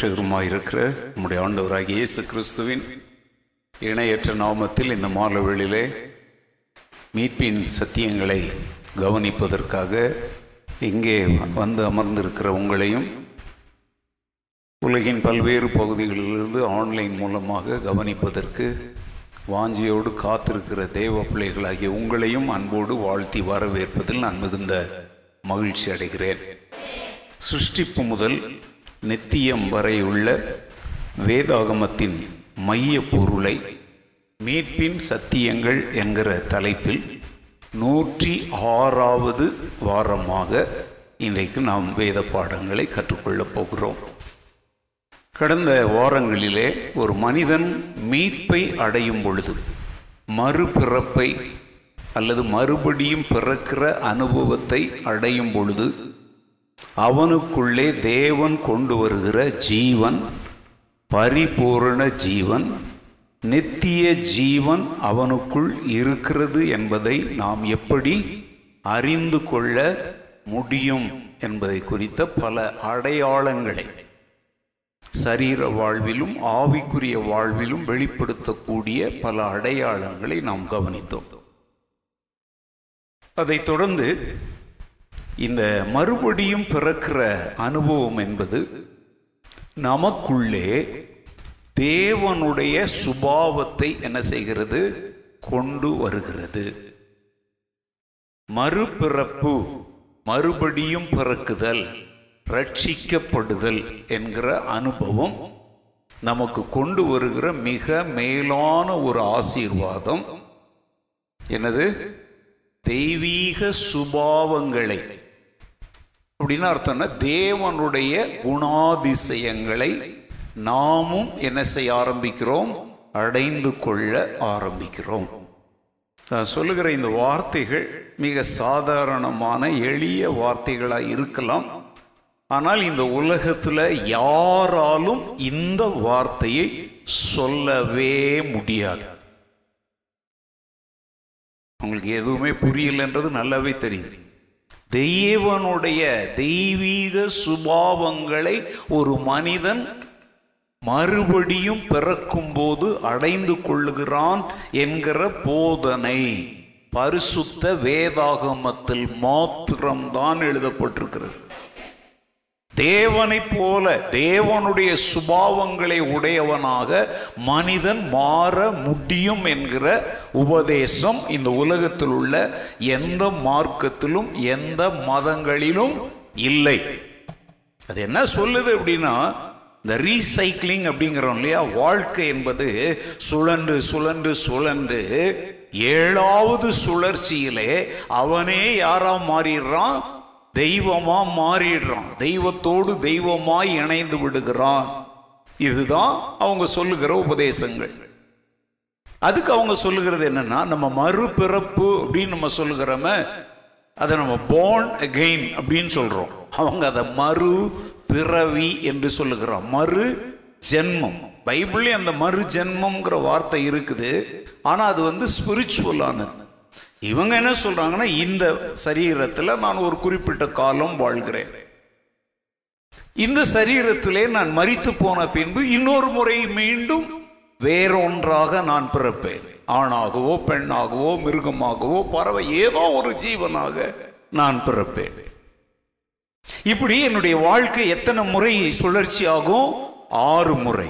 கர்த்தரும் இருக்கிற நம்முடைய ஆண்டவராகிய இயேசு கிறிஸ்துவின் இணையற்ற நாமத்தில் இந்த மாலவெளியிலே மீட்பின் சத்தியங்களை கவனிப்பதற்காக இங்கே வந்து அமர்ந்திருக்கிற உங்களையும் உலகின் பல்வேறு பகுதிகளிலிருந்து ஆன்லைன் மூலமாக கவனிப்பதற்கு வாஞ்சியோடு காத்திருக்கிற தேவ பிள்ளைகளாகிய உங்களையும் அன்போடு வாழ்த்தி வரவேற்பதில் நான் மிகுந்த மகிழ்ச்சி அடைகிறேன். சிருஷ்டிப்பு முதல் நித்தியம் வரை உள்ள வேதாகமத்தின் மைய பொருளை மீட்பின் சத்தியங்கள் என்கிற தலைப்பில் நூற்றி ஆறாவது வாரமாக இன்றைக்கு நாம் வேத பாடங்களை கற்றுக்கொள்ளப் போகிறோம். கடந்த வாரங்களிலே ஒரு மனிதன் மீட்பை அடையும் பொழுது மறுபிறப்பை அல்லது மறுபடியும் பிறக்கிற அனுபவத்தை அடையும் பொழுது அவனுக்குள்ளே தேவன் கொண்டு வருகிற ஜீவன் பரிபூரண ஜீவன் நித்திய ஜீவன் அவனுக்குள் இருக்கிறது என்பதை நாம் எப்படி அறிந்து கொள்ள முடியும் என்பதை குறித்த பல அடையாளங்களை சரீர வாழ்விலும் ஆவிக்குரிய வாழ்விலும் வெளிப்படுத்தக்கூடிய பல அடையாளங்களை நாம் கவனித்தோம். அதைத் தொடர்ந்து இந்த மறுபடியும் பிறக்கிற அனுபவம் என்பது நமக்குள்ளே தேவனுடைய சுபாவத்தை என்ன செய்கிறது? கொண்டு வருகிறது. மறுபிறப்பு மறுபடியும் பிறக்குதல் ரட்சிக்கப்படுதல் என்கிற அனுபவம் நமக்கு கொண்டு வருகிற மிக மேலான ஒரு ஆசீர்வாதம். எனது தெய்வீக சுபாவங்களை அப்படின்னு அர்த்தம்னா தேவனுடைய குணாதிசயங்களை நாமும் என்ன செய்ய ஆரம்பிக்கிறோம்? அடைந்து கொள்ள ஆரம்பிக்கிறோம். நான் சொல்லுகிற இந்த வார்த்தைகள் மிக சாதாரணமான எளிய வார்த்தைகளாக இருக்கலாம். ஆனால் இந்த உலகத்தில் யாராலும் இந்த வார்த்தையை சொல்லவே முடியாது. உங்களுக்கு எதுவுமே புரியலன்றது நல்லாவே தெரியுது. தெய்வனுடைய தெய்வீக சுபாவங்களை ஒரு மனிதன் மறுபடியும் பிறக்கும்போது அடைந்து கொள்ளுகிறான் என்கிற போதனை. பரிசுத்த வேதாகமத்தில் மாத்திரம்தான் எழுதப்பட்டிருக்கிறது. தேவனைப் போல தேவனுடைய சுபாவங்களை உடையவனாக மனிதன் மாற முடியும் என்கிற உபதேசம் இந்த உலகத்தில் உள்ள எந்த மார்க்கத்திலும் எந்த மதங்களிலும் இல்லை. அது என்ன சொல்லுது அப்படின்னா இந்த ரீசைக்கிளிங் அப்படிங்கிறோம் இல்லையா? வாழ்க்கை என்பது சுழன்று சுழன்று சுழன்று ஏழாவது சுழற்சியிலே அவனே யாரா மாறிடுறான்? தெய்வமாக மாறிடுறான். தெய்வத்தோடு தெய்வமாய் இணைந்து விடுகிறான். இதுதான் அவங்க சொல்லுகிற உபதேசங்கள். அதுக்கு அவங்க சொல்லுகிறது என்னன்னா நம்ம மறுபிறப்பு அப்படின்னு நம்ம சொல்லுகிறோம அதை நம்ம போர்ன் அகெயின் அப்படின்னு சொல்றோம். அவங்க அதை மறு பிறவி என்று சொல்லுகிறோம் மறு ஜென்மம். பைபிள்லே அந்த மறு ஜென்மம்ங்கிற வார்த்தை இருக்குது. ஆனால் அது வந்து ஸ்பிரிச்சுவலானது இவங்க என்ன சொல்றாங்கன்னா இந்த சரீரத்தில் நான் ஒரு குறிப்பிட்ட காலம் வாழ்கிறேன். இந்த சரீரத்திலே நான் மறித்து போன பின்பு இன்னொரு முறை மீண்டும் வேறொன்றாக நான் பிறப்பேன். ஆணாகவோ பெண்ணாகவோ மிருகமாகவோ பறவை ஏதோ ஒரு ஜீவனாக நான் பிறப்பேன். இப்படி என்னுடைய வாழ்க்கை எத்தனை முறை சுழற்சி ஆகும்? ஆறு முறை.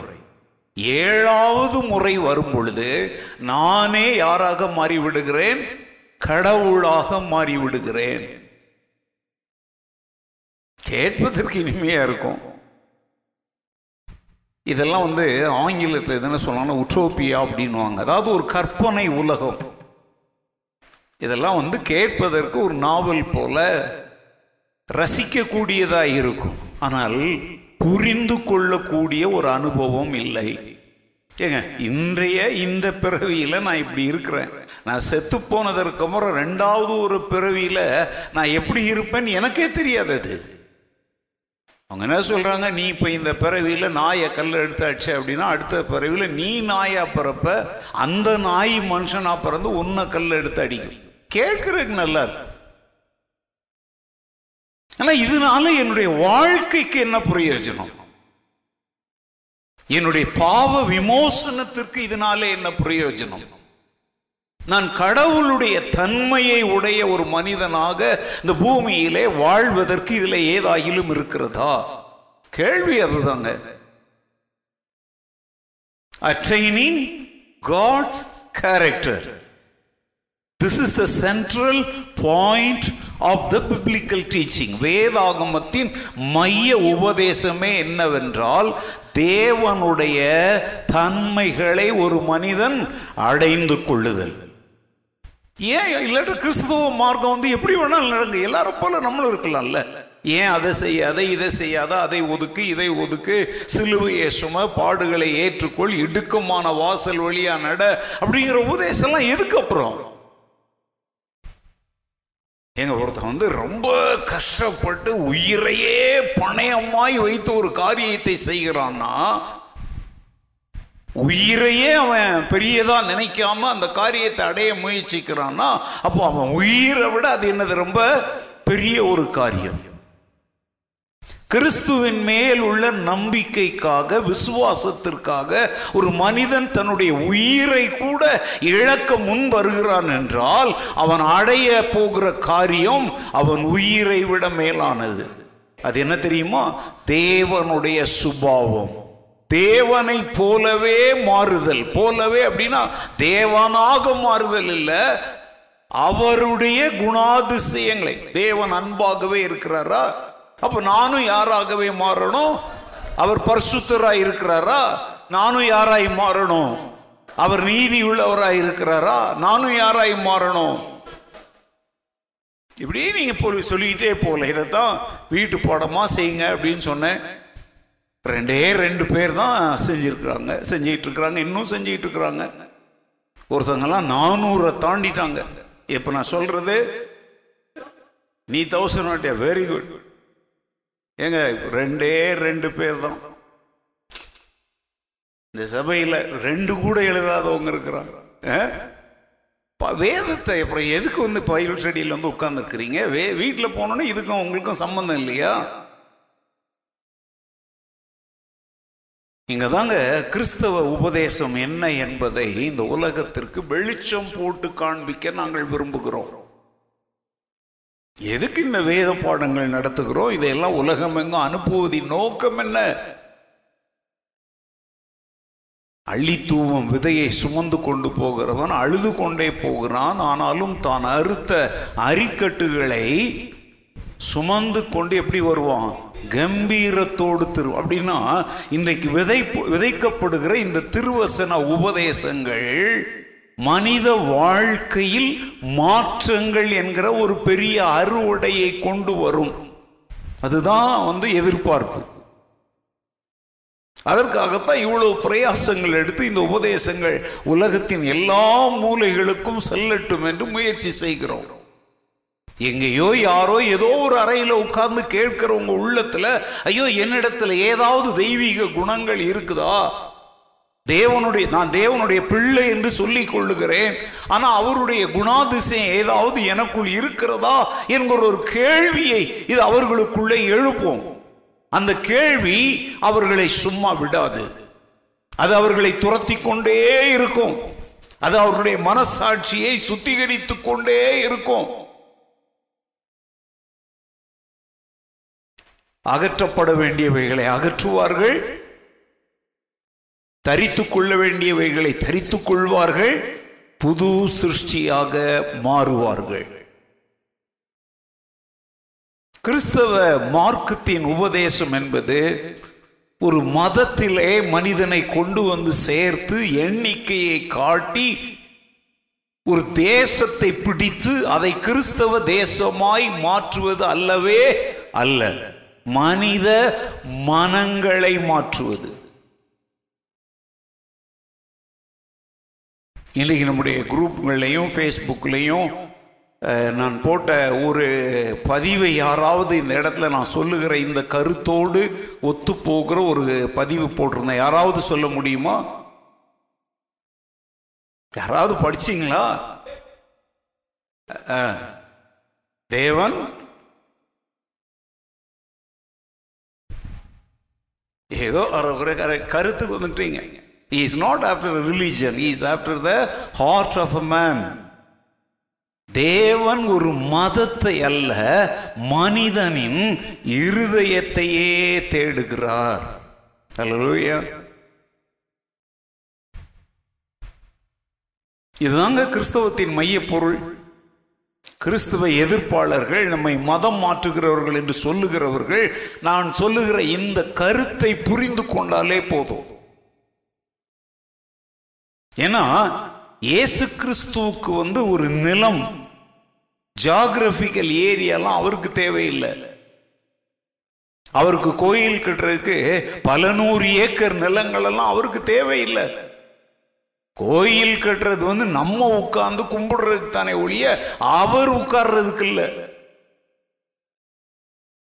ஏழாவது முறை வரும் பொழுது நானே யாராக மாறிவிடுகிறேன்? கடவுளாக மாறிவிடுகிறேன். கேட்பதற்கு இனிமையாக இருக்கும். இதெல்லாம் வந்து ஆங்கிலத்தில் என்ன சொல்லலாம் உட்ரோப்பியா அப்படின்வாங்க அதாவது ஒரு கற்பனை உலகம். இதெல்லாம் வந்து கேட்பதற்கு ஒரு நாவல் போல ரசிக்கக்கூடியதாக இருக்கும். ஆனால் புரிந்து கொள்ளக்கூடிய ஒரு அனுபவம் இல்லை. ஏங்க இன்றைய இந்த பிறவியில் நான் இப்படி இருக்கிறேன். நான் செத்து போனதற்கு அப்புறம் ரெண்டாவது ஒரு பிறவியில் நான் எப்படி இருப்பேன்னு எனக்கே தெரியாது அது. அவங்க என்ன சொல்கிறாங்க நீ இப்போ இந்த பிறவியில் நாயை கல் எடுத்து அப்படின்னா அடுத்த பிறவியில் நீ நாயாக பிறப்ப அந்த நாய் மனுஷனாக பிறந்து உன்னை கல் எடுத்து அடிக்கும். கேட்குறதுக்கு நல்லா இருக்கு. இதனால என்னுடைய வாழ்க்கைக்கு என்ன பிரயோஜனம்? என்னுடைய பாவ விமோசனத்திற்கு இதனாலே என்ன பிரயோஜனம்? நான் கடவுளுடைய தன்மையை உடைய ஒரு மனிதனாக இந்த பூமியிலே வாழ்வதற்கு இதில் ஏதாயிலும் இருக்கிறதா? கேள்வி அதுதாங்க. Attaining God's character this is the central point of the biblical teaching வேதாகமத்தின் மைய உபதேசமே என்னவென்றால் தேவனுடைய தன்மைகளை ஒரு மனிதன் அடைந்து கொள்ளுதல். ஏன் இல்லாட்டி கிறிஸ்துவ மார்க்கம் வந்து எப்படி வேணாலும் நடங்க எல்லாரும் போல நம்மளும் இருக்கலாம்ல. ஏன் அதை செய்யாத இதை செய்யாத அதை ஒதுக்கு இதை ஒதுக்கு சிலுவையை சும பாடுகளை ஏற்றுக்கொள் இடுக்கமான வாசல் வழியா நட அப்படிங்கிற உபதேசம்லாம் எதுக்கு அப்புறம்? எங்கள் ஒருத்தன் வந்து ரொம்ப கஷ்டப்பட்டு உயிரையே பணயமாய் வைத்து ஒரு காரியத்தை செய்கிறான்னா உயிரையே அவன் பெரியதாக நினைக்காம அந்த காரியத்தை அடைய முயற்சிக்கிறான்னா அப்போ அவன் உயிரை விட அது என்னது ரொம்ப பெரிய ஒரு காரியம். கிறிஸ்துவின் மேல் உள்ள நம்பிக்கைக்காக விசுவாசத்திற்காக ஒரு மனிதன் தன்னுடைய உயிரை கூட இழக்க முன் வருகிறான் என்றால் அவன் அடைய போகிற காரியம் அவன் உயிரை விட மேலானது. அது என்ன தெரியுமா? தேவனுடைய சுபாவம். தேவனை போலவே மாறுதல். போலவே அப்படின்னா தேவனாக மாறுதல் இல்லை. அவருடைய குணாதிசயங்களை. தேவன் அன்பாகவே இருக்கிறாரா? அப்போ நானும் யாராகவே மாறணும்? அவர் பரிசுத்தராய் இருக்கிறாரா? நானும் யாராய் மாறணும்? அவர் நீதி உள்ளவராய் இருக்கிறாரா? நானும் யாராய் மாறணும்? இப்படியே நீங்க போய் சொல்லிக்கிட்டே போகல. இதை தான் வீட்டு பாடமா செய்யுங்க அப்படின்னு சொன்னேன். ரெண்டே ரெண்டு பேர் தான் செஞ்சிருக்கிறாங்க. செஞ்சுக்கிட்டு இருக்கிறாங்க இன்னும் செஞ்சுக்கிட்டு இருக்கிறாங்க ஒருத்தங்கெல்லாம் நானூறை தாண்டிட்டாங்க. இப்போ நான் சொல்றது? நீ தௌசண்ட் வாட்டியா? வெரி குட் ஏங்க ரெண்டே ரெண்டு பேர் தான் இந்த சபையில் ரெண்டு கூட எழுதாதவங்க இருக்கிறாங்க. ஆ? ப- வேதத்தை அப்புறம் எதுக்கு வந்து பயில் செடியில் வந்து உட்காந்துருக்கிறீங்க வே வீட்டில் போனோன்னே இதுக்கும் உங்களுக்கும் சம்மந்தம் இல்லையா? இங்கே தாங்க கிறிஸ்தவ உபதேசம் என்ன என்பதை இந்த உலகத்திற்கு வெளிச்சம் போட்டு காண்பிக்க நாங்கள் விரும்புகிறோம். எதுக்கு இந்த வேத பாடங்கள் நடத்துகிறோம்? இதையெல்லாம் உலகம் எங்கும் அனுப்புவதின் நோக்கம் என்ன? அள்ளித்தூவம் விதையை சுமந்து கொண்டு போகிறவன் அழுது கொண்டே போகிறான். ஆனாலும் தான் அறுத்த அரிக்கட்டுகளை சுமந்து கொண்டு எப்படி வருவான்? கம்பீரத்தோடு திரு அப்படின்னா இன்றைக்கு விதை விதைக்கப்படுகிற இந்த திருவசன உபதேசங்கள் மனித வாழ்க்கையில் மாற்றங்கள் என்கிற ஒரு பெரிய அறுவடையை கொண்டு வரும். அதுதான் வந்து எதிர்பார்ப்பு. அதற்காகத்தான் இவ்வளவு பிரயாசங்கள் எடுத்து இந்த உபதேசங்கள் உலகத்தின் எல்லா மூலைகளுக்கும் செல்லட்டும் என்று முயற்சி செய்கிறோம். எங்கேயோ யாரோ ஏதோ ஒரு அறையில் உட்கார்ந்து கேட்கிறவங்க உள்ளத்துல ஐயோ என்னிடத்துல ஏதாவது தெய்வீக குணங்கள் இருக்குதா? தேவனுடைய நான் தேவனுடைய பிள்ளை என்று சொல்லிக் கொள்ளுகிறேன். ஆனால் அவருடைய குணாதிசயம் ஏதாவது எனக்குள் இருக்கிறதா என்கிற ஒரு கேள்வியை இது அவர்களுக்குள்ளே எழுப்போம். அந்த கேள்வி அவர்களை சும்மா விடாது. அது அவர்களை துரத்தி கொண்டே இருக்கும். அது அவருடைய மனசாட்சியை சுத்திகரித்து கொண்டே இருக்கும். அகற்றப்பட வேண்டியவைகளை அகற்றுவார்கள். தரித்து கொள்ள வேண்டியவைகளை தரித்து கொள்வார்கள் புது சிருஷ்டியாக மாறுவார்கள். கிறிஸ்தவ மார்க்கத்தின் உபதேசம் என்பது ஒரு மதத்திலே மனிதனை கொண்டு வந்து சேர்த்து எண்ணிக்கையை காட்டி ஒரு தேசத்தை பிடித்து அதை கிறிஸ்தவ தேசமாய் மாற்றுவது அல்லவே அல்ல. மனித மனங்களை மாற்றுவது. இன்றைக்கி நம்முடைய குரூப்புகள்லையும் ஃபேஸ்புக்லேயும் நான் போட்ட ஒரு பதிவை யாராவது இந்த இடத்துல நான் சொல்லுகிற இந்த கருத்தோடு ஒத்து போகிற ஒரு பதிவு போட்டிருந்தேன். யாராவது சொல்ல முடியுமா? யாராவது படிச்சிங்களா? தேவன்? ஏதோ கரு கருத்துக்கு வந்துட்டீங்க. Is not after he is after the heart of a man தேவன் ஒரு மதத்தை அல்ல மனிதனின் இருதயத்தையே தேடுகிறார். அல்லேலூயா இதுதாங்க கிறிஸ்தவத்தின் மைய பொருள் கிறிஸ்துவ எதிர்ப்பாளர்கள் நம்மை மதம் மாற்றுகிறவர்கள் என்று சொல்லுகிறவர்கள் நான் சொல்லுகிற இந்த கருத்தை புரிந்து கொண்டாலே போதும். ஏன்னா இயேசு கிறிஸ்துவுக்கு வந்து ஒரு நிலம். ஜாகிரபிக்கல் ஏரியாலாம் அவருக்கு தேவையில்லை. அவருக்கு கோயில் கட்டுறதுக்கு பல நூறு ஏக்கர் நிலங்கள் எல்லாம் அவருக்கு தேவையில்லை. கோயில் கட்டுறது வந்து நம்ம உட்கார்ந்து கும்பிடுறதுக்கு தானே ஒழிய அவர் உட்கார்றதுக்கு இல்ல.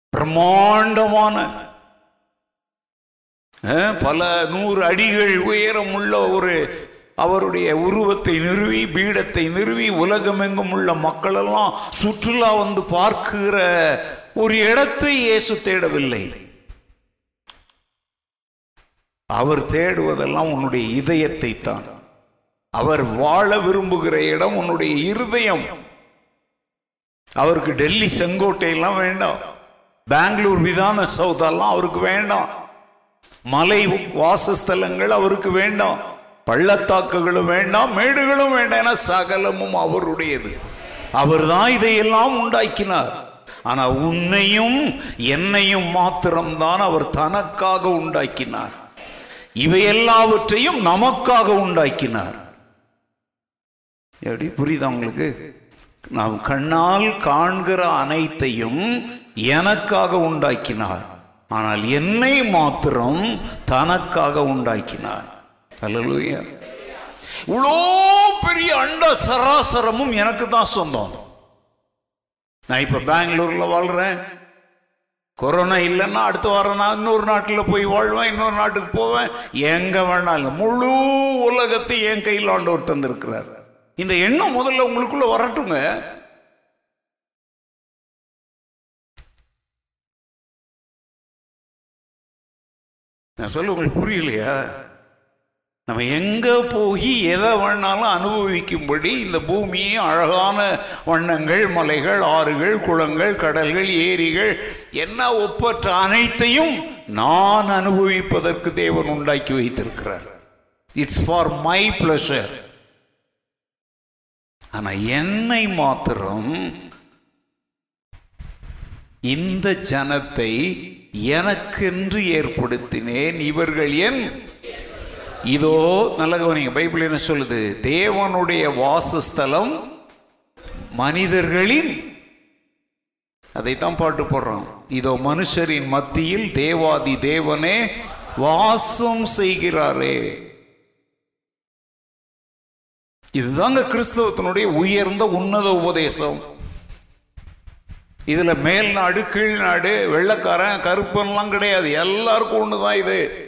பிரம்மாண்டமான. பல நூறு அடிகள் உயரம் உள்ள ஒரு அவருடைய உருவத்தை நிறுவி பீடத்தை நிறுவி உலகமெங்கும் உள்ள மக்களெல்லாம் சுற்றுலா வந்து பார்க்கிற ஒரு இடத்தை இயேசு தேடவில்லை. அவர் தேடுவதெல்லாம் உன்னுடைய இதயத்தை தான் அவர் வாழ விரும்புகிற இடம் உன்னுடைய இருதயம். அவருக்கு டெல்லி செங்கோட்டையெல்லாம் வேண்டாம். பெங்களூர் விதான சௌதெல்லாம் அவருக்கு வேண்டாம். மலை வாசஸ்தலங்கள் அவருக்கு வேண்டாம். பள்ளத்தாக்குகளும் வேண்டாம் மேடுகளும் வேண்டாம் என சகலமும் அவருடையது. அவர் தான் இதையெல்லாம் உண்டாக்கினார். ஆனால் உன்னையும் என்னையும் மாத்திரம்தான் அவர் தனக்காக உண்டாக்கினார். இவை எல்லாவற்றையும் நமக்காக உண்டாக்கினார். எப்படி புரியுதா உங்களுக்கு? நாம் கண்ணால் காண்கிற அனைத்தையும் எனக்காக உண்டாக்கினார். ஆனால் என்னை மாத்திரம் தனக்காக உண்டாக்கினார். அல்லேலூயா இவ்வளோ பெரிய அண்ட சராசரமும் எனக்கு தான் சொந்தம். நான் இப்போ பெங்களூரில் வாழ்கிறேன் கொரோனா இல்லைன்னா அடுத்த வாரம் நான் இன்னொரு நாட்டில் போய் வாழ்வேன் இன்னொரு நாட்டுக்கு போவேன். எங்கே வேணாலும் முழு உலகத்தை என் கையில் ஆண்டவர் தந்திருக்கிறார். இந்த எண்ணம் முதல்ல உங்களுக்குள்ள வரட்டுங்க. நான் சொல்ல உங்களுக்கு புரியலையா? நம்ம எங்கே போய் எதை வேணாலும் அனுபவிக்கும்படி இந்த பூமியை அழகான வண்ணங்கள் மலைகள் ஆறுகள் குளங்கள் கடல்கள் ஏரிகள் என்ன ஒப்பற்ற அனைத்தையும் நான் அனுபவிப்பதற்கு தேவன் உண்டாக்கி வைத்திருக்கிறார். இட்ஸ் ஃபார் மை பிளஷர் ஆனால் என்னை மாத்திரம் இந்த ஜனத்தை எனக்கென்று ஏற்படுத்தினேன் இவர்கள் என் இதோ நல்ல கவனிங்க பைபிள் என்ன சொல்லுது? தேவனுடைய வாசஸ்தலம் மனிதர்களின் அதைத்தான் பாட்டு போடுறோம் இதோ மனுஷரின் மத்தியில் தேவாதி தேவனே வாசம் செய்கிறாரே. இதுதாங்க கிறிஸ்தவத்தினுடைய உயர்ந்த உன்னத உபதேசம். இதுல மேல் நாடு கீழ் நாடு வெள்ளக்காரன் கருப்பன்லாம் கிடையாது. எல்லாருக்கும் ஒண்ணுதான் இது.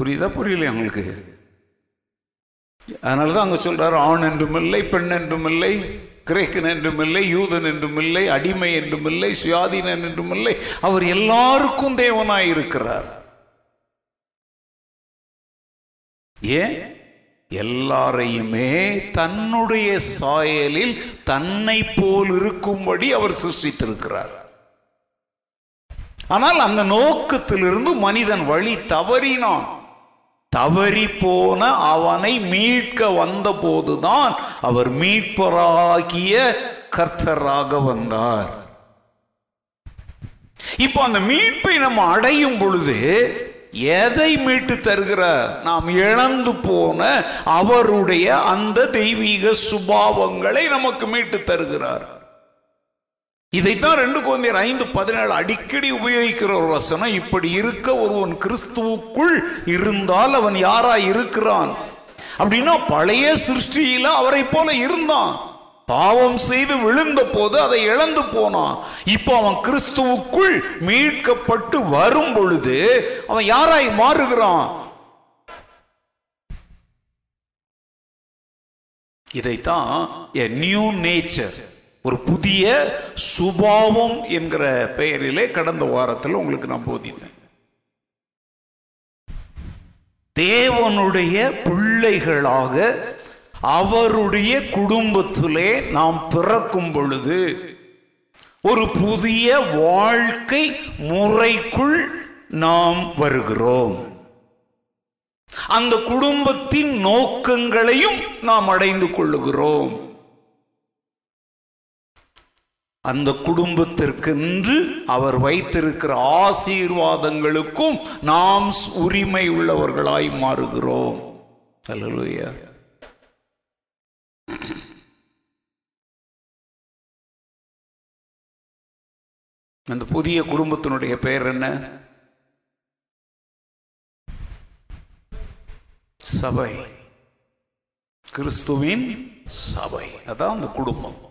புரியுதா? புரியலையா உங்களுக்கு? அதனால தான் அங்கே சொல்கிறார் ஆண் என்றும் இல்லை பெண் என்றும் இல்லை கிரேக்கன் என்றும் இல்லை யூதன் என்றும் இல்லை அடிமை என்றும் இல்லை சுயாதீனன் என்றும் இல்லை. அவர் எல்லாருக்கும் தேவனாய் இருக்கிறார். ஏன்? எல்லாரையுமே தன்னுடைய சாயலில் தன்னை போல் இருக்கும்படி அவர் சிருஷ்டித்திருக்கிறார். ஆனால் அந்த நோக்கத்திலிருந்து மனிதன் வழி தவறினான். தவறி போன அவனை மீட்க வந்தபோதுதான் அவர் மீட்பராகிய கர்த்தராக வந்தார். இப்போ அந்த மீட்பை நம்ம அடையும் பொழுது எதை மீட்டு தருகிறார்? நாம் இழந்து போன அவருடைய அந்த தெய்வீக சுபாவங்களை நமக்கு மீட்டு தருகிறார். இதைத்தான் ரெண்டு குழந்தையர் ஐந்து பதினேழு அடிக்கடி உபயோகிக்கிற ஒரு வசனம் இப்படி இருக்க ஒருவன் கிறிஸ்துவுக்குள் இருந்தால் அவன் யாரா இருக்கிறான்? அப்படின்னா பழைய சிருஷ்டியில அவரை போல இருந்தான். பாவம் செய்து விழுந்த போது அதை இழந்து போனான். இப்போ அவன் கிறிஸ்துவுக்குள் மீட்கப்பட்டு வரும் பொழுது அவன் யாராய் மாறுகிறான்? இதைத்தான் எ நியூ நேச்சர் ஒரு புதிய சுபாவம் என்கிற பெயரிலே கடந்த வாரத்தில் உங்களுக்கு நான் போதித்தேன். தேவனுடைய பிள்ளைகளாக அவருடைய குடும்பத்திலே நாம் பிறக்கும் பொழுது ஒரு புதிய வாழ்க்கை முறைக்குள் நாம் வருகிறோம். அந்த குடும்பத்தின் நோக்கங்களையும் நாம் அடைந்து கொள்ளுகிறோம். அந்த குடும்பத்திற்கென்று அவர் வைத்திருக்கிற ஆசீர்வாதங்களுக்கும் நாம் உரிமை உள்ளவர்களாய் மாறுகிறோம். அல்லேலூயா. அந்த புதிய குடும்பத்தினுடைய பெயர் என்ன? சபை. கிறிஸ்துவின் சபை. அதான் அந்த குடும்பம்.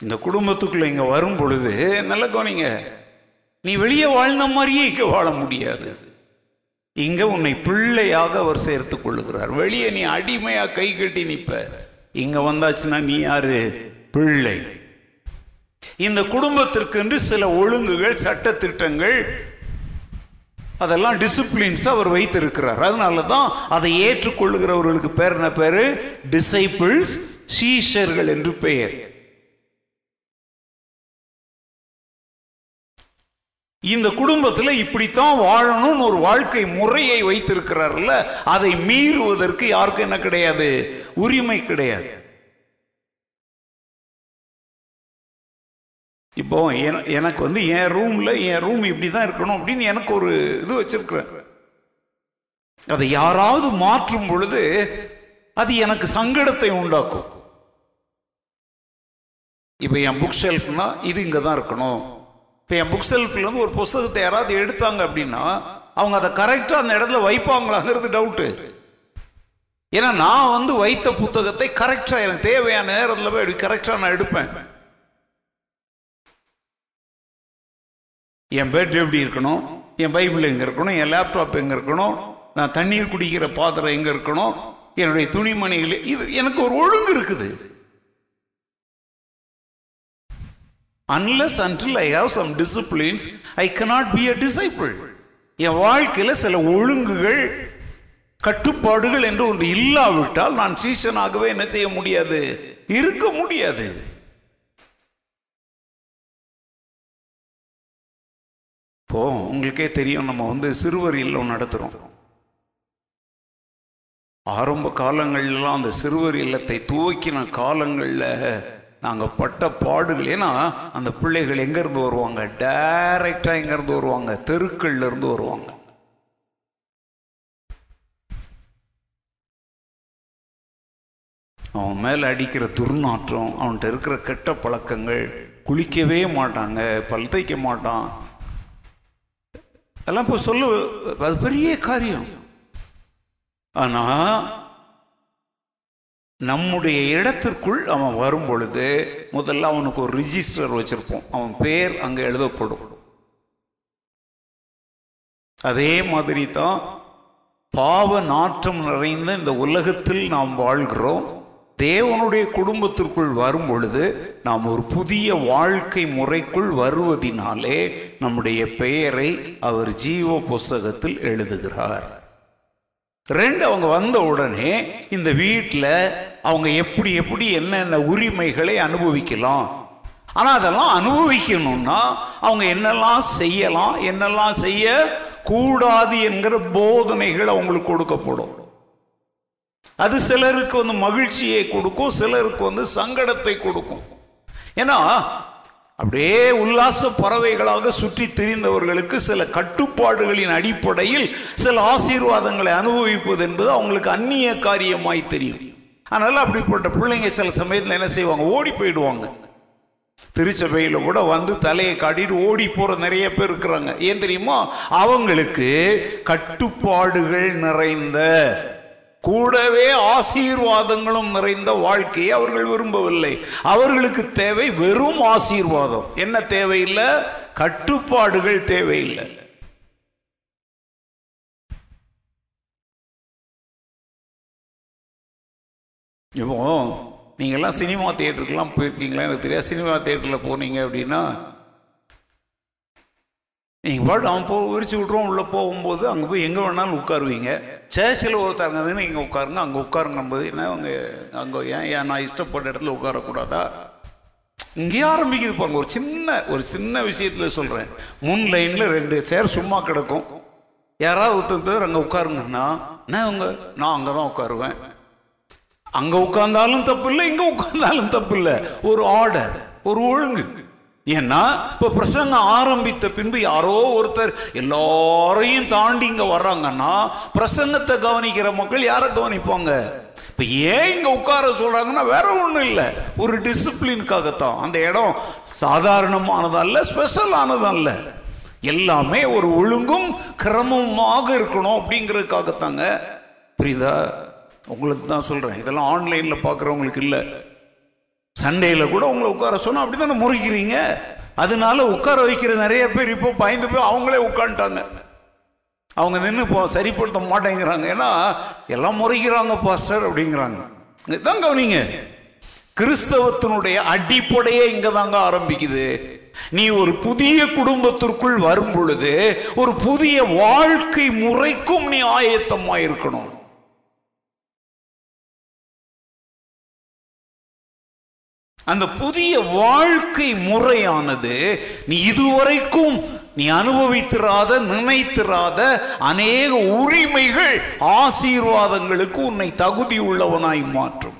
இந்த குடும்பத்துக்குள்ள இங்க வரும் பொழுது நல்ல கவனிங்க நீ வெளியே வாழ்ந்த மாதிரியே இங்கே வாழ முடியாது. இங்க உன்னை பிள்ளையாக அவர் சேர்த்து கொள்ளுகிறார். வெளியே நீ அடிமையா கை கட்டி நிற்ப இங்க வந்தாச்சுன்னா நீ யாரு? பிள்ளை. இந்த குடும்பத்திற்கென்று சில ஒழுங்குகள் சட்டத்திட்டங்கள் அதெல்லாம் டிசிப்ளின்ஸ் அவர் வைத்திருக்கிறார். அதனால தான் அதை ஏற்றுக்கொள்ளுகிறவர்களுக்கு பேர் என்ன பேரு? டிசைபிள்ஸ் சீஷர்கள் என்று பெயர். இந்த குடும்பத்தில் இப்படித்தான் வாழணும்னு ஒரு வாழ்க்கை முறையை வைத்திருக்கிறார்ல அதை மீறுவதற்கு யாருக்கும் என்ன கிடையாது? உரிமை கிடையாது. இப்போ எனக்கு வந்து என் ரூமில் என் ரூம் இப்படி தான் இருக்கணும் அப்படின்னு எனக்கு ஒரு இது வச்சிருக்கிறேன். அதை யாராவது மாற்றும் பொழுது அது எனக்கு சங்கடத்தை உண்டாக்கும். இப்போ என் புக் ஷெல்ஃப்னா இது இங்கே தான் இருக்கணும். இப்போ என் புக் செல்ஃப்லேருந்து ஒரு புஸ்தகத்தை யாராவது எடுத்தாங்க அப்படின்னா அவங்க அதை கரெக்டாக அந்த இடத்துல வைப்பாங்களாங்கிறது டவுட்டு ஏன்னா நான் வந்து வைத்த புத்தகத்தை கரெக்டாக எனக்கு தேவையான நேரத்தில் போய் கரெக்டாக நான் எடுப்பேன். என் பெட் எப்படி இருக்கணும்? என் பைபிள் எங்கே இருக்கணும்? என் லேப்டாப் எங்கே இருக்கணும்? நான் தண்ணீர் குடிக்கிற பாத்திரம் எங்கே இருக்கணும்? என்னுடைய துணிமணிகள் இது எனக்கு ஒரு ஒழுங்கு இருக்குது. Unless until I have some disciplines I cannot be a disciple என் வாழ்க்கையில் சில ஒழுங்குகள் கட்டுப்பாடுகள் என்று ஒன்று இல்லாவிட்டால் நான் சீசனாகவே என்ன செய்ய முடியாது? இருக்க முடியாது. இப்போ உங்களுக்கே தெரியும் நம்ம வந்து சிறுவர் இல்லம் நடத்துகிறோம் ஆரம்ப காலங்கள்லாம் அந்த சிறுவர் இல்லத்தை துவக்கின காலங்களில் நாங்கள் பட்ட பாடுகள் ஏன்னா அந்த பிள்ளைகள் எங்கேருந்து வருவாங்க? டைரக்டாக எங்கேருந்து வருவாங்க? தெருக்கள்லேருந்து வருவாங்க. அவன் மேலே அடிக்கிற துர்நாற்றம் அவன்கிட்ட இருக்கிற கெட்ட பழக்கங்கள் குளிக்கவே மாட்டாங்க பல் தைக்க மாட்டான். அதெல்லாம் இப்போ சொல்ல அது பெரிய காரியம். ஆனால் நம்முடைய இடத்திற்குள் அவன் வரும் பொழுது முதல்ல அவனுக்கு ஒரு ரிஜிஸ்டர் வச்சிருப்போம். அவன் பேர் அங்கே எழுதப்படும். அதே மாதிரி தான் பாவ நாற்றம் நிறைந்த இந்த உலகத்தில் நாம் வாழ்கிறோம். தேவனுடைய குடும்பத்திற்குள் வரும் பொழுது நாம் ஒரு புதிய வாழ்க்கை முறைக்குள் வருவதினாலே நம்முடைய பெயரை அவர் ஜீவ புஸ்தகத்தில் எழுதுகிறார். ரெண்டு அவங்க வந்த உடனே இந்த வீட்டில் அவங்க எப்படி எப்படி என்னென்ன உரிமைகளை அனுபவிக்கலாம். ஆனால் அதெல்லாம் அனுபவிக்கணும்னா அவங்க என்னெல்லாம் செய்யலாம் என்னெல்லாம் செய்ய கூடாது என்கிற போதனைகள் அவங்களுக்கு கொடுக்கப்படும். அது சிலருக்கு வந்து மகிழ்ச்சியை கொடுக்கும் சிலருக்கு வந்து சங்கடத்தை கொடுக்கும். ஏன்னா அப்படியே உல்லாச பறவைகளாக சுற்றி திரிந்தவர்களுக்கு சில கட்டுப்பாடுகளின் அடிப்படையில் சில ஆசீர்வாதங்களை அனுபவிப்பது என்பது அவங்களுக்கு அந்நிய காரியமாய் தெரியும். அதனால அப்படிப்பட்ட பிள்ளைங்க சில சமயத்தில் என்ன செய்வாங்க? ஓடி போயிடுவாங்க. திருச்சபையில் கூட வந்து தலையை காட்டிட்டு ஓடி போகிற நிறைய பேர் இருக்கிறாங்க. ஏன் தெரியுமா? அவங்களுக்கு கட்டுப்பாடுகள் நிறைந்த கூடவே ஆசீர்வாதங்களும் நிறைந்த வாழ்க்கையை அவர்கள் விரும்பவில்லை. அவர்களுக்கு தேவை வெறும் ஆசீர்வாதம். என்ன தேவையில்லை? கட்டுப்பாடுகள் தேவையில்லை. இப்போ நீங்கள்லாம் சினிமா தியேட்டருக்கெல்லாம் போயிருக்கீங்களா? எனக்கு தெரியாது. சினிமா தியேட்டரில் போனீங்க அப்படின்னா நீங்கள் பாட்டு அவன் போ விரிச்சு விட்ருவோம் உள்ளே போகும்போது அங்கே போய் எங்கே வேணாலும் உட்காருவீங்க. சேர்ச்சில் ஒருத்தங்க நீங்கள் உட்காருங்க அங்கே உட்காருங்கும்போது என்ன அவங்க அங்கே ஏன் ஏன் நான் இஷ்டப்பட்ட இடத்துல உட்காரக்கூடாதா? இங்கேயே ஆரம்பிக்குது பாருங்க ஒரு சின்ன ஒரு சின்ன விஷயத்தில் சொல்கிறேன் முன் லைனில் ரெண்டு சேர் சும்மா கிடக்கும். யாராவது ஒருத்தர் பேர் அங்கே உட்காருங்கன்னா நான் அவங்க நான் அங்கே தான் உட்காருவேன். அங்கே உட்கார்ந்தாலும் தப்பு இல்லை இங்கே உட்கார்ந்தாலும் தப்பு இல்லை ஒரு ஆர்டர் ஒரு ஒழுங்கு. ஏன்னா இப்போ பிரசங்கம் ஆரம்பித்த பின்பு யாரோ ஒருத்தர் எல்லாரையும் தாண்டி இங்கே வர்றாங்கன்னா பிரசங்கத்தை கவனிக்கிற மக்கள் யாரை கவனிப்பாங்க? இப்போ ஏன் இங்கே உட்கார சொல்கிறாங்கன்னா வேற ஒன்றும் இல்லை. ஒரு டிசிப்ளினுக்காகத்தான் அந்த இடம் சாதாரணமானதல்ல ஸ்பெஷலானதல்ல எல்லாமே ஒரு ஒழுங்கும் கிரமமாக இருக்கணும் அப்படிங்கிறதுக்காகத்தாங்க. புரியுதா? உங்களுக்கு தான் சொல்கிறேன் இதெல்லாம் ஆன்லைனில் பார்க்குறவங்களுக்கு இல்லை. சண்டேயில் கூட உங்களை உட்கார சொன்னால் அப்படி தானே முறைக்கிறீங்க? அதனால உட்கார வைக்கிற நிறைய பேர் இப்போ பயந்து போய் அவங்களே உட்காந்துட்டாங்க அவங்க நின்று இப்போ சரிப்படுத்த மாட்டேங்கிறாங்க. ஏன்னா எல்லாம் முறைகிறாங்க பாஸ்டர் அப்படிங்கிறாங்க. இதுதான் கவனிங்க. கிறிஸ்தவத்தினுடைய அடிப்படையே இங்கே தாங்க ஆரம்பிக்குது. நீ ஒரு புதிய குடும்பத்திற்குள் வரும் பொழுது ஒரு புதிய வாழ்க்கை முறைக்கும் நீ ஆயத்தமாக இருக்கணும் அந்த புதிய வாழ்க்கை முறையானது நீ இதுவரைக்கும் நீ அனுபவித்திராத நினைத்திராத அநேக உரிமைகள் ஆசீர்வாதங்களுக்கு உன்னை தகுதி உள்ளவனாய் மாற்றும்.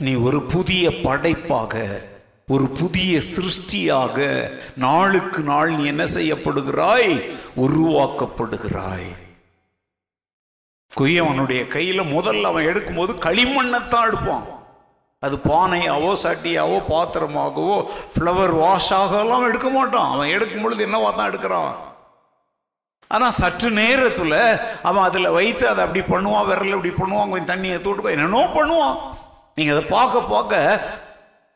நீ ஒரு புதிய படைப்பாக ஒரு புதிய சிருஷ்டியாக நாளுக்கு நாள் நீ என்ன செய்யப்படுகிறாய்? உருவாக்கப்படுகிறாய். குயவனுடைய கையில் முதல்ல அவன் எடுக்கும்போது களிமண்ணத்தான் எடுப்பான். அது பானையாவோ சட்டியாவோ பாத்திரமாகவோ ஃப்ளவர் வாஷாகலாம் எடுக்க மாட்டான். அவன் எடுக்கும் பொழுது என்னவா தான் எடுக்கிறான்? ஆனால் சற்று நேரத்தில் அவன் அதில் வைத்து அதை அப்படி பண்ணுவான் விரல் இப்படி பண்ணுவான் கொஞ்சம் தண்ணியை தூட்டு என்னென்னோ பண்ணுவான். நீங்கள் அதை பார்க்க பார்க்க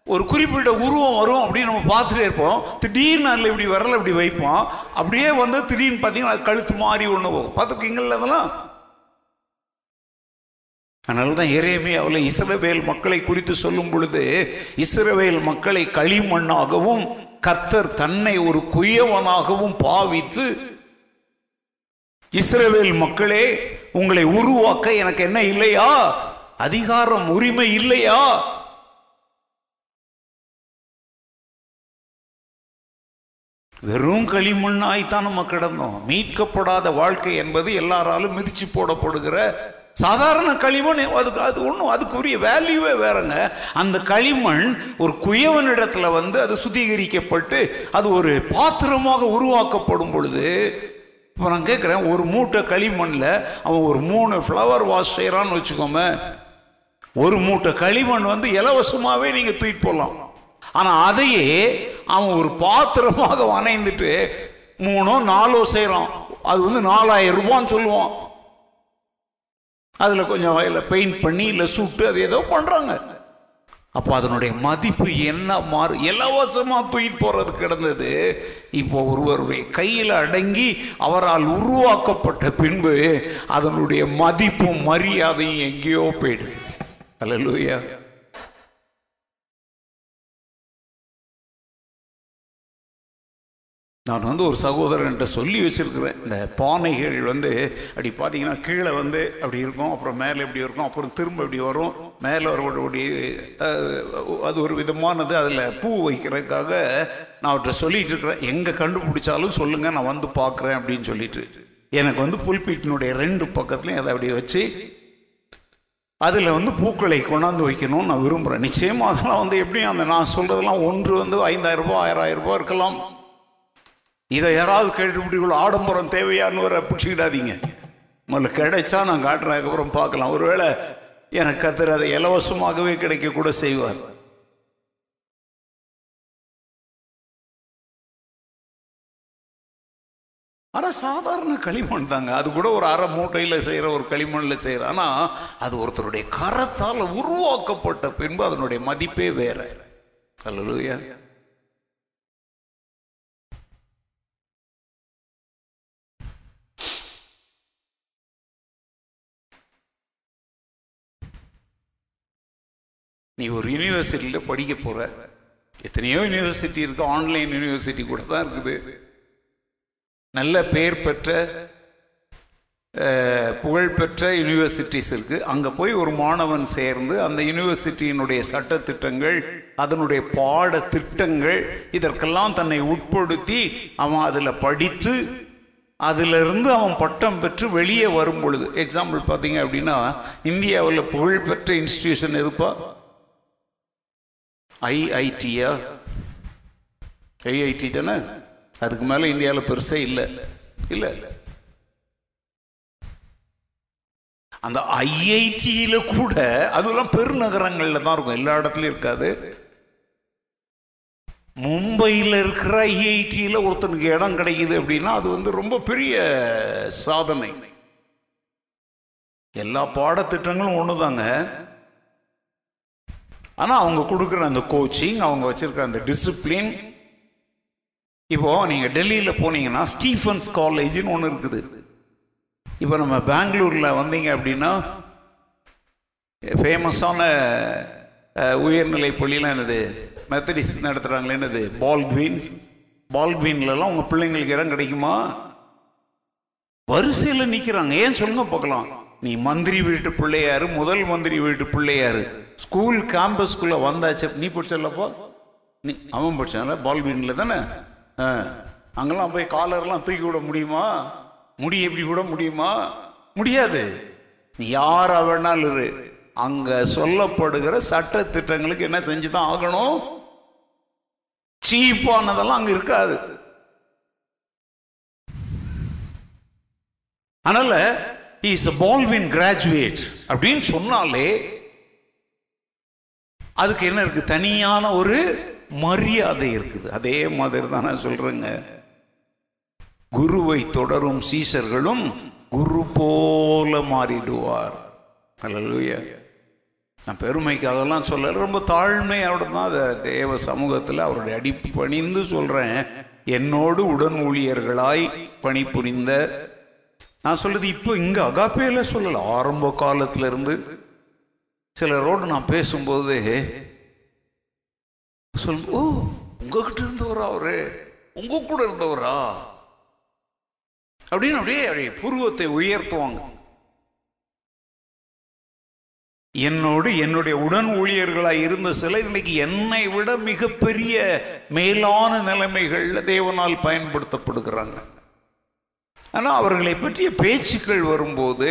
ஒரு குறிப்பிட்ட உருவம் வரும் அப்படின்னு நம்ம பார்த்துட்டே இருப்போம். திடீர்னு அதில் இப்படி விரல் இப்படி வைப்பான். அப்படியே வந்து திடீர்னு பார்த்தீங்கன்னா அது கழுத்து மாறி ஒன்று போகும். பார்த்துருக்கீங்களா அதெல்லாம்? அதனால தான் எரேமியாவில் இஸ்ரவேல் மக்களை குறித்து சொல்லும் பொழுது இஸ்ரவேல் மக்களை களிமண்ணாகவும் கர்த்தர் தன்னை ஒரு குயவனாகவும் பாவித்து இஸ்ரவேல் மக்களே உங்களை உருவாக்க எனக்கு என்ன இல்லையா? அதிகாரம் உரிமை இல்லையா? வெறும் களிமண்ணாய்த்தான் நம்ம கிடந்தோம். மீட்கப்படாத வாழ்க்கை என்பது எல்லாராலும் மிதிச்சு போடப்படுகிற சாதாரண களிமண் அதுக்கு அது ஒன்றும் அதுக்குரிய வேல்யூவே வேறங்க. அந்த களிமண் ஒரு குயவனிடத்தில் வந்து அது சுத்திகரிக்கப்பட்டு அது ஒரு பாத்திரமாக உருவாக்கப்படும் பொழுது இப்போ நான் கேட்குறேன் ஒரு மூட்டை களிமண்ணில் அவன் ஒரு மூணு ஃப்ளவர் வாஷ் செய்கிறான்னு வச்சுக்கோங்க ஒரு மூட்டை களிமண் வந்து இலவசமாகவே நீங்கள் தூக்கிட்டு போகலாம் ஆனால் அதையே அவன் ஒரு பாத்திரமாக வணைந்துட்டு மூணோ நாலோ செய்கிறான் அது வந்து நாலாயிரம் ரூபான்னு சொல்லுவான். அதில் கொஞ்சம் வயலில் பெயிண்ட் பண்ணி இல்லை சுட்டு அது ஏதோ பண்ணுறாங்க அப்போ அதனுடைய மதிப்பு என்ன மாறு? இலவசமாக தூக்கிட்டு போகிறது கிடந்தது. இப்போ ஒருவருடைய கையில் அடங்கி அவரால் உருவாக்கப்பட்ட பின்பு அதனுடைய மதிப்பும் மரியாதையும் எங்கேயோ போயிடுது. அல்லூயா நான் வந்து ஒரு சகோதரன்ட்ட சொல்லி வச்சுருக்கிறேன். இந்த பானைகள் வந்து அப்படி பார்த்தீங்கன்னா கீழே வந்து அப்படி இருக்கும் அப்புறம் மேலே இப்படி இருக்கும் அப்புறம் திரும்ப இப்படி வரும் மேலே வரக்கூடிய அது ஒரு விதமானது. அதில் பூ வைக்கிறதுக்காக நான் அவர்கிட்ட சொல்லிட்டு இருக்கிறேன். எங்கே கண்டுபிடிச்சாலும் சொல்லுங்கள் நான் வந்து பார்க்குறேன் அப்படின்னு சொல்லிட்டு. எனக்கு வந்து புல்பீட்டினுடைய ரெண்டு பக்கத்துலையும் அதை அப்படி வச்சு அதில் வந்து பூக்களை கொண்டாந்து வைக்கணும்னு நான் விரும்புகிறேன் நிச்சயமாக அதெல்லாம் வந்து எப்படியும் அந்த நான் சொல்கிறதெல்லாம் ஒன்று வந்து ஐந்தாயிரம் ரூபா ஆயிரம் ரூபா இருக்கலாம். இதை யாராவது கேட்டுவிட்டு ஆடம்பரம் தேவையான்னு வர பிடிச்சிக்கிடாதீங்க முதல்ல கிடைச்சா நான் காட்டுறேன் அதுக்கப்புறம் பார்க்கலாம். ஒருவேளை எனக்கு கத்துற அதை இலவசமாகவே கிடைக்க கூட செய்வார். ஆனால் சாதாரண களிமண் தாங்க. அது கூட ஒரு அரை மூட்டையில் செய்கிற ஒரு களிமண்ணில் செய்கிற ஆனால் அது ஒருத்தருடைய கரத்தால் உருவாக்கப்பட்ட பின்பு அதனுடைய மதிப்பே வேற. அல்லையா நீ ஒரு யூனிவர்சிட்டியில் படிக்க போகிற எத்தனையோ யூனிவர்சிட்டி இருக்கு ஆன்லைன் யூனிவர்சிட்டி கூட தான் இருக்குது. நல்ல பெயர் பெற்ற புகழ்பெற்ற யூனிவர்சிட்டிஸ் இருக்கு. அங்கே போய் ஒரு மாணவன் சேர்ந்து அந்த யூனிவர்சிட்டியினுடைய சட்டத்திட்டங்கள் அதனுடைய பாட திட்டங்கள் இதற்கெல்லாம் தன்னை உட்படுத்தி அவன் அதில் படித்து அதிலிருந்து அவன் பட்டம் பெற்று வெளியே வரும் பொழுது எக்ஸாம்பிள் பார்த்தீங்க அப்படின்னா இந்தியாவில் புகழ்பெற்ற இன்ஸ்டிடியூஷன் இருப்பா ஐஐடியா ஐஐடி தானே? அதுக்கு மேலே இந்தியாவில் பெருசே இல்லை. இல்லை. அந்த ஐஐடியில் கூட அதெல்லாம் பெருநகரங்களில் தான் இருக்கும். எல்லா இடத்துலையும் இருக்காது. மும்பையில் இருக்கிற ஐஐடியில் ஒருத்தனுக்கு இடம் கிடைக்குது அப்படின்னா அது வந்து ரொம்ப பெரிய சாதனை. எல்லா பாடத்திட்டங்களும் ஒண்ணுதாங்க. ஆனால் அவங்க கொடுக்குற அந்த கோச்சிங் அவங்க வச்சுருக்கிற அந்த டிசிப்ளின் இப்போது நீங்கள் டெல்லியில் போனீங்கன்னா ஸ்டீஃபன்ஸ் காலேஜ்னு ஒன்று இருக்குது. இப்போ நம்ம பெங்களூரில் வந்தீங்க அப்படின்னா ஃபேமஸான உயர்நிலை பள்ளியெலாம் என்னது? மெத்தடிஸ் நடத்துகிறாங்களே என்னது? பால்க்வீன்ஸ் பால்க்வீன்லலாம் உங்கள் பிள்ளைங்களுக்கு இடம் கிடைக்குமா? வரிசையில் நிற்கிறாங்க ஏன் சொல்லுங்க பார்க்கலாம். நீ மந்திரி வீட்டு பிள்ளையாரு முதல் மந்திரி வீட்டு பிள்ளையாரு. ஸ்கூல் கேம்பஸ்குள்ளே வந்தாச்சு. நீ பிடிச்சல்லப்போ நீ அவன் படிச்சான்ல பால்குவீனில் தானே? ஆ. அங்கெல்லாம் போய் காலர்லாம் தூக்கி விட முடியுமா? முடி எப்படி விட முடியுமா? முடியாது. நீ யாராக வேணாலும் இரு. அங்கே சொல்லப்படுகிற சட்ட திட்டங்களுக்கு என்ன செஞ்சு தான் ஆகணும் சீப்பானதெல்லாம் அங்கே இருக்காது. அதனால் இஸ் a பால்வின் கிராஜுவேட் அப்படின்னு சொன்னாலே அதுக்கு என்ன இருக்குது தனியான ஒரு மரியாதை இருக்குது. அதே மாதிரி தான் நான் சொல்கிறேங்க குருவை தொடரும் சீசர்களும் குரு போல மாறிடுவார். அல்லேலூயா. நான் பெருமைக்காகலாம் சொல்ல ரொம்ப தாழ்மையோட தான் அதை தேவ சமூகத்தில் அவருடைய அடி பணிந்து சொல்கிறேன் என்னோடு உடன் ஊழியர்களாய் பணிபுரிந்த நான் சொல்றது இப்போ இங்கே அகாப்பேல சொல்லலை. ஆரம்ப காலத்திலிருந்து இருந்து சிலரோடு நான் பேசும்போது சொல் ஓ உங்ககிட்ட இருந்தவரா அவரு? உங்க கூட இருந்தவரா? அப்படின்னு அப்படியே அப்படியே புருவத்தை உயர்த்துவாங்க. என்னோடு என்னுடைய உடன் ஊழியர்களாக இருந்த சிலர் இன்னைக்கு என்னை விட மிகப்பெரிய மேலான நிலைமைகளில் தேவனால் பயன்படுத்தப்படுகிறாங்க. ஆனால் அவர்களை பற்றிய பேச்சுக்கள் வரும்போது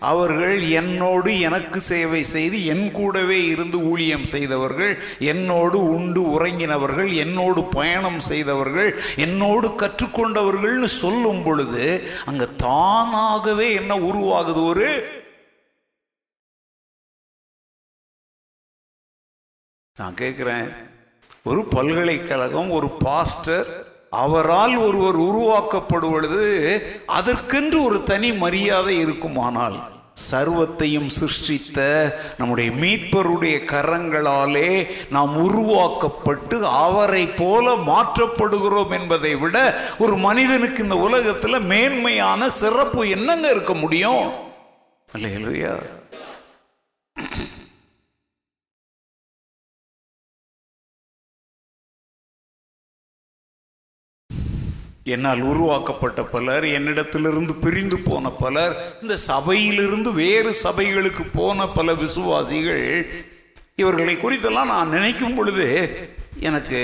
அவர்கள் என்னோடு எனக்கு சேவை செய்து என் கூடவே இருந்து ஊழியம் செய்தவர்கள் என்னோடு உண்டு உறங்கினவர்கள் என்னோடு பயணம் செய்தவர்கள் என்னோடு கற்றுக்கொண்டவர்கள்னு சொல்லும் பொழுது அங்கே தானாகவே என்ன உருவாகுது ஒரு நான் கேட்குறேன் ஒரு பல்கலைக்கழகம் ஒரு பாஸ்டர் அவரால் ஒருவர் உருவாக்கப்படுவது அதற்கென்று ஒரு தனி மரியாதை இருக்குமானால் சர்வத்தையும் சிருஷ்டித்த நம்முடைய மீட்பருடைய கரங்களாலே நாம் உருவாக்கப்பட்டு அவரை போல மாற்றப்படுகிறோம் என்பதை விட ஒரு மனிதனுக்கு இந்த உலகத்தில் மேன்மையான சிறப்பு என்னங்க இருக்க முடியும்? இல்லையா என்னால் உருவாக்கப்பட்ட பலர் என்னிடத்திலிருந்து பிரிந்து போன பலர் இந்த சபையிலிருந்து வேறு சபைகளுக்கு போன பல விசுவாசிகள் இவர்களை குறித்தெல்லாம் நான் நினைக்கும் பொழுது எனக்கு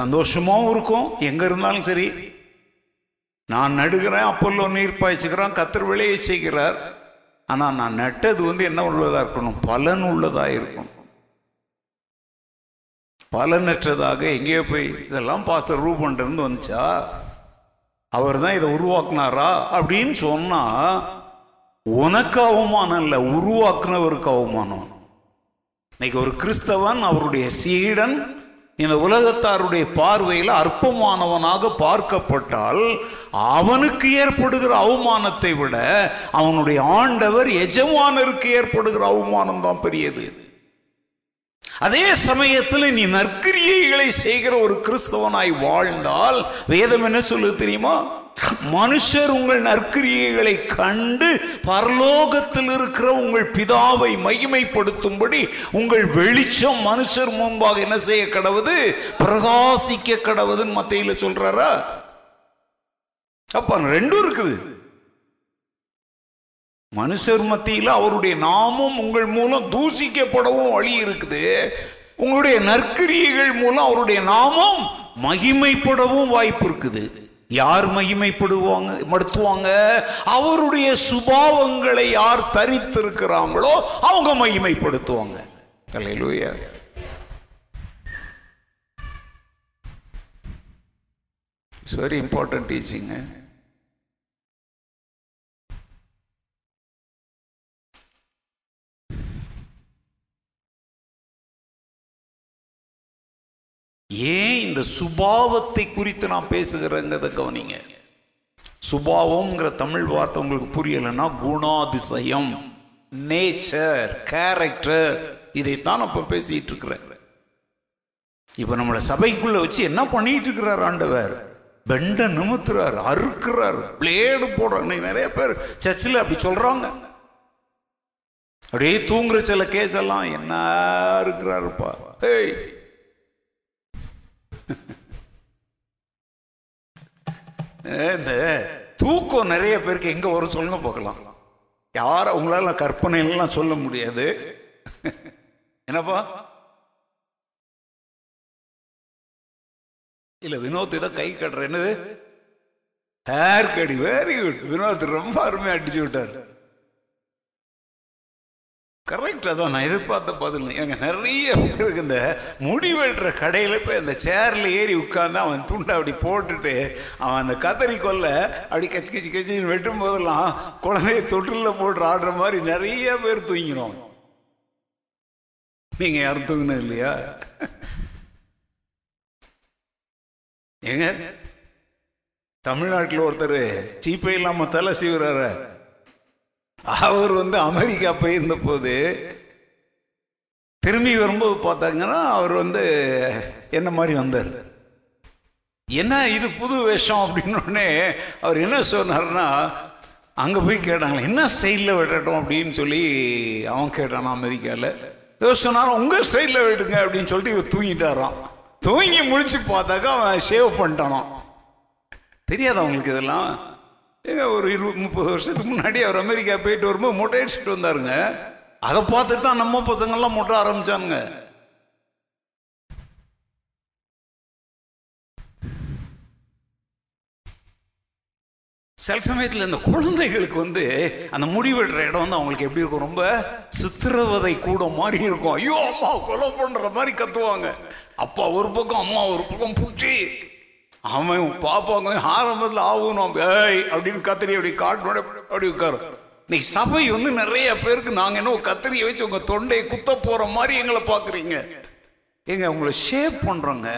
சந்தோஷமாகவும் இருக்கும். எங்கே இருந்தாலும் சரி. நான் நடுகிறேன் அப்பல்லோ நீர் பாய்ச்சிக்கிறான் கத்தர் விளைய செய்கிறார். ஆனால் நான் நட்டது வந்து என்ன உள்ளதாக இருக்கணும்? பலன் உள்ளதாக இருக்கணும். பலனற்றதாக எங்கேயோ போய் இதெல்லாம் பாஸ்டர் ரூபன்ட்டு வந்துச்சா? அவர் தான் இதை உருவாக்குனாரா அப்படின்னு சொன்னால் உனக்கு அவமானம் இல்லை உருவாக்குனவருக்கு அவமானம். இன்னைக்கு ஒரு கிறிஸ்தவன் அவருடைய சீடன் இந்த உலகத்தாருடைய பார்வையில் அற்பமானவனாக பார்க்கப்பட்டால் அவனுக்கு ஏற்படுகிற அவமானத்தை விட அவனுடைய ஆண்டவர் எஜமானருக்கு ஏற்படுகிற அவமானம் தான் பெரியது. அதே சமயத்தில் நீ நற்கிரியைகளை செய்கிற ஒரு கிறிஸ்தவனாய் வாழ்ந்தால் வேதம் என்ன சொல்லு தெரியுமா? மனுஷர் உங்கள் நற்கிரியைகளை கண்டு பரலோகத்தில் இருக்கிற உங்கள் பிதாவை மகிமைப்படுத்தும்படி உங்கள் வெளிச்சம் மனுஷர் முன்பாக என்ன செய்ய கடவுது? பிரகாசிக்க கடவுதுன்னு மத்தியில் சொல்றாரா? அப்ப ரெண்டும் இருக்குது. மனுஷர் மத்தியில் அவருடைய நாமம் உங்கள் மூலம் தூசிக்கப்படவும் வழி இருக்குது. உங்களுடைய நற்கிரியைகள் மூலம் அவருடைய நாமம் மகிமைப்படவும் வாய்ப்பு இருக்குது. யார் மகிமைப்படுவாங்க மடுத்துவாங்க? அவருடைய சுபாவங்களை யார் தரித்திருக்கிறாங்களோ அவங்க மகிமைப்படுத்துவாங்க. அல்லேலூயா. இட்ஸ் வெரி இம்பார்ட்டன்ட் டீச்சிங்க ஏன் இந்த சுபாவத்தை குறித்து நான் பேசுகிறேங்கிறத கவனிங்க. சுபாவம்ங்கிற தமிழ் வார்த்தை உங்களுக்கு புரியலைன்னா குணாதிசயம் நேச்சர் கேரக்டர் இதைத்தான் அப்போ பேசிட்டு இருக்கிறேன். இப்போ நம்மளை சபைக்குள்ள வச்சு என்ன பண்ணிட்டு இருக்கிறார் ஆண்டவர்? பெண்டை நிமித்துறார் அறுக்கிறார் பிளேடு போடுறாங்க நிறைய பேர் சர்ச்சில் அப்படி சொல்றாங்க. அப்படியே தூங்குற சில கேஸ் எல்லாம் என்ன இருக்கிறாருப்பா ஹேய் இந்த தூக்கம் நிறைய பேருக்கு எங்க வரும் சொல்லுங்க பார்க்கலாம். யார உங்களால கற்பனைலாம் சொல்ல முடியாது. என்னப்பா? இல்ல வினோத் இதை கை கட்டுற என்னது? ஹேர் கடி வெரி குட் வினோத் ரொம்ப அருமையா அடிச்சு விட்டார். கரெக்ட் அதான் நான் எதிர்பார்த்த பதில். எனக்கு நிறைய பேருக்கு இந்த முடி வெட்டுற கடையில் போய் அந்த சேரில் ஏறி உட்காந்து அவன் துண்டை அப்படி போட்டுட்டு அவன் அந்த கத்தரி கொல்ல அப்படி கச்சி கச்சி கச்சின்னு வெட்டும் போதெல்லாம் குழந்தைய தொட்டிலில் போட்டு ஆடுற மாதிரி நிறைய பேர் தூங்கிடும் நீங்கள் யாரும் தூங்கினது இல்லையா? ஏங்க தமிழ்நாட்டில் ஒருத்தர் சீப்பை இல்லாமல் தலை சீவுறாரு. அவர் வந்து அமெரிக்கா போயிருந்த போது திரும்பி வரும்போது பார்த்தாங்கன்னா அவர் வந்து என்ன மாதிரி வந்தார். என்ன இது புது வேஷம் அப்படின்னு உடனே அவர் என்ன சொன்னார்னா அங்கே போய் கேட்டாங்களே என்ன ஸ்டைலில் வெட்டட்டும் அப்படின்னு சொல்லி அவன் கேட்டானா அமெரிக்காவில் சொன்னாலும் உங்கள் ஸ்டைலில் வெட்டுங்க அப்படின்னு சொல்லிட்டு இவர் தூங்கிட்டாரான் தூங்கி முடிச்சு பார்த்தாக்கா அவன் ஷேவ் பண்ணிட்டானான் தெரியாது அவங்களுக்கு இதெல்லாம்? ஏங்க ஒரு இருபது முப்பது வருஷத்துக்கு முன்னாடி அவர் அமெரிக்கா போயிட்டு வரும்போது மொட்டை அடிச்சுட்டு வந்தாருங்க. அதை பார்த்துட்டு தான் நம்ம பசங்கள்லாம் மொட்டை ஆரம்பிச்சானுங்க. சில சமயத்தில் இந்த குழந்தைகளுக்கு வந்து அந்த முடிவெடுற இடம் வந்து அவங்களுக்கு எப்படி இருக்கும்? ரொம்ப சித்திரவதை கூட மாதிரி இருக்கும். ஐயோ அம்மா கொலை பண்ணுற மாதிரி கத்துவாங்க. அப்பா ஒரு பக்கம் அம்மா ஒரு பக்கம் பூச்சி. அவன் பாப்பாங்க ஆரம்பத்தில் ஆகணும். ஏய் அப்படின்னு கத்திரி அப்படி காட்டினோட அப்படி உட்காரு. இன்னைக்கு சபை வந்து நிறைய பேருக்கு நாங்கள் என்ன கத்திரியை வச்சு உங்கள் தொண்டையை குத்த போகிற மாதிரி எங்களை பார்க்குறீங்க. ஏங்க உங்களை ஷேப் பண்ணுறோங்க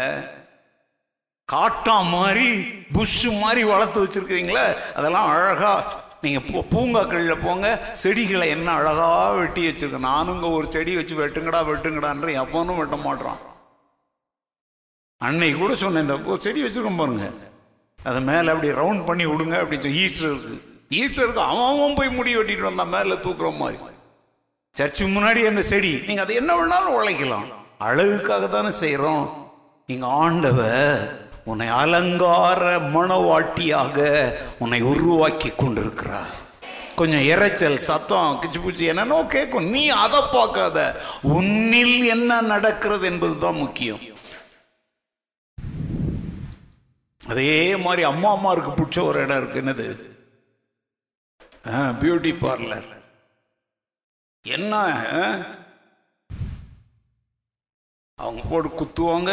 காட்டா மாதிரி புஷ் மாதிரி வளர்த்து வச்சுருக்கிறீங்களே? அதெல்லாம் அழகாக நீங்கள் பூ பூங்காக்களில் போங்க செடிகளை என்ன அழகாக வெட்டி வச்சிருக்கேன் நானுங்க ஒரு செடி வச்சு வெட்டுங்கடா வெட்டுங்கடான்ற எப்பனும் வெட்ட மாட்டான் அன்னைக்கு கூட சொன்னேன் இந்த செடி வச்சுருக்கோம் பாருங்க. அதை மேலே அப்படி ரவுண்ட் பண்ணி விடுங்க அப்படின்னு சொல்லி ஈஸ்டருக்கு ஈஸ்டருக்கு அவன் அவன் போய் முடி வெட்டிட்டு வந்தான் மேலே தூக்குற மாதிரி. சர்ச்சுக்கு முன்னாடி அந்த செடி நீங்க அதை என்ன வேணாலும் உழைக்கலாம். அழகுக்காக தானே செய்கிறோம் நீங்க ஆண்டவ உன்னை அலங்கார மணவாட்டியாக உன்னை உருவாக்கி கொண்டிருக்கிறார். கொஞ்சம் இரைச்சல் சத்தம் கிச்சு பூச்சி என்னன்னோ கேட்கும். நீ அதை பார்க்காத. உன்னில் என்ன நடக்கிறது என்பது தான் முக்கியம். அதே மாதிரி அம்மா அம்மாருக்கு பிடிச்ச ஒரு இடம் இருக்கு. என்னது? பியூட்டி பார்லர் என்ன? அவங்க போட்டு குத்துவாங்க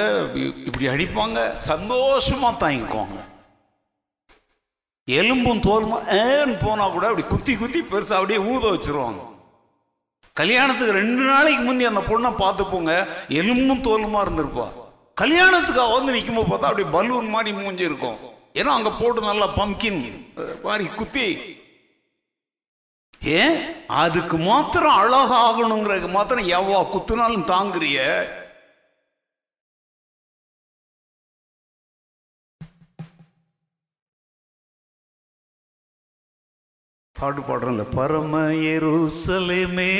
இப்படி அடிப்பாங்க சந்தோஷமா தாங்கிக்குவாங்க எலும்பும் தோலுமா ஏன்னு போனா கூட அப்படி குத்தி குத்தி பெருசா அப்படியே ஊத வச்சிருவாங்க. கல்யாணத்துக்கு ரெண்டு நாளைக்கு முந்தி அந்த பொண்ணை பார்த்து போங்க எலும்பும் தோலுமா இருந்திருப்பா. கல்யாணத்துக்காக வந்து வந்து நிற்கும்போது பார்த்தா அப்படியே பலூன் மாதிரி மூஞ்சி இருக்கும். ஏன்னா அங்க போட்டு நல்லா பம்கின் மாதிரி குத்தி. ஏன் அதுக்கு மாத்திரம் அழகாகணுங்கிறதுக்கு மாத்திரம் எவ்வா குத்துனாலும் தாங்குறிய? பாட்டு பாடுறல பரம எருசலேமே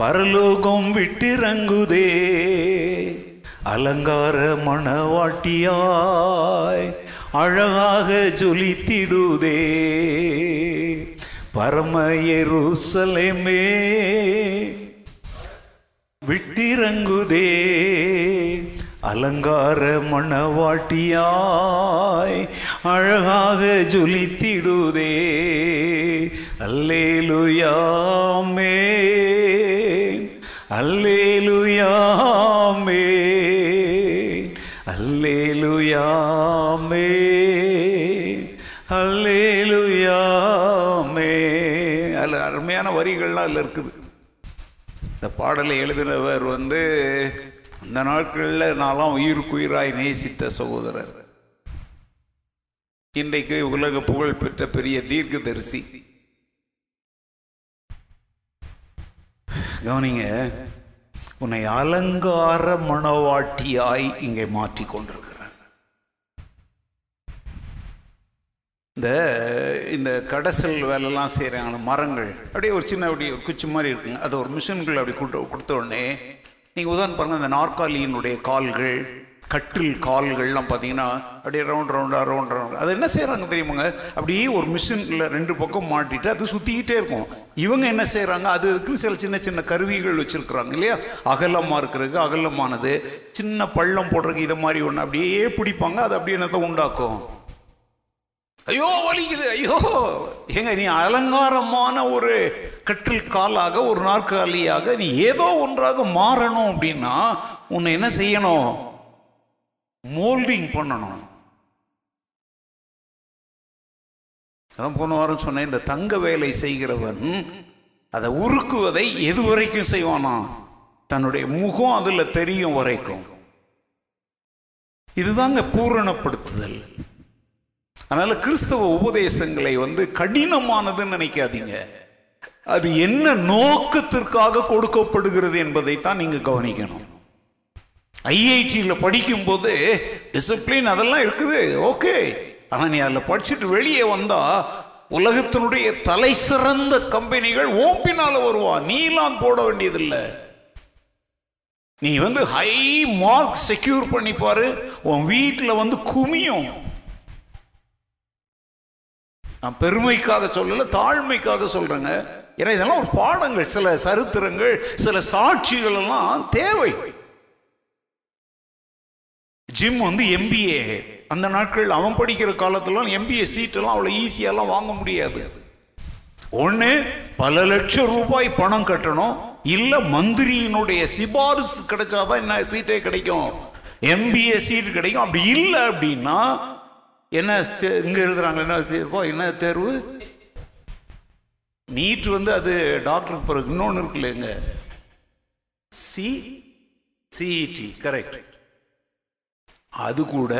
பரலோகம் விட்டிறங்குதே அலங்கார மணவாட்டியாய் அழகாக ஜொலித்திடுதே. பரம எருசலேமே விட்டிறங்குதே. அலங்கார மணவாட்டியாய் அழகாக ஜொலித்திடுதே. அல்லேலுயாமே அல்லேலுயாமே. அல்லேலுயாமே அல்லேலுயாமே அதில் அருமையான வரிகள்லாம் அதில் இருக்குது. இந்த பாடலை எழுதினவர் வந்து அந்த நாட்களில் நான்லாம் உயிருக்குயிராய் நேசித்த சகோதரர். இன்றைக்கு உலக புகழ் பெற்ற பெரிய தீர்க்க தரிசி கவனிங்க உன்னை அலங்கார மணவாட்டியாய் இங்கே மாற்றிக் கொண்டிருக்கிறார் இந்த இந்த கடைசல் வேலைலாம் செய்கிறாங்க மரங்கள். அப்படியே ஒரு சின்ன அப்படி ஒரு குச்சி மாதிரி இருக்குங்க. அது ஒரு மிஷின்கள் அப்படி கொடுத்த கொடுத்த உடனே நீங்கள் உதாரணம் பாருங்கள் அந்த நாற்காலியினுடைய கால்கள் கட்டில் கால்கள்லாம் பார்த்தீங்கன்னா அப்படியே ரவுண்ட் ரவுண்டாக ரவுண்ட் ரவுண்ட் அது என்ன செய்கிறாங்க தெரியுமாங்க? அப்படியே ஒரு மிஷினில் ரெண்டு பக்கம் மாட்டிட்டு அது சுற்றிக்கிட்டே இருக்கும். இவங்க என்ன செய்கிறாங்க அது அதுக்கு சில சின்ன சின்ன கருவிகள் வச்சுருக்குறாங்க இல்லையா? அகலமாக இருக்கிறதுக்கு அகலமானது. சின்ன பள்ளம் போடுறதுக்கு இதை மாதிரி ஒன்று அப்படியே பிடிப்பாங்க. அது அப்படியே என்னத்தை உண்டாக்கும்? ஐயோ வலிக்குது ஐயோ. ஏங்க நீ அலங்காரமான ஒரு கட்டில் காலாக ஒரு நாற்காலியாக நீ ஏதோ ஒன்றாக மாறணும் அப்படின்னா உன்னை என்ன செய்யணும்? மோல்டிங் பண்ணணும். அதான் போன வாரம் சொன்னேன் இந்த தங்க வேலை செய்கிறவன் அதை உருக்குவதை எது வரைக்கும் செய்வானா? தன்னுடைய முகம் அதில் தெரியும் வரைக்கும். இதுதாங்க பூரணப்படுத்துதல். அதனால கிறிஸ்தவ உபதேசங்களை வந்து கடினமானதுன்னு நினைக்காதீங்க. அது என்ன நோக்கத்திற்காக கொடுக்கப்படுகிறது என்பதைத்தான் நீங்க கவனிக்கணும். ஐஐடியில் படிக்கும்போது டிசிப்ளின் அதெல்லாம் இருக்குது ஓகே. ஆனால் நீ அதில் படிச்சுட்டு வெளியே வந்தா உலகத்தினுடைய தலை சிறந்த கம்பெனிகள் ஓம்பினால வருவான் நீலாம் போட வேண்டியதில்லை. நீ வந்து ஹை மார்க் செக்யூர் பண்ணி பாரு. உன் வீட்டில் வந்து குமியும். நான் பெருமைக்காக சொல்லல தாழ்மைக்காக சொல்றேங்க. ஏன்னா இதெல்லாம் ஒரு பாடங்கள் சில சரித்திரங்கள் சில சாட்சிகள் எல்லாம் தேவை. ஜிம் வந்து எம்பிஏ அந்த நாட்கள் அவன் படிக்கிற காலத்துலாம் எம்பிஏ சீட்டெல்லாம் அவ்வளோ ஈஸியாலாம் வாங்க முடியாது. ஒன்று பல லட்சம் ரூபாய் பணம் கட்டணும். இல்லை மந்திரியினுடைய சிபாரிசு கிடைச்சாதான் என்ன சீட்டே கிடைக்கும். எம்பிஏ சீட் கிடைக்கும். அப்படி இல்லை அப்படின்னா என்ன தே- எழுதுறாங்க என்ன தேர்வோ என்ன தேர்வு? நீட் வந்து அது டாக்டருக்கு பிறகு இன்னொன்று இருக்குல்லங்க சி சிஇடி கரெக்ட் அது கூட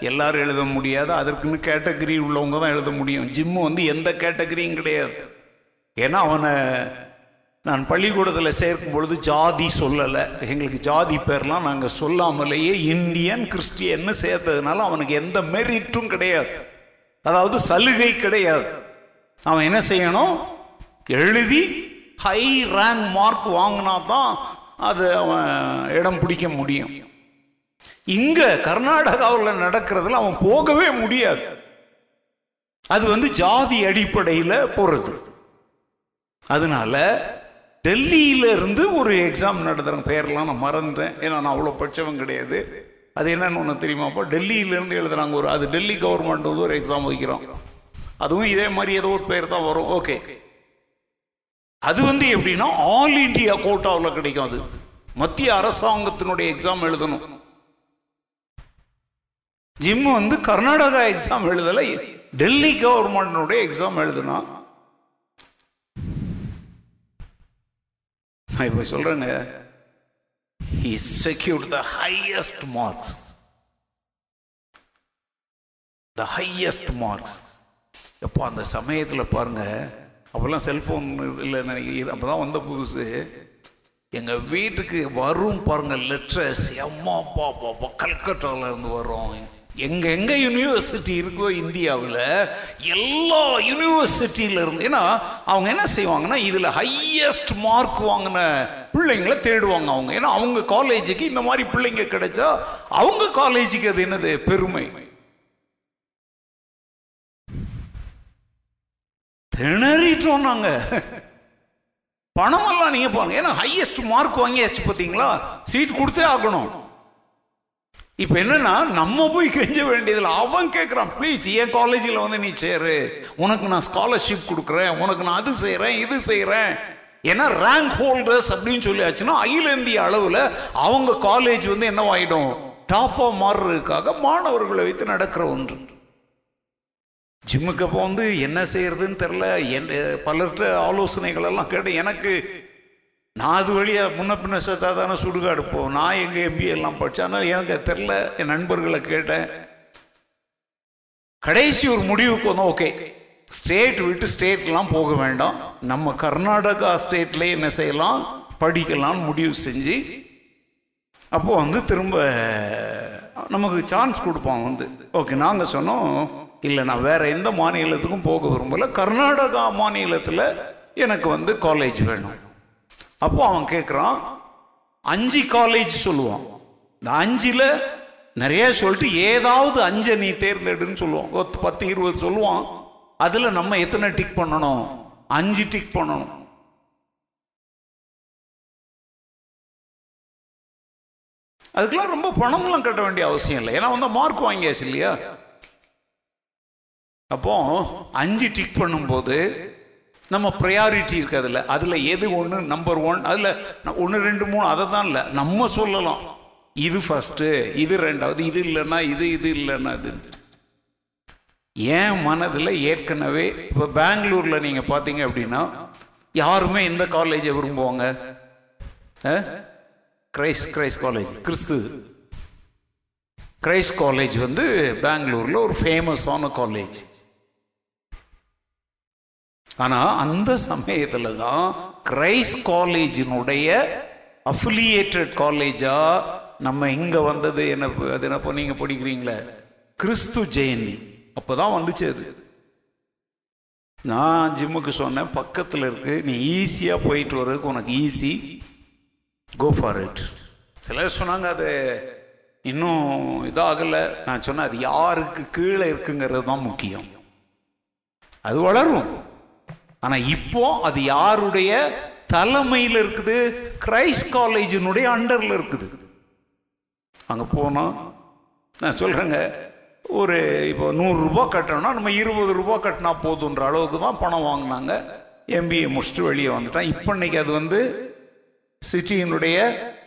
எல்லாரும் எழுத முடியாது அதற்குன்னு கேட்டகரி உள்ளவங்க தான் எழுத முடியும். ஜிம்மு வந்து எந்த கேட்டகரியும் கிடையாது. ஏன்னா அவனை நான் பள்ளிக்கூடத்தில் சேர்க்கும் பொழுது ஜாதி சொல்லலை. எங்களுக்கு ஜாதி பேர்லாம் நாங்கள் சொல்லாமலேயே இந்தியன் கிறிஸ்டியன்னு சேர்த்ததுனால அவனுக்கு எந்த மெரிட்டும் கிடையாது. அதாவது சலுகை கிடையாது. அவன் என்ன செய்யணும்? எழுதி ஹை ரேங்க் மார்க் வாங்கினா தான் அது அவன் இடம் பிடிக்க முடியும். இங்கே கர்நாடகாவில் நடக்கிறதுல அவன் போகவே முடியாது. அது வந்து ஜாதி அடிப்படையில் போகிறது அதனால டெல்லியில இருந்து ஒரு எக்ஸாம் நடத்துகிறேன் பேர்லாம் நான் மறந்துட்டேன். ஏன்னா நான் அவ்வளோ படித்தவன் கிடையாது. அது என்னன்னு ஒன்று தெரியுமாப்பா டெல்லியிலேருந்து எழுதுறாங்க ஒரு அது டெல்லி கவர்மெண்ட் வந்து ஒரு எக்ஸாம் வைக்கிறோம். அதுவும் இதே மாதிரி ஏதோ ஒரு பேர் தான் வரும். ஓகே அது வந்து எப்படின்னா ஆல் இண்டியா கோட்டாவில் கிடைக்கும் அது. மத்திய அரசாங்கத்தினுடைய எக்ஸாம் எழுதணும். ஜிம் வந்து கர்நாடகா எக்ஸாம் எழுதலை. டெல்லி கவர்மெண்ட்னுடைய எக்ஸாம் எழுதுனா நான் இப்போ சொல்கிறேங்க he secured the highest marks the highest marks எப்போ அந்த சமயத்தில் பாருங்க. அப்போல்லாம் செல்ஃபோன் இல்லை நினைக்கிறேன் அப்போ தான் வந்த புதுசு. எங்கள் வீட்டுக்கு வரும் பாருங்கள் லெட்டர்ஸ் எம்மா அப்பா பாப்பா கல்கட்டாவில் இருந்து வரும் எங்க எங்க யூனிவர்சிட்டி இருக்கோ இந்தியாவில் எல்லா யூனிவர்சிட்டியில இருந்து ஏன்னா அவங்க என்ன செய்வாங்கன்னா இதுல ஹையஸ்ட் மார்க் வாங்கின பிள்ளைங்களை தேடுவாங்க அவங்க. ஏன்னா அவங்க காலேஜுக்கு இந்த மாதிரி பிள்ளைங்க கிடைச்சா அவங்க காலேஜுக்கு அது என்னது? பெருமை. திணறிட்டோம் நாங்க பணமெல்லாம் நீங்க பாருங்க. ஏன்னா ஹையஸ்ட் மார்க் வாங்கியாச்சு பார்த்தீங்களா சீட் கொடுத்தே ஆகணும். இப்போ என்னன்னா நம்ம போய் கெஞ்ச வேண்டியதில் அவன் கேட்குறான் ப்ளீஸ் என் காலேஜில் வந்து நீ சேரு. உனக்கு நான் ஸ்காலர்ஷிப் கொடுக்குறேன். உனக்கு நான் அது செய்கிறேன் இது செய்கிறேன் ஏன்னா ரேங்க் ஹோல்டர்ஸ் அப்படின்னு சொல்லியாச்சுன்னா அகில இந்திய அளவில் அவங்க காலேஜ் வந்து என்னவாயிடும்? டாப்பாக மாறுறதுக்காக மாணவர்களை வைத்து நடக்கிற ஒன்று. ஜிம்முக்கு அப்போ வந்து என்ன செய்யறதுன்னு தெரில என் பலர்கிட்ட ஆலோசனைகள் எல்லாம் கேட்டு எனக்கு நான் அது வழியாக முன்ன பின்ன செத்தா தானே சுடுகாடு போவோம். நான் எங்கள் எம்பிஏ எல்லாம் படித்தேன் ஆனால் எனக்கு தெரில என் நண்பர்களை கேட்டேன். கடைசி ஒரு முடிவுக்கு வந்தோம். ஓகே. ஸ்டேட் விட்டு ஸ்டேட்லாம் போக வேண்டாம். நம்ம கர்நாடகா ஸ்டேட்லேயே என்ன செய்யலாம்? படிக்கலாம்னு முடிவு செஞ்சு அப்போ வந்து திரும்ப நமக்கு சான்ஸ் கொடுப்பான் வந்து. ஓகே நாங்கள் சொன்னோம் இல்லை நான் வேற எந்த மாநிலத்துக்கும் போக விரும்பல. கர்நாடகா மாநிலத்தில் எனக்கு வந்து காலேஜ் வேணும். அப்போ அவன் கேட்குறான் அஞ்சு காலேஜ் சொல்லுவான். இந்த அஞ்சில் நிறைய சொல்லிட்டு ஏதாவது அஞ்சை நீ தேர்ந்தெடுன்னு சொல்லுவான். ஒரு பத்து இருபது சொல்லுவான். அதில் நம்ம எத்தனை டிக் பண்ணணும்? அஞ்சு டிக் பண்ணணும். அதுக்கெல்லாம் ரொம்ப பணம்லாம் கட்ட வேண்டிய அவசியம் இல்லை. ஏன்னா வந்து மார்க் வாங்கியாச்சு இல்லையா? அப்போ அஞ்சு டிக் பண்ணும்போது நம்ம ப்ரையாரிட்டி இருக்குது அதில் அதில் எது ஒன்று நம்பர் ஒன் அதில் ஒன்று ரெண்டு மூணு அதை தான் இல்லை. நம்ம சொல்லலாம். இது ஃபஸ்ட்டு இது ரெண்டாவது இது இல்லைன்னா இது இது இல்லைன்னா இது. ஏன் மனதில் ஏற்கனவே இப்போ பெங்களூரில் நீங்கள் பார்த்தீங்க அப்படின்னா யாருமே எந்த காலேஜை விரும்புவாங்க. கிரைஸ் கிரைஸ் காலேஜ் கிறிஸ்து. கிரைஸ் காலேஜ் வந்து பெங்களூரில் ஒரு ஃபேமஸான காலேஜ் ஆனால் அந்த சமயத்தில் தான் கிரைஸ் காலேஜினுடைய அஃபிலியேட்டட் காலேஜாக நம்ம இங்கே வந்தது என்ன அது என்னப்போ நீங்கள் படிக்கிறீங்களே? கிறிஸ்து ஜெயந்தி. அப்போ தான் வந்துச்சு அது. நான் ஜிம்முக்கு சொன்னேன் பக்கத்தில் இருக்கு நீ ஈஸியாக போயிட்டு வர்றதுக்கு உனக்கு ஈஸி கோ ஃபார் இட் சிலர் சொன்னாங்க அது இன்னும் இதாகலை. நான் சொன்னேன் அது யாருக்கு கீழே இருக்குங்கிறது தான் முக்கியம். அது வளரும். ஆனால் இப்போ அது யாருடைய தலைமையில் இருக்குது? கிரைஸ்ட் காலேஜினுடைய அண்டரில் இருக்குது. அங்கே போனோம் நான் சொல்கிறேங்க ஒரு இப்போ நூறுரூபா கட்டணும்னா நம்ம இருபது ரூபா கட்டினா போதுன்ற அளவுக்கு தான் பணம் வாங்கினாங்க. எம்பிஏ முடிச்சுட்டு வெளியே வந்துட்டான். இப்போ இன்னைக்கு அது வந்து சிட்டியினுடைய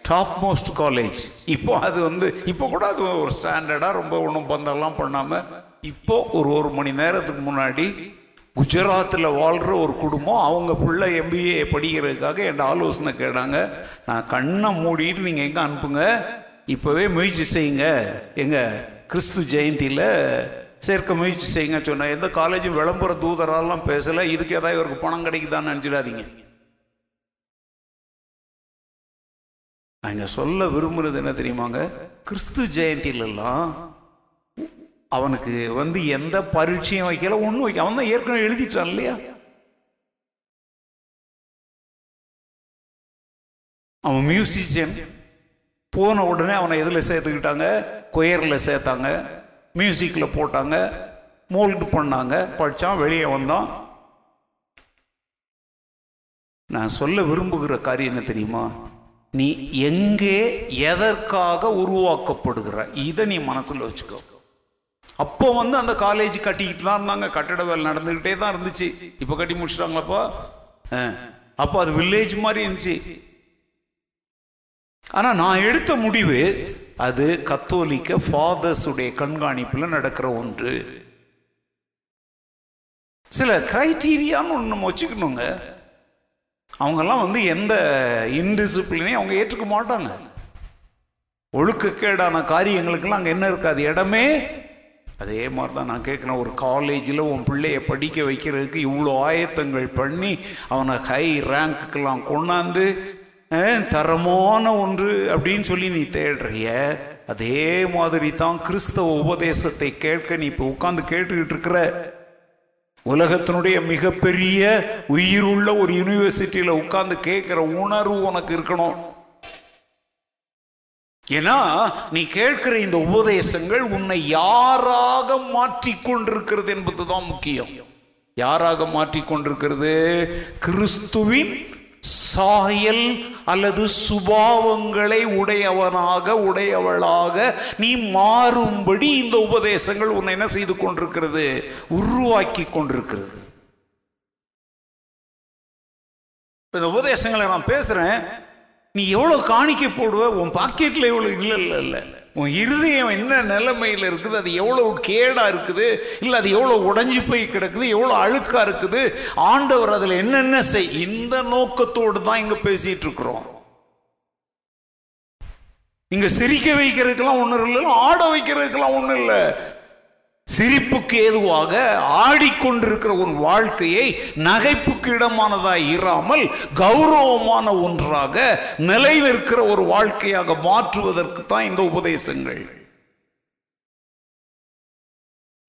டாப் மோஸ்ட் காலேஜ் இப்போ அது வந்து இப்போ கூட அது ஒரு ஸ்டாண்டர்டாக ரொம்ப ஒன்றும் பந்தெல்லாம் பண்ணாமல் இப்போ ஒரு ஒரு மணி நேரத்துக்கு முன்னாடி குஜராத்தில் வாழ்கிற ஒரு குடும்பம் அவங்க பிள்ளை எம்பிஏ படிக்கிறதுக்காக என் ஆலோசனை கேட்டாங்க. நான் கண்ணை மூடிட்டு நீங்கள் எங்கே அனுப்புங்க? இப்போவே முயற்சி செய்யுங்க. எங்கள் கிறிஸ்து ஜெயந்தியில் சேர்க்க முயற்சி செய்யுங்க சொன்னேன் எந்த காலேஜும் விளம்பர தூதரெல்லாம் பேசலை இதுக்கு ஏதாவது இவருக்கு பணம் கிடைக்குதான்னு நினச்சிடாதீங்க. நாங்கள் சொல்ல விரும்புறது என்ன தெரியுமாங்க? கிறிஸ்து ஜெயந்திலெல்லாம் அவனுக்கு வந்து எந்த பரீட்சையும் வைக்கல ஒன்றும் வைக்க அவன் தான் ஏற்கனவே எழுதிட்டான் இல்லையா? அவன் மியூசிஷியன் போன உடனே அவனை எதில் சேர்த்துக்கிட்டாங்க? கொயரில் சேர்த்தாங்க. மியூசிக்கில் போட்டாங்க. மோல்டு பண்ணாங்க. படித்தான் வெளியே வந்தான். நான் சொல்ல விரும்புகிற காரியம் என்ன தெரியுமா? நீ எங்கே எதற்காக உருவாக்கப்படுகிற? இதை நீ மனசில் வச்சுக்கோ. அப்போ வந்து அந்த காலேஜ் கட்டிக்கிட்டு தான் இருந்தாங்க. கட்டட வேலை நடந்துக்கிட்டே தான் இருந்துச்சு. இப்போ கட்டி முடிச்சிட்டாங்களப்பா? அப்போ அது வில்லேஜ் மாதிரி இருந்துச்சு. ஆனால் நான் எடுத்த முடிவு அது கத்தோலிக்க ஃபாதர்ஸுடைய கண்காணிப்பில் நடக்கிற ஒன்று. சில கிரைட்டீரியான்னு ஒன்று நம்ம வச்சுக்கணுங்க. அவங்கெல்லாம் வந்து எந்த இன்டிசிப்ளினையும் அவங்க ஏற்றுக்க மாட்டாங்க. ஒழுக்கக்கேடான காரியங்களுக்கெல்லாம் அங்கே என்ன இருக்காது. இடமே அதே மாதிரி தான் நான் கேட்குறேன் ஒரு காலேஜில் உன் பிள்ளைய படிக்க வைக்கிறதுக்கு இவ்வளோ ஆயத்தங்கள் பண்ணி அவனை ஹை ரேங்க்குக்கெல்லாம் கொண்டாந்து தரமான ஒன்று அப்படின்னு சொல்லி நீ தேடுறிய? அதே மாதிரி தான் கிறிஸ்தவ உபதேசத்தை கேட்க நீ இப்போ உட்காந்து கேட்டுக்கிட்டு இருக்கிற. உலகத்தினுடைய மிகப்பெரிய உயிருள்ள ஒரு யூனிவர்சிட்டியில் உட்காந்து கேட்குற உணர்வு உனக்கு இருக்கணும். ஏன்னா நீ கேட்கிற இந்த உபதேசங்கள் உன்னை யாராக மாற்றிக்கொண்டிருக்கிறது என்பதுதான் முக்கியம். யாராக மாற்றிக்கொண்டிருக்கிறது? கிறிஸ்துவின் சாயல் அல்லது சுபாவங்களை உடையவனாக உடையவளாக நீ மாறும்படி இந்த உபதேசங்கள் உன்னை என்ன செய்து கொண்டிருக்கிறது? உருவாக்கி கொண்டிருக்கிறது. இந்த உபதேசங்களை நான் பேசுறேன். நீ எவ்வளோ காணிக்கை போடுவ? உன் பாக்கெட்டில் எவ்வளோ இல்லை இல்லை இல்லை. உன் இருதயம் என்ன நிலைமையில் இருக்குது? அது எவ்வளோ கேடாக இருக்குது? இல்லை அது எவ்வளோ உடஞ்சி போய் கிடக்குது? எவ்வளோ அழுக்காக இருக்குது? ஆண்டவர் அதில் என்னென்ன செய்? இந்த நோக்கத்தோடு தான் இங்கே பேசிகிட்டு இருக்கிறோம். இங்கே சிரிக்க வைக்கிறதுக்கெல்லாம் ஒன்றும் இல்லை ஆட வைக்கிறதுக்கெல்லாம் ஒன்றும் இல்லை. சிரிப்புக்கு ஏதுவாக ஆடிக்கொண்டிருக்கிற உன் வாழ்க்கையை நகைப்புக்கு இடமானதாய் இராமல் கௌரவமான ஒன்றாக நிலை நிற்கிற ஒரு வாழ்க்கையாக மாற்றுவதற்கு தான் இந்த உபதேசங்கள்.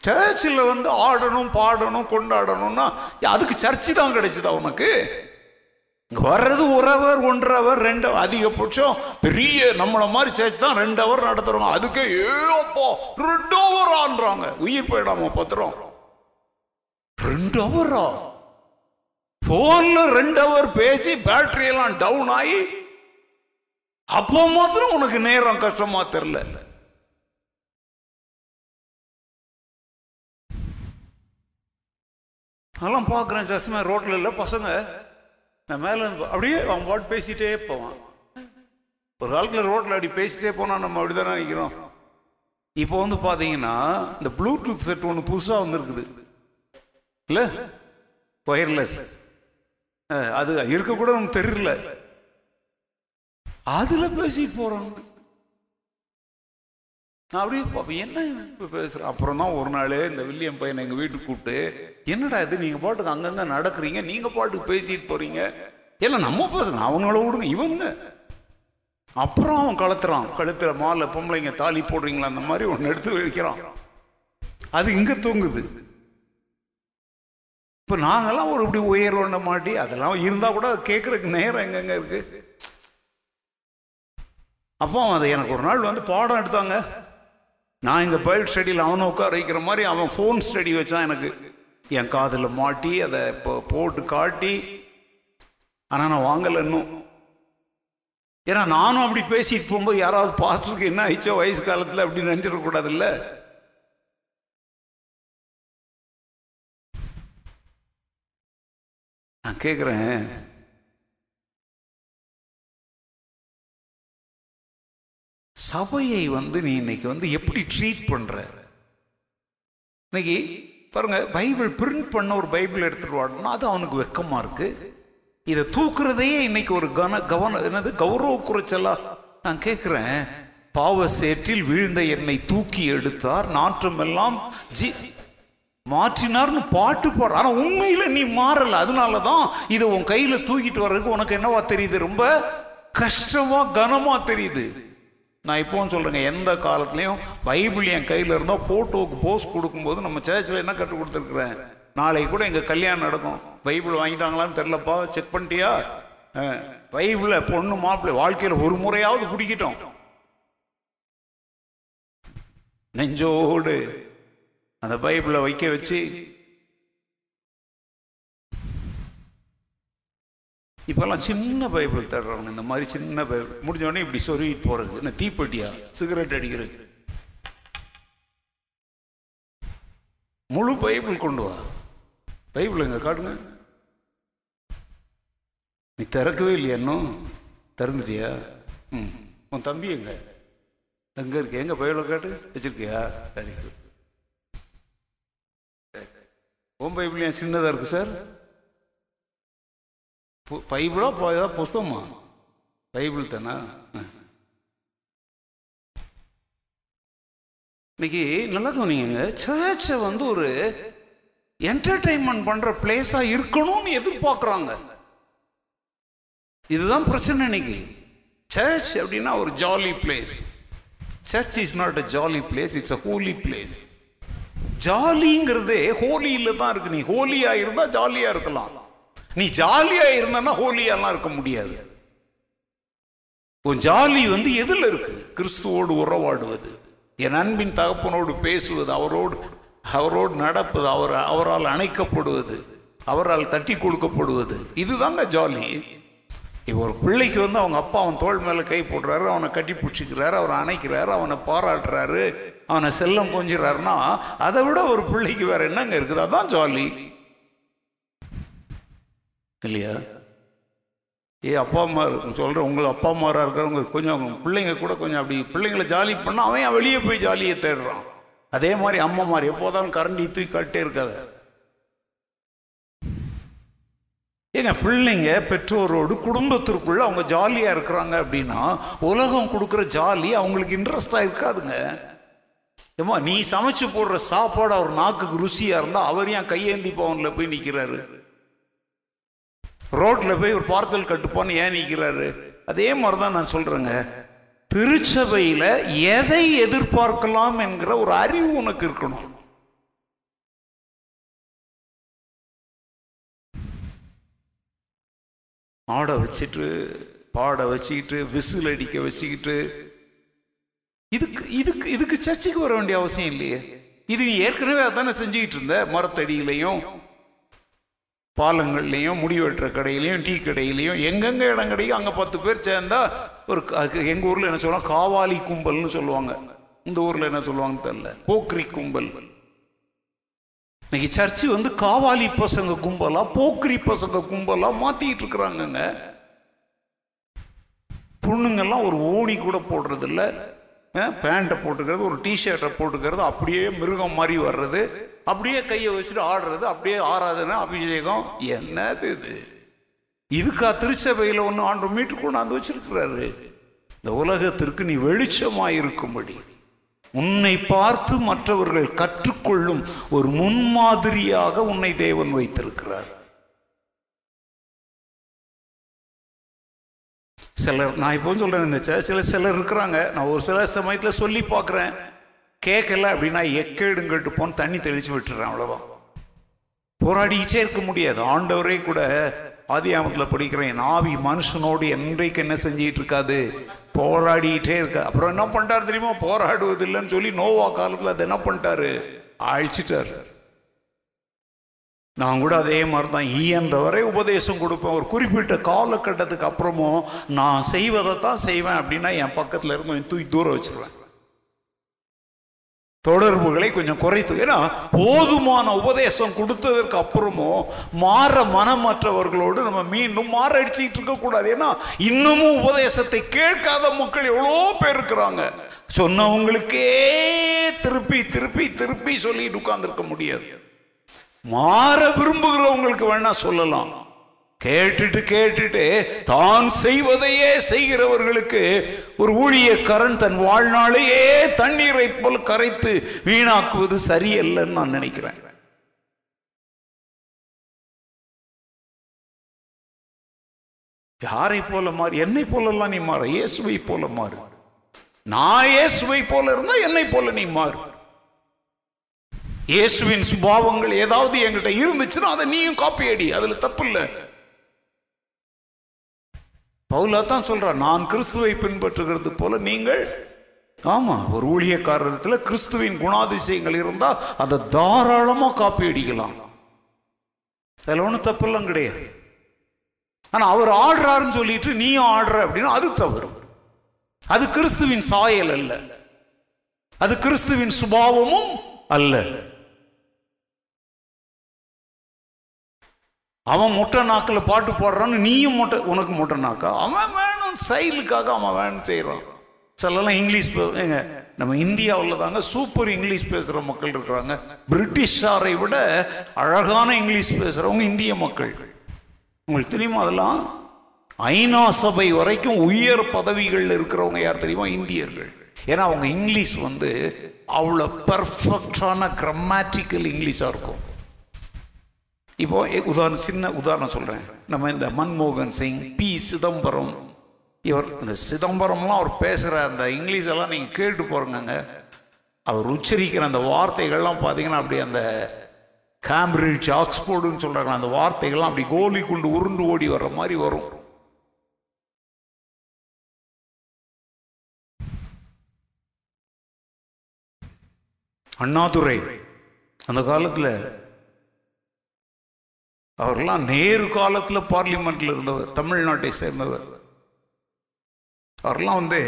சர்ச்சில் வந்து ஆடணும் பாடணும் கொண்டாடணும்னா அதுக்கு சர்ச்சு தான் கிடைச்சதா உனக்கு? வர்றது ஒரு ஹவர் ஒன்றரை ஹவர் ரெண்டு அதிகபட்சம் பெரிய நம்மளை மாதிரி சேர்ச்சு தான் ரெண்டு அவர் நடத்துறோம். அதுக்கே ஏப்போ ரெண்டு அவர் ஆன்றாங்க. உயிர் போயிடாம பத்திரம். ரெண்டு அவரா போன்ல ரெண்டு அவர் பேசி பேட்டரி எல்லாம் டவுன் ஆகி அப்போ மாத்திரம் உனக்கு நேரம் கஷ்டமா தெரியல. அதெல்லாம் பார்க்குறேன் சஸ்மே ரோட்ல இல்லை பசங்க. நான் மேலே இருந்து அப்படியே அவன் பாட்டு பேசிட்டே போவான். ஒரு காலத்தில் ரோட்டில் அப்படி பேசிட்டே போனால் நம்ம அப்படி தானே நிற்கிறோம் இப்போ வந்து பார்த்தீங்கன்னா இந்த ப்ளூடூத் செட் ஒன்று புதுசாக வந்துருக்குது. இல்லை? ஒயர்லெஸ் அது இருக்கக்கூட நமக்கு தெரியல. அதில் பேசிட்டு போகிறாங்க நான் அப்படியே பார்ப்பேன் என்ன இப்போ பேசுகிறேன் அப்புறம் தான் ஒரு நாள் இந்த வில்லியம் பையனை எங்கள் வீட்டுக்கு கூப்பிட்டு என்னடா இது? நீங்கள் பாட்டுக்கு அங்கங்கே நடக்கிறீங்க? நீங்கள் பாட்டுக்கு பேசிட்டு போகிறீங்க எல்லாம் நம்ம பேசணும் அவங்கள விடுங்க. இவங்க அப்புறம் அவன் கழுத்துறான் கழுத்துல மாலை பொம்பளைங்க தாலி போடுறீங்களா? அந்த மாதிரி ஒன்று எடுத்து வைக்கிறான். அது இங்கே தூங்குது. இப்போ நாங்களாம் ஒரு இப்படி உயர் ஒண்ண மாட்டி அதெல்லாம் இருந்தால் கூட கேட்குறதுக்கு நேரம் எங்கெங்க இருக்கு? அப்போ அதை எனக்கு ஒரு நாள் வந்து பாடம் எடுத்தாங்க. நான் இங்கே பைல் ஸ்டடியில் அவனை உட்கார வைக்கிற மாதிரி அவன் ஃபோன் ஸ்டடி வச்சான் எனக்கு என் காதில் மாட்டி அதை இப்போ போட்டு காட்டி. ஆனால் நான் வாங்கலை இன்னும். ஏன்னா நானும் அப்படி பேசிட்டு போகும்போது யாராவது பாஸ்டருக்கு என்ன ஆயிடுச்சோ வயசு காலத்தில் அப்படி நினச்சிடக்கூடாதுல்ல நான் கேட்குறேன் சபையை வந்து நீ இன்னைக்கு வந்து எப்படி ட்ரீட் பண்ற? இன்னைக்கு பாருங்க பைபிள் பிரிண்ட் பண்ண ஒரு பைபிள் எடுத்துட்டு வாடனா அது அவனுக்கு வெக்கமா இருக்கு. இதை தூக்குறதையே இன்னைக்கு ஒரு கன கவன என்னது? கௌரவ குறைச்சலா? நான் கேட்கிறேன் பாவ சேற்றில் வீழ்ந்த என்னை தூக்கி எடுத்தார். நாற்றமெல்லாம் ஜி மாற்றினார்னு பாட்டு பாடுற ஆனா உண்மையில நீ மாறல. அதனால தான் இதை உன் கையில தூக்கிட்டு வர்றதுக்கு உனக்கு என்னவா தெரியுது? ரொம்ப கஷ்டமா கனமா தெரியுது. நான் இப்போவும் சொல்கிறேங்க எந்த காலத்துலேயும் பைபிள் என் கையில் இருந்தால் ஃபோட்டோவுக்கு போஸ் கொடுக்கும்போது நம்ம சேர்ச்சில் என்ன கற்றுக் கொடுத்துருக்குறேன்? நாளைக்கு கூட எங்கள் கல்யாணம் நடக்கும். பைபிள் வாங்கிட்டாங்களான்னு தெரிலப்பா செக் பண்ணிட்டியா? பைபிளை பொண்ணு மாப்பிள்ளை வாழ்க்கையில் ஒரு முறையாவது பிடிக்கிட்டோம். நெஞ்சோடு அந்த பைபிளை வைக்க வச்சு இப்போல்லாம் சின்ன பைபிள் தேடுறாங்க இந்த மாதிரி சின்ன பைபிள். முடிஞ்சவொடனே இப்படி சொருகிட்டு போகிறது என்ன தீப்பெட்டியா சிகரெட் அடிக்கிறது. முழு பைபிள் கொண்டு வா. பைபிள் எங்கே காட்டுங்க? நீ திறக்கவே இல்லையா இன்னும்? திறந்துட்டியா? ம். உன் தம்பி எங்க? எங்கே இருக்கு? எங்கே பைபிளை காட்டு? வச்சிருக்கியா? சரி உன் பைபிள் ஏன் சின்னதாக இருக்கு சார்? பைபிளோ போ- ஏதாவது புஸ்தகமா? பைபிள் தானா? இன்னைக்கு நல்லா கவனிங்க சர்ச்சை வந்து ஒரு என்டர்டைன்மெண்ட் பண்ற பிளேஸா இருக்கணும்னு எதிர்பார்க்குறாங்க. இதுதான் பிரச்சனை இன்னைக்கு. சர்ச் அப்படின்னா ஒரு jolly place church is not a jolly place it's a holy place ஜாலிங்கிறதே ஹோலியில் தான் இருக்கு. நீ ஹோலியாக இருந்தால் ஜாலியாக இருக்கலாம். நீ ஜாலியா இருந்தனா ஹோலியாலாம் இருக்க முடியாது. உன் ஜாலி வந்து எதில் இருக்கு? கிறிஸ்துவோடு உறவாடுவது. என் அன்பின் தகப்பனோடு பேசுவது அவரோடு அவரோடு நடப்பது அவர் அவரால் அணைக்கப்படுவது அவரால் தட்டி கொடுக்கப்படுவது. இதுதாங்க ஜாலி. இப்போ ஒரு பிள்ளைக்கு வந்து அவங்க அப்பா அவன் தோள் மேலே கை போடுறாரு அவனை கட்டி பிடிச்சிக்கிறாரு அவனை அணைக்கிறாரு அவனை பாராட்டுறாரு அவனை செல்லம் கொஞ்சிறாருன்னா அதை விட ஒரு பிள்ளைக்கு வேற என்னங்க இருக்குது? அதான் ஜாலி. இல்லையா? ஏ அப்பா அம்மா சொல்கிறேன் உங்கள் அப்பா அம்மாராக இருக்கிறவங்க கொஞ்சம் பிள்ளைங்க கூட கொஞ்சம் அப்படி பிள்ளைங்களை ஜாலி பண்ணால் அவன் வெளியே போய் ஜாலியை தேடுறான். அதே மாதிரி அம்மா மாதிரி எப்போதாலும் கரண்டி தூக்கி காட்டே இருக்காது. ஏங்க பிள்ளைங்க பெற்றோரோடு குடும்பத்திற்குள்ளே அவங்க ஜாலியாக இருக்கிறாங்க அப்படின்னா உலகம் கொடுக்குற ஜாலி அவங்களுக்கு இன்ட்ரெஸ்டாக இருக்காதுங்க. ஏமா நீ சமைச்சு போடுற சாப்பாடு அவர் நாக்குக்கு ருசியாக இருந்தால் அவர் ஏன் கையேந்தி பவனில் போய் நிற்கிறாரு ரோட்டில் போய் ஒரு பார்த்தல் கட்டுப்பான்னு ஏன் நிற்கிறாரு அதே மாதிரி தான் நான் சொல்கிறேங்க திருச்சபையில் எதை எதிர்பார்க்கலாம் என்கிற ஒரு அறிவு உனக்கு இருக்கணும். ஆட வச்சுட்டு பாட வச்சுக்கிட்டு விசில் அடிக்க வச்சுக்கிட்டு இதுக்கு இதுக்கு இதுக்கு சர்ச்சைக்கு வர வேண்டிய அவசியம் இல்லையே. இது நீ ஏற்கனவே அதானே செஞ்சுக்கிட்டு இருந்த மரத்தடியிலையும் பாலங்கள்லேயும் முடி வெட்டுற கடையிலையும் டீ கடையிலையும் எங்கெங்கே இடம் கிடைக்கும் அங்கே பத்து பேர் சேர்ந்தால் ஒரு எங்கள் ஊரில் என்ன சொல்லுவாங்க? காவாலி கும்பல்னு சொல்லுவாங்க. இந்த ஊரில் என்ன சொல்லுவாங்க தெரில போக்ரி கும்பல். இன்னைக்கு சர்ச்சு வந்து காவாலி பசங்க கும்பலாக போக்ரி பசங்க கும்பலாக மாற்றிக்கிட்டு இருக்கிறாங்கங்க. பொண்ணுங்கெல்லாம் ஒரு ஓணி கூட போடுறதில்ல. பேண்ட்டை போட்டுக்கிறது ஒரு டிஷர்ட்டை போட்டுக்கிறது அப்படியே மிருகம் மாதிரி வர்றது. அப்படியே கையை வச்சுட்டு ஆடுறது அப்படியே ஆராதனை அபிஷேகம். என்னது இது? இதுக்கா திருச்சபையில் ஒன்று ஆண்டு மீட்டு கொண்டாந்து வச்சிருக்கிறாரு. இந்த உலகத்திற்கு நீ வெளிச்சமாய் இருக்கும்படி. உன்னை பார்த்து மற்றவர்கள் கற்றுக்கொள்ளும் ஒரு முன்மாதிரியாக உன்னை தேவன் வைத்திருக்கிறார். சிலர் நான் இப்போ சொல்கிறேன் இந்த சர்ச்சில் சிலர் இருக்கிறாங்க. நான் ஒரு சில சமயத்தில் சொல்லி பார்க்குறேன். கேட்கல அப்படின்னா எக்கேடுங்கட்டு போன்னு தண்ணி தெளித்து விட்டுறேன் அவ்வளோவா போராடிக்கிட்டே இருக்க முடியாது. ஆண்டவரே கூட ஆதியாமத்தில் படிக்கிறேன் என் ஆவி மனுஷனோடு என்றைக்கு என்ன செஞ்சிட்டு இருக்காது? போராடிக்கிட்டே இருக்க. அப்புறம் என்ன பண்ணிட்டாரு தெரியுமா? போராடுவது இல்லைன்னு சொல்லி நோவா காலத்தில் அதை என்ன பண்ணிட்டாரு? அழிச்சிட்டாரு. நான் கூட அதே மாதிரி தான் ஈயன்ற வரை உபதேசம் கொடுப்பேன். ஒரு குறிப்பிட்ட காலகட்டத்துக்கு அப்புறமும் நான் செய்வதை தான் செய்வேன் அப்படின்னா என் பக்கத்தில் இருந்து தூக்கி தூரம் வச்சுருவேன். தொடர்புகளை கொஞ்சம் குறைத்து ஏன்னா போதுமான உபதேசம் கொடுத்ததற்கு அப்புறமும் மாற மனமற்றவர்களோடு நம்ம மீண்டும் மாற அடிச்சுக்கிட்டு இருக்கக்கூடாது ஏன்னா இன்னமும் உபதேசத்தை கேட்காத மக்கள் எவ்வளோ பேர் இருக்கிறாங்க. சொன்னவங்களுக்கே திருப்பி திருப்பி திருப்பி சொல்லிட்டு உட்கார்ந்துருக்க முடியாது. மாற விரும்புகிறவங்களுக்கு வேணா சொல்லலாம். கேட்டுட்டு கேட்டுட்டு தான் செய்வதையே செய்கிறவர்களுக்கு ஒரு ஊழியக்காரன் தன் வாழ்நாளையே தண்ணீரை போல் கரைத்து வீணாக்குவது சரியல்லன்னு நான் நினைக்கிறேன். யாரை போல மாறு? என்னை போலெல்லாம் நீ மாற? இயேசுவை போல மாறு. நான் இயேசுவை போல இருந்தா என்னை போல நீ மாறு. இயேசுவின் சுபாவங்கள் ஏதாவது என்கிட்ட இருந்துச்சுன்னா அதை நீயும் காப்பி அடி. அதுல தப்பு இல்லை பவுலா தான் சொல்றார் நான் கிறிஸ்துவை பின்பற்றுகிறது போல நீங்கள் ஆமா ஒரு ஊழியக்காரத்தில் கிறிஸ்துவின் குணாதிசயங்கள் இருந்தால் அதை தாராளமா காப்பி அடிக்கலாம். அதில் ஒன்றும் தப்பெல்லாம் கிடையாது. ஆனால் அவர் ஆடுறாருன்னு சொல்லிட்டு நீயும் ஆடுற அப்படின்னா அது தவறு. அது கிறிஸ்துவின் சாயல் அல்ல. அது கிறிஸ்துவின் சுபாவமும் அல்ல. அவன் முட்டை நாக்கில் பாட்டு பாடுறான்னு நீயும் மொட்டை உனக்கு மொட்டை நாக்கா? அவன் வேணும் செயலுக்காக அவன் வேணும் செய்கிறான் சிலலாம் இங்கிலீஷ் ஏங்க நம்ம இந்தியாவில் தாங்க சூப்பர் இங்கிலீஷ் பேசுகிற மக்கள் இருக்கிறாங்க. பிரிட்டிஷாரை விட அழகான இங்கிலீஷ் பேசுகிறவங்க இந்திய மக்கள். உங்களுக்கு தெரியுமா அதெல்லாம்? ஐநா சபை வரைக்கும் உயர் பதவிகளில் இருக்கிறவங்க யார் தெரியுமா? இந்தியர்கள். ஏன்னா அவங்க இங்கிலீஷ் வந்து அவ்வளோ பர்ஃபெக்டான கிரமேட்டிக்கல் இங்கிலீஷாக இருக்கும். இப்போ உதாரணம் சின்ன உதாரணம் சொல்கிறேன் நம்ம இந்த மன்மோகன் சிங் பி. சிதம்பரம். இவர் இந்த சிதம்பரம்லாம் அவர் பேசுகிற அந்த இங்கிலீஷ் எல்லாம் நீங்கள் கேட்டு போகிறங்க அவர் உச்சரிக்கிற அந்த வார்த்தைகள்லாம் பார்த்தீங்கன்னா அப்படி அந்த கேம்பிரிட்ஜ் ஆக்ஸ்போர்டுன்னு சொல்கிறாங்க அந்த வார்த்தைகள்லாம் அப்படி கோலி கொண்டு உருண்டு ஓடி வர்ற மாதிரி வரும். அண்ணாதுரை அந்த காலத்தில் அவர்லாம் நேரு காலத்தில் பார்லிமெண்ட்ல இருந்தவர் தமிழ்நாட்டை சேர்ந்தவர். அவர்லாம் வந்து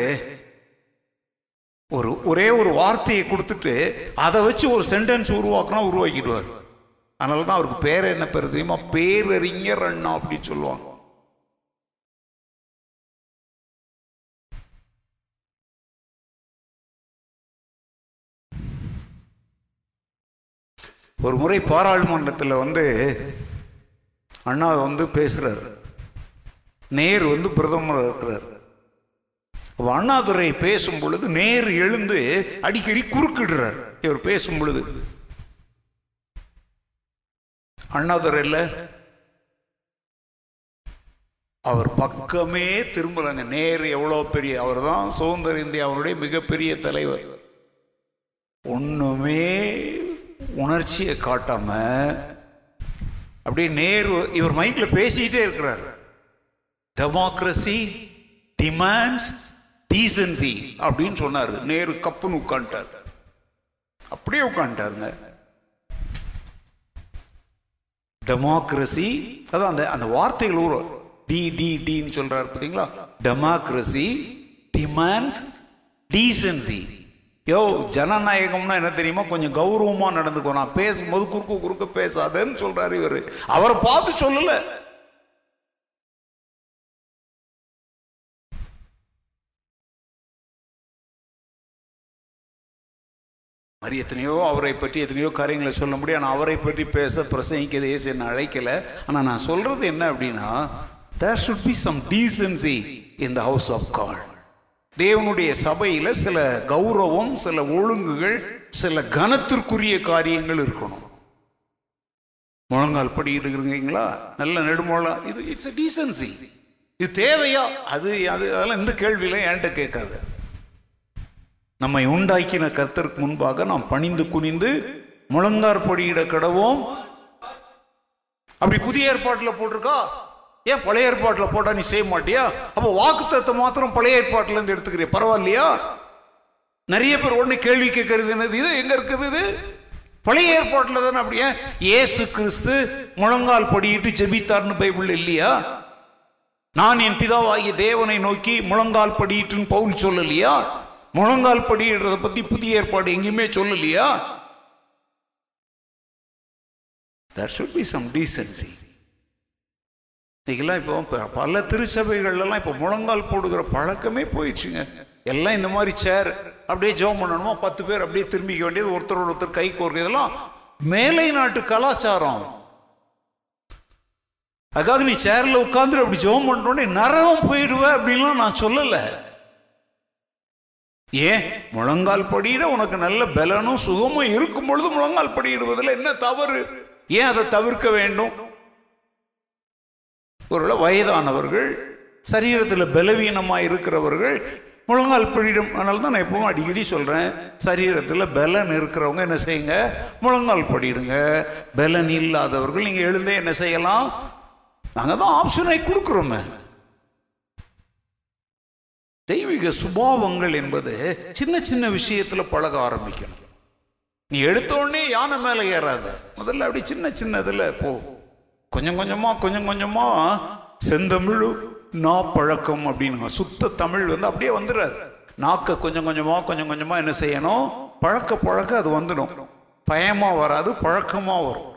ஒரு ஒரே ஒரு வார்த்தையை கொடுத்துட்டு அதை வச்சு ஒரு சென்டென்ஸ் உருவாக்கினா உருவாக்கிடுவார். அதனால தான் அவருக்கு பேர் என்ன பேர் தெரியுமா? பேரறிஞர் அண்ணா அப்படின்னு சொல்லுவாங்க. ஒரு முறை பாராளுமன்றத்தில் வந்து அண்ணா வந்து பேசுகிறார் நேர் வந்து பிரதமர் இருக்கிறார். அப்போ அண்ணாதுரை பேசும் பொழுது நேர் எழுந்து அடிக்கடி குறுக்கிடுறார். இவர் பேசும் பொழுது. அண்ணாதுரையில் அவர் பக்கமே திரும்புகிறாங்க நேர் எவ்வளோ பெரிய அவர் தான் சுதந்திர இந்தியாவுடைய மிகப்பெரிய தலைவர். ஒன்றுமே உணர்ச்சியை காட்டாமல் அப்படியே நேரு இவர் மைக்கில் பேசிட்டே இருக்கிறார். டெமோக்ரஸி டிமாண்ட்ஸ் டீசன்சி அப்படின்னு சொன்னார். நேரு கப்புன்னு உட்காந்துட்டார் அப்படியே உட்காந்துட்டாருங்க டெமோக்ரஸி அதான் அந்த அந்த வார்த்தைகள் ஊர் டி டி டின்னு சொல்றாரு பார்த்தீங்களா? டெமோக்ரஸி டிமாண்ட்ஸ் டீசன்சி யோ ஜனநாயகம்னா என்ன தெரியுமா? கொஞ்சம் கௌரவமாக நடந்துக்கோ. நான் பேசும்போது குறுக்கு குறுக்க பேசாதேன்னு சொல்கிறார் இவர். அவரை பார்த்து சொல்லல. மாதிரி எத்தனையோ அவரை பற்றி எத்தனையோ காரியங்களை சொல்ல முடியும். ஆனால் அவரை பற்றி பேச பிரசங்கிக்க என்ன அழைக்கல. ஆனால் நான் சொல்றது என்ன அப்படின்னா there should be some decency in the house of God தேவனுடைய சபையில் சில கௌரவம் சில ஒழுங்குகள் சில கனத்திற்குரிய காரியங்கள் இருக்கணும். முழங்கால் படிக்கிட்டுக்கிறீங்களா நல்ல நெடுமோளம் இது இட்ஸ் டீசன்சி இது தேவையா? அது அது அதெல்லாம் இந்த கேள்வியில என்கிட்ட கேட்காது. நம்மை உண்டாக்கின கர்த்தருக்கு முன்பாக நாம் பணிந்து குனிந்து முழங்கார் படியிட கடவோம். அப்படி புதிய ஏற்பாட்டில் போட்டிருக்கா? ஏன் பழைய ஏற்பாட்டில் போட்டா நீ செய்ய மாட்டியா? அப்போ வாக்குத்தத்தை மாத்திரம் பழைய ஏற்பாட்டிலேருந்து எடுத்துக்கிறிய பரவாயில்லையா? நிறைய பேர் உடனே கேள்வி கேட்கறது என்னது இது? எங்கே இருக்குது இது? பழைய ஏற்பாட்டில் தானே அப்படியே இயேசு கிறிஸ்து முழங்கால் படியிட்டு ஜெபித்தார்னு பைபிள் இல்லையா? நான் என் பிதாவாகிய தேவனை நோக்கி முழங்கால் படியிட்டுன்னு பவுல் சொல்லலையா? முழங்கால் படியிடுறத பற்றி புதிய ஏற்பாடு எங்கேயுமே சொல்லலையா? There should be some decency. இன்றைக்கெல்லாம் இப்போ பல திருச்சபைகள்லாம் இப்போ முழங்கால் போடுகிற பழக்கமே போயிடுச்சுங்க. எல்லாம் இந்த மாதிரி சேர் அப்படியே ஜோம் பண்ணணுமா? பத்து பேர் அப்படியே திரும்பிக்க வேண்டியது ஒருத்தர் ஒருத்தர் கை கோர்க்க இதெல்லாம் மேலை நாட்டு கலாச்சாரம். அதுக்காக நீ சேரில் உட்காந்துரு அப்படி ஜெபம் பண்ணுறோன்னே நரகம் போயிடுவேன் அப்படின்லாம் நான் சொல்லலை. ஏன்? முழங்கால் படியிட உனக்கு நல்ல பலனும் சுகமும் இருக்கும் பொழுது முழங்கால் படியிடுவதில் என்ன தவறு? ஏன் அதை தவிர்க்க வேண்டும்? ஒருவேளை வயதானவர்கள் சரீரத்தில் பலவீனமாக இருக்கிறவர்கள் முழங்கால் படியிடும் அதனால தான் நான் எப்பவும் அடிக்கடி சொல்கிறேன் சரீரத்தில் பலன் இருக்கிறவங்க என்ன செய்யுங்க? முழங்கால் படிடுங்க. பலன் இல்லாதவர்கள் நீங்கள் எழுந்தே என்ன செய்யலாம்? நாங்கள் தான் ஆப்ஷனை கொடுக்குறோமே. தெய்வீக சுபாவங்கள் என்பது சின்ன சின்ன விஷயத்தில் பழக ஆரம்பிக்கணும். நீ எடுத்தோடனே யானை மேலே ஏறாத. முதல்ல அப்படி சின்ன சின்னதில் போ. கொஞ்சம் கொஞ்சமா கொஞ்சம் கொஞ்சமா. செந்தமிழ் நா பழக்கம் அப்படின்னு சுத்த தமிழ் வந்து அப்படியே வந்துடாது நாக்கை கொஞ்சம் கொஞ்சமா கொஞ்சம் கொஞ்சமா என்ன செய்யணும்? பழக்க பழக்க அது வந்துடும். பயமா வராது பழக்கமா வரும்.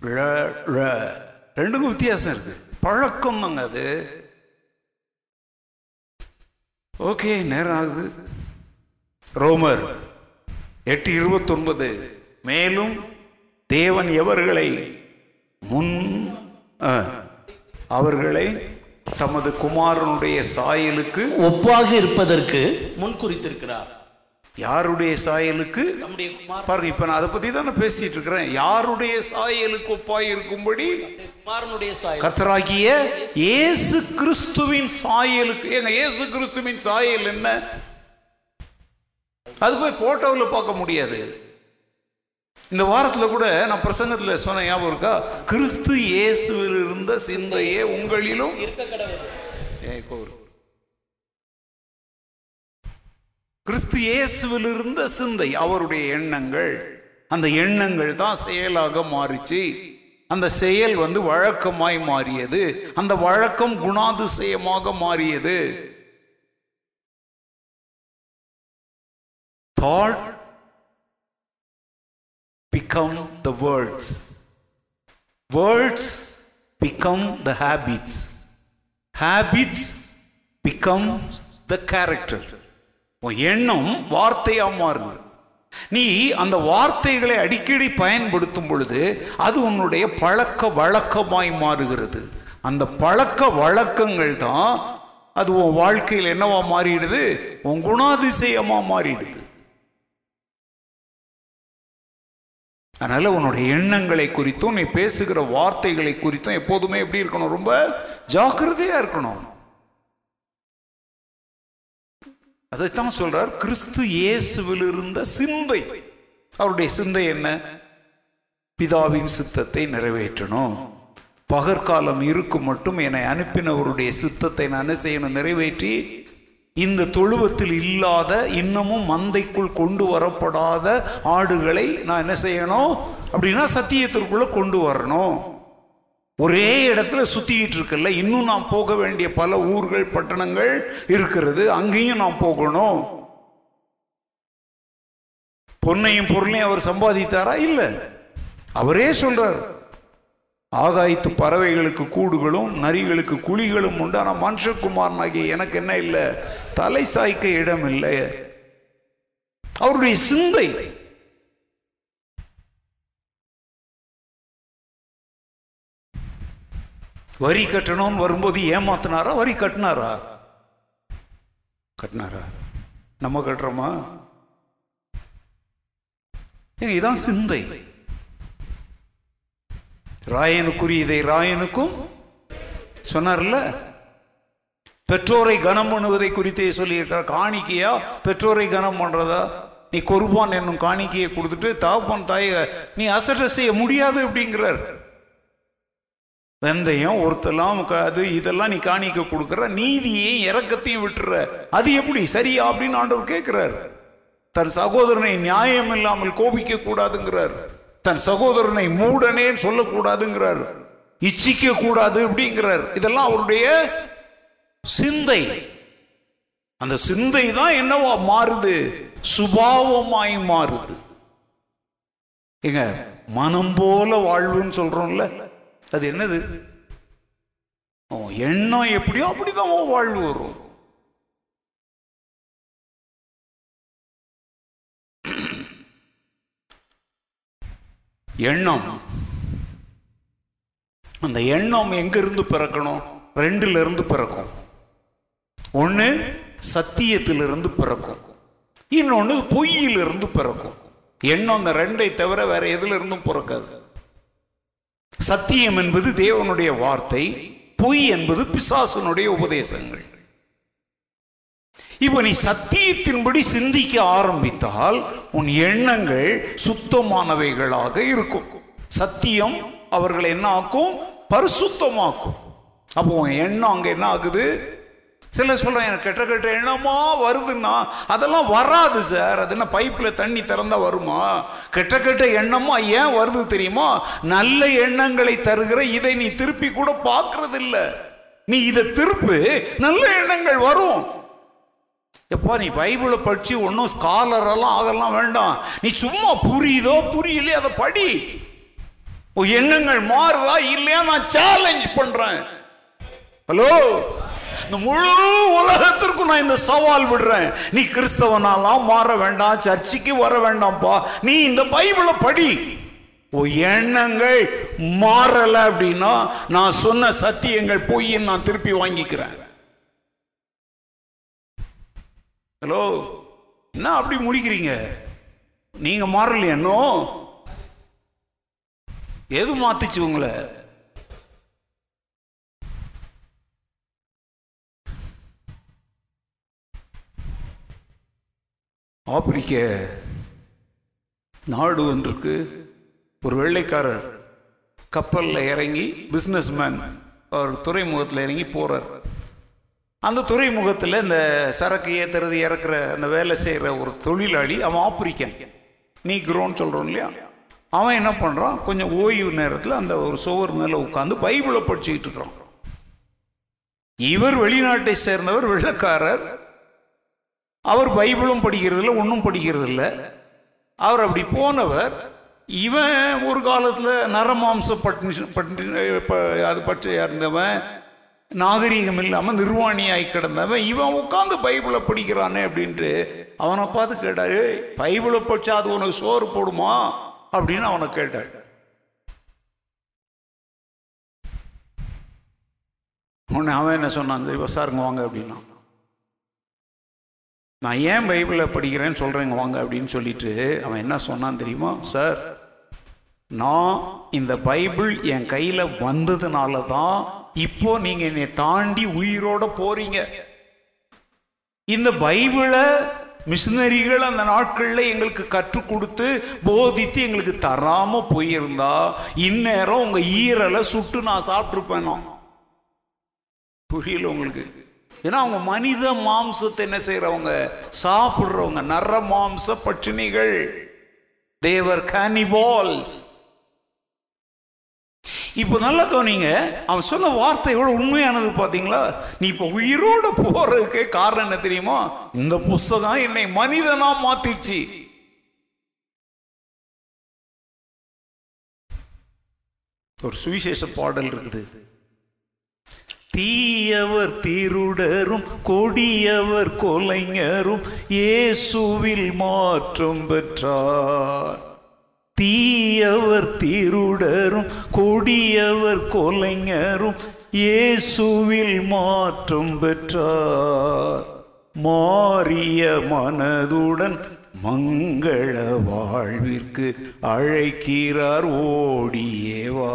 ழ, ழ. ரெண்டுக்கும் வித்தியாசம் இருக்கு. பழக்கம் தாங்க அது. ஓகே நேரம் ஆகுது. ரோமர் எட்டு இருபத்தொன்பது. மேலும் தேவன் எவர்களை முன் அவர்களை தமது குமாரனுடைய சாயலுக்கு ஒப்பாக இருப்பதற்கு முன் குறித்திருக்கிறார். யாருடைய சாயலுக்கு? பாருங்க இப்ப நான் அதை பத்தி தானே பேசிட்டு இருக்கிறேன். யாருடைய சாயலுக்கு ஒப்பாய் இருக்கும்படி? கர்த்தராகிய இயேசு கிறிஸ்துவின் சாயலுக்கு ஏங்க இயேசு கிறிஸ்துவின் சாயல் என்ன? அது போய் போட்டோவில் பார்க்க முடியாது. இந்த வாரத்தில் கூட நான் பிரசங்கத்தில் சொன்ன ஞாபகம் இருக்கா? கிறிஸ்து இயேசுவில் இருந்த சிந்தையே உங்களிலும் கிறிஸ்து இயேசுவில் இருந்த சிந்தை அவருடைய எண்ணங்கள். அந்த எண்ணங்கள் தான் செயலாக மாறிச்சு. அந்த செயல் வந்து வழக்கமாய் மாறியது. அந்த வழக்கம் குணாதிசயமாக மாறியது. thought become the words. Words become the habits. Habits become the character. உன் எண்ணம் வார்த்தையா மாறுது. நீ அந்த வார்த்தைகளை அடிக்கடி பயன்படுத்தும் பொழுது அது உன்னுடைய பழக்க வழக்கமாய் மாறுகிறது. அந்த பழக்க வழக்கங்கள் தான் அது உன் வாழ்க்கையில் என்னவா மாறிடுது? உன் குணாதிசயமா மாறிடுது. அதனால் உன்னுடைய எண்ணங்களை குறித்தும் நீ பேசுகிற வார்த்தைகளை குறித்தும் எப்போதுமே எப்படி இருக்கணும்? ரொம்ப ஜாக்கிரதையாக இருக்கணும். அதைத்தான் சொல்றார் கிறிஸ்து இயேசுவில் இருந்த சிந்தை. அவருடைய சிந்தை என்ன? பிதாவின் சித்தத்தை நிறைவேற்றணும். பகற்காலம் இருக்கும் மட்டும் என்னை அனுப்பினவருடைய சித்தத்தை நான் என்ன செய்யணும்? நிறைவேற்றி இந்த தொழுவத்தில் இல்லாத இன்னமும் மந்தைக்குள் கொண்டு வரப்படாத ஆடுகளை நான் என்ன செய்யணும்? அப்படின்னா சத்தியத்திற்குள்ள கொண்டு வரணும். ஒரே இடத்துல சுத்திக்கிட்டு இருக்குல்ல இன்னும் நான் போக வேண்டிய பல ஊர்கள் பட்டணங்கள் இருக்கிறது அங்கேயும் நான் போகணும். பொன்னையும் பொருளையும் அவர் சம்பாதித்தாரா? இல்லை. அவரே சொல்றார் ஆகாயத்து பறவைகளுக்கு கூடுகளும் நரிகளுக்கு குழிகளும் உண்டு. ஆனால் மனுஷகுமாரனாகிய எனக்கு என்ன இல்லை? தலை சாய்க்க இடம் இல்லை அவருடைய சிந்தை. வரி கட்டணும்னு வரும்போது ஏமாத்தினாரா வரி கட்டினாரா? கட்டினாரா? நம்ம கட்டுறோமா? இதான் சிந்தை. ராயனுக்குரியதை ராயனுக்கும் சொன்னார்ல? பெற்றோரை கனம் பண்ணுவதை குறித்தே சொல்லியிருக்கிறார் காணிக்கையா? பெற்றோரை கனம் பண்றதா? நீ கொருபான் என்னும் காணிக்கையை கொடுத்துட்டு தாப்பான் தாய நீ அசட்ட செய்ய முடியாது அப்படிங்கிறார். வெந்தயம் ஒருத்தெல்லாம் அது இதெல்லாம் நீ காணிக்க கொடுக்குற நீதியையும் இறக்கத்தையும் விட்டுற. அது எப்படி? சரியா அப்படின்னு ஆண்டவர் கேட்கிறார். தன் சகோதரனை நியாயம் இல்லாமல் கோபிக்க கூடாதுங்கிறார். தன் சகோதரனை மூடனே சொல்லக்கூடாதுங்கிறார். இச்சிக்க கூடாது அப்படிங்கிறார். இதெல்லாம் அவருடைய சிந்தை. அந்த சிந்தை தான் என்னவா மாறுது? சுபாவமாய் மாறுது. ஏங்க மனம் போல வாழ்வுன்னு சொல்றோம்ல அது என்னது? எண்ணம் எப்படியோ அப்படிதான் வாழ்வு வரும். எண்ணம். அந்த எண்ணம் எங்கிருந்து பிறக்கணும்? ரெண்டுல இருந்து பிறக்கும். ஒன்று சத்தியத்திலிருந்து பிறக்கும். இன்னொன்று பொய்யிலிருந்து பிறக்கும். எண்ணம் அந்த ரெண்டை தவிர வேற எதுல இருந்தும் பிறக்காது. சத்தியம் என்பது தேவனுடைய வார்த்தை பொய் என்பது பிசாசனுடைய உபதேசங்கள். இப்போ நீ சத்தியத்தின்படி சிந்திக்க ஆரம்பித்தால் உன் எண்ணங்கள் சுத்தமானவைகளாக இருக்கும். சத்தியம் அவர்களை என்ன ஆக்கும்? பரிசுத்தமாக்கும். அப்போ உன் எண்ணம் அங்கே என்ன ஆகுது? சில சொல்கிறேன் எனக்கு கெட்ட கெட்ட எண்ணமா வருதுன்னா அதெல்லாம் வராது சார். அது என்ன பைப்பில் தண்ணி திறந்தா வருமா? கெட்ட கெட்ட எண்ணமா ஏன் வருது தெரியுமா? நல்ல எண்ணங்களை தருகிற இதை நீ திருப்பி கூட பார்க்கறதில்ல. நீ இதை திருப்பு நல்ல எண்ணங்கள் வரும். எப்பா நீ பைபிளை படிச்சு ஒன்றும் ஸ்காலர் எல்லாம் அதெல்லாம் வேண்டாம். நீ சும்மா புரியுதோ புரியலையோ அதை படி. எண்ணங்கள் மாறுதா இல்லையா? நான் சேலஞ்ச் பண்றேன். ஹலோ இந்த முழு உலகத்திற்கும் நான் இந்த சவால் விடுறேன். நீ கிறிஸ்தவனாலாம் மாற வேண்டாம் சர்ச்சுக்கு வர வேண்டாம்ப்பா நீ இந்த பைபிளை படி. எண்ணங்கள் மாறல அப்படின்னா நான் சொன்ன சத்தியங்கள் பொய்ன்னு நான் திருப்பி வாங்கிக்கிறேன். ஹலோ என்ன அப்படி முடிக்கிறீங்க? நீங்க மாறலையா? எது மாத்துச்சு உங்களை? ஆப்பிரிக்க நாடு ஒன்றுக்கு ஒரு வெள்ளைக்காரர் கப்பலில் இறங்கி பிஸ்னஸ்மேன் அவர் துறைமுகத்தில் இறங்கி போகிறார் அந்த துறைமுகத்தில் இந்த சரக்கு ஏற்றுறது இறக்குற அந்த வேலை செய்கிற ஒரு தொழிலாளி அவன் ஆப்பிரிக்கன். நீக்ரோன்னு சொல்கிறோம் இல்லையா? அவன் என்ன பண்ணுறான் கொஞ்சம் ஓய்வு நேரத்தில் அந்த ஒரு சுவர் மேலே உட்காந்து பைபிளை படிச்சுக்கிட்டு இருக்கிறான். இவர் வெளிநாட்டை சேர்ந்தவர் வெள்ளக்காரர். அவர் பைபிளும் படிக்கிறதில்ல ஒன்றும் படிக்கிறதில்ல. அவர் அப்படி போனவர் இவன் ஒரு காலத்தில் நரமாம்ச பட்டி பட்டி அது பற்றியாக இருந்தவன் நாகரீகம் இல்லாமல் நிர்வாணியாகி கிடந்தவன் இவன் உட்காந்து பைபிளை படிக்கிறானே அப்படின்ட்டு அவனை பார்த்து கேட்டாரு பைபிளை படிச்சா அது உனக்கு சோறு போடுமா? அப்படின்னு அவனை கேட்டார். உடனே அவன் என்ன சொன்னான் சரி சாருங்க வாங்க அப்படின்னா நான் ஏன் பைபிளில் படிக்கிறேன்னு சொல்கிறேங்க வாங்க அப்படின்னு சொல்லிட்டு அவன் என்ன சொன்னான் தெரியுமா? சார் நான் இந்த பைபிள் என் கையில் வந்ததுனால தான் இப்போ நீங்கள் என்னை தாண்டி உயிரோட போறீங்க. இந்த பைபிளை மிஷினரிகள் அந்த நாட்களில் எங்களுக்கு கற்றுக் கொடுத்து போதித்து எங்களுக்கு தராமல் போயிருந்தா இந்நேரம் உங்கள் ஈரலை சுட்டு நான் சாப்பிட்ருப்பேன் புரியல உங்களுக்கு? ஏன்னா அவங்க மனித மாம்சத்தை என்ன செய்கிறவங்க சாப்பிட்றவங்க. நர மாம்ச பட்சினிகள் தேவர் கானிபால்ஸ் இப்போ நல்லா தோணிங்க அவன் சொன்ன வார்த்தை எவ்வளோ உண்மையானது பார்த்தீங்களா? நீ இப்போ உயிரோட போகிறதுக்கு காரணம் என்ன தெரியுமா? இந்த புஸ்தகம் என்னை மனிதனாக மாத்திடுச்சு. ஒரு சுவிசேஷ பாடல் இருக்குது. தீயவர் திருடரும் கொடியவர் கொலைஞரும் இயேசுவில் மாற்றம் பெற்றார். தீயவர் திருடரும் கொடியவர் கொலைஞரும் இயேசுவில் மாற்றம் பெற்றார். மாறிய மனதுடன் மங்கள வாழ்விற்கு அழைக்கிறார் ஓடியேவா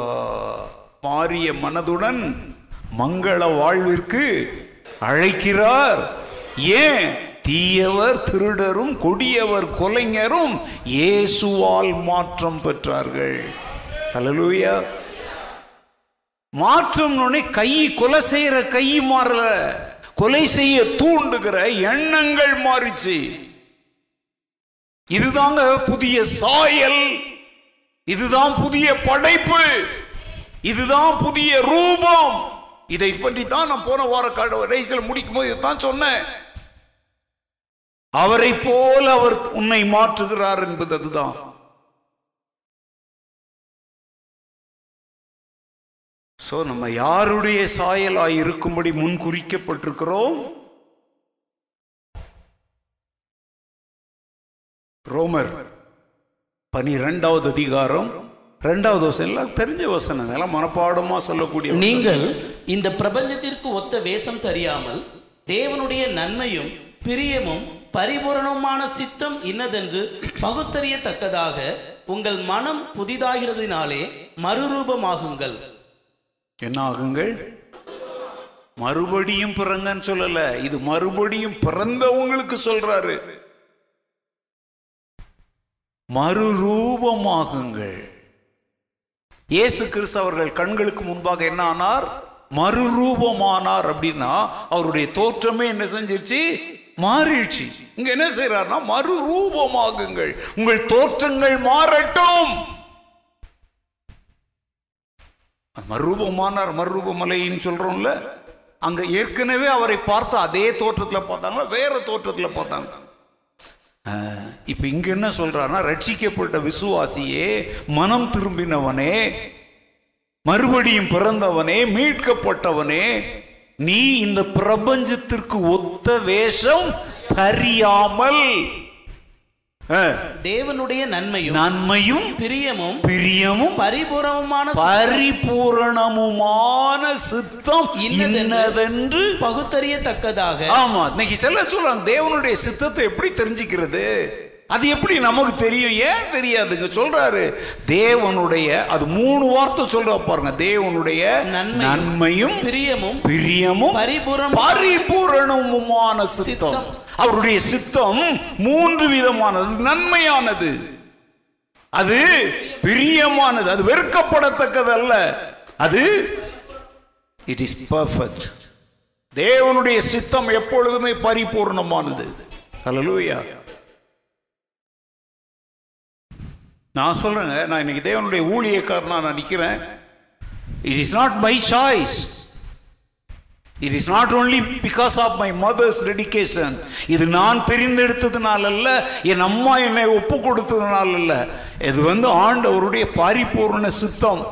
மாறிய மனதுடன் மங்கள வாழ்விற்கு அழைக்கிறார். ஏன்? தீயவர் திருடரும் கொடியவர் கொலைஞரும் இயேசுவால் மாற்றம் பெற்றார்கள். ஹலலூயா மாற்றம் கை கொலை செய்யற கை மாறல. கொலை செய்ய தூண்டுகிற எண்ணங்கள் மாறிச்சு. இதுதாங்க புதிய சாயல். இதுதான் புதிய படைப்பு. இதுதான் புதிய ரூபம். இதை பற்றி தான் நான் போன வார கடைசியில் முடிக்கும் போது இதுதான் சொன்னேன். அவரை போல அவர் உன்னை மாற்றுகிறார் என்பது அதுதான். சோ நம்ம யாருடைய சாயலாய் இருக்கும்படி முன் குறிக்கப்பட்டிருக்கிறோம்? ரோமர் பனிரெண்டாவது அதிகாரம் ரெண்டாவது வசனம் எல்லாம் தெரிஞ்ச வசனம் எல்லாம் மனப்பாடமா சொல்லக்கூடிய. நீங்கள் இந்த பிரபஞ்சத்திற்கு ஒத்த வேஷம் தெரியாமல் தேவனுடைய நன்மையும் பிரியமும் பரிபூரணமான சித்தம் இன்னதென்று பகுத்தறியத்தக்கதாக உங்கள் மனம் புதிதாகிறதினாலே மறுரூபமாகுங்கள். என்ன ஆகுங்கள் மறுபடியும் பிறங்கன்னு சொல்லல. இது மறுபடியும் பிறந்தவங்களுக்கு சொல்றாரு. மறுரூபமாகுங்கள். இயேசு கிறிஸ்து அவர்கள் கண்களுக்கு முன்பாக என்ன ஆனார்? மறுரூபமானார். அப்படின்னா அவருடைய தோற்றமே என்ன செஞ்சிருச்சு? மாறிடுச்சு. இங்க என்ன செய்யறாருன்னா மறுரூபமாகுங்கள். உங்கள் தோற்றங்கள் மாறட்டும். மறுரூபமானார் மறுரூபமலைன்னு சொல்றோம்ல? அங்க ஏற்கனவே அவரை பார்த்து அதே தோற்றத்தில் பார்த்தாங்களா? வேற தோற்றத்தில் பார்த்தாங்க இப்ப இங்க என்ன சொல்கிறான்னா ரட்சிக்கப்பட்ட விசுவாசியே மனம் திரும்பினவனே மறுபடியும் பிறந்தவனே மீட்கப்பட்டவனே நீ இந்த பிரபஞ்சத்திற்கு ஒத்த வேஷம் தெரியாமல் தேவனுடைய நன்மையும் நன்மையும் பிரியமும் பிரியமும் பரிபூரணமுமான பரிபூரணமுமான சித்தம் இன்னதென்று பகுத்தறியத்தக்கதாக. ஆமா இன்னைக்கு சில சொல்றாங்க தேவனுடைய சித்தத்தை எப்படி தெரிஞ்சுக்கிறது? அது எப்படி நமக்கு தெரியும்? ஏன் தெரியாதுங்க? சொல்றாரு. தேவனுடைய அது மூணு வார்த்தை சொல்ற பாருங்க. தேவனுடைய நன்மையும் நன்மையும் பிரியமும் பிரியமும் பரிபூரண பரிபூரணமுமான சித்தம். அவருடைய சித்தம் மூன்று விதமானது. நன்மையானது. அது பிரியமானது. அது வெறுக்கப்படத்தக்கது அல்ல அது இட் இஸ் பர்ஃபெக்ட் தேவனுடைய சித்தம் எப்பொழுதுமே பரிபூர்ணமானது. ஹalleluya நான் சொல்றேங்க நான் இன்னைக்கு தேவனுடைய ஊழியக்காரனா நான் நிற்கிறேன் it is not my choice it is not only because of my mother's dedication இது நான் தெரிந்தெடுத்ததுனால அல்ல என் அம்மா என்னை ஒப்பு கொடுத்ததுனால அல்ல. இது வந்து ஆண்டவருடைய பாரிபூர்ண சித்தம்.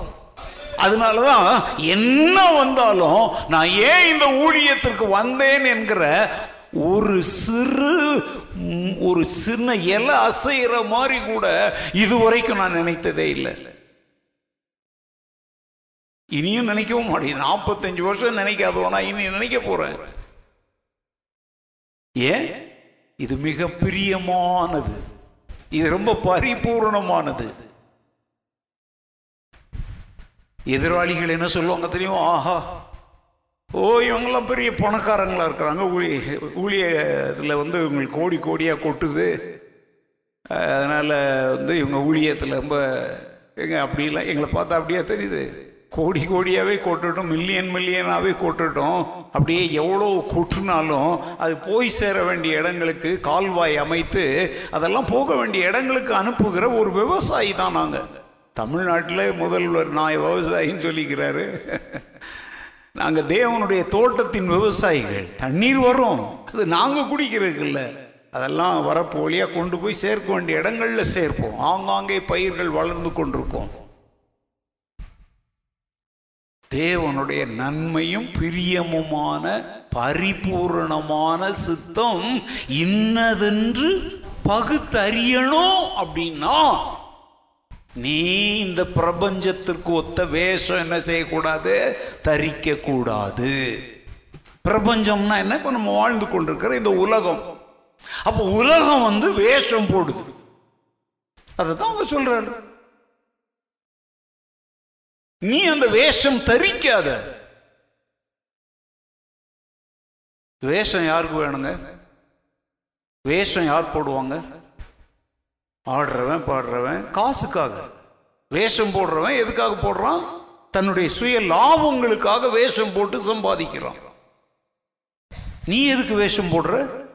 அதனால தான் என்ன வந்தாலும் நான் ஏன் இந்த ஊழியத்திற்கு வந்தேன் என்கிற ஒரு சிறு ஒரு சின்ன இலை அசைகிற மாதிரி கூட இதுவரைக்கும் நான் நினைத்ததே இல்லை. இனியும் நினைக்கவும் மாட்டேன். நாற்பத்தஞ்சு வருஷம் நினைக்காதவனா இனி நினைக்க போறேன். ஏன்? இது மிக பிரியமானது. இது ரொம்ப பரிபூர்ணமானது. எதிராளிகள் என்ன சொல்லுவாங்க தெரியும்? ஆஹா. ஓ இவங்கெல்லாம் பெரிய பணக்காரங்களாக இருக்கிறாங்க. ஊழிய ஊழியத்தில் வந்து இவங்களுக்கு கோடி கோடியாக கொட்டுது. அதனால் வந்து இவங்க ஊழியத்தில் ரொம்ப எங்கள் அப்படிலாம் எங்களை பார்த்தா அப்படியே தெரியுது? கோடி கோடியாகவே கொட்டட்டும் மில்லியன் மில்லியனாகவே கொட்டட்டும். அப்படியே எவ்வளோ கொட்டினாலும் அது போய் சேர வேண்டிய இடங்களுக்கு கால்வாய் அமைத்து அதெல்லாம் போக வேண்டிய இடங்களுக்கு அனுப்புகிற ஒரு விவசாயி தான் நாங்கள் தமிழ்நாட்டில் முதல்வர் நான் விவசாயின்னு சொல்லிக்கிறாரு. நாங்கள் தேவனுடைய தோட்டத்தின் விவசாயிகள். தண்ணீர் வரும். அது நாங்கள் குடிக்கிறதுக்கு இல்லை. அதெல்லாம் வரப்பு வழியாக கொண்டு போய் சேர்க்க வேண்டிய இடங்களில் சேர்ப்போம். ஆங்காங்கே பயிர்கள் வளர்ந்து கொண்டிருக்கோம். தேவனுடைய நன்மையும் பிரியமுமான பரிபூரணமான சித்தம் இன்னதென்று பகுத்தறியணும் அப்படின்னா நீ இந்த பிரபஞ்சத்திற்கு ஒத்த வேஷம் என்ன செய்யக்கூடாது? தரிக்க கூடாது பிரபஞ்சம்னா என்ன? இப்ப நம்ம வாழ்ந்து கொண்டிருக்கிற இந்த உலகம். அப்போ உலகம் வந்து வேஷம் போடுது. அதை தான் அவங்க சொல்றாரு. நீ அந்த வேஷம் தரிக்காத. வேஷம் யாருக்கு வேணுங்க? வேஷம் யார் போடுவாங்க? ஆடுறவன் பாடுறவன் காசுக்காக. வேஷம் போடுறவன் எதுக்காக போடுறான்? தன்னுடைய சுய லாபங்களுக்காக வேஷம் போட்டு சம்பாதிக்கிறான். நீ எதுக்கு வேஷம் போடுற?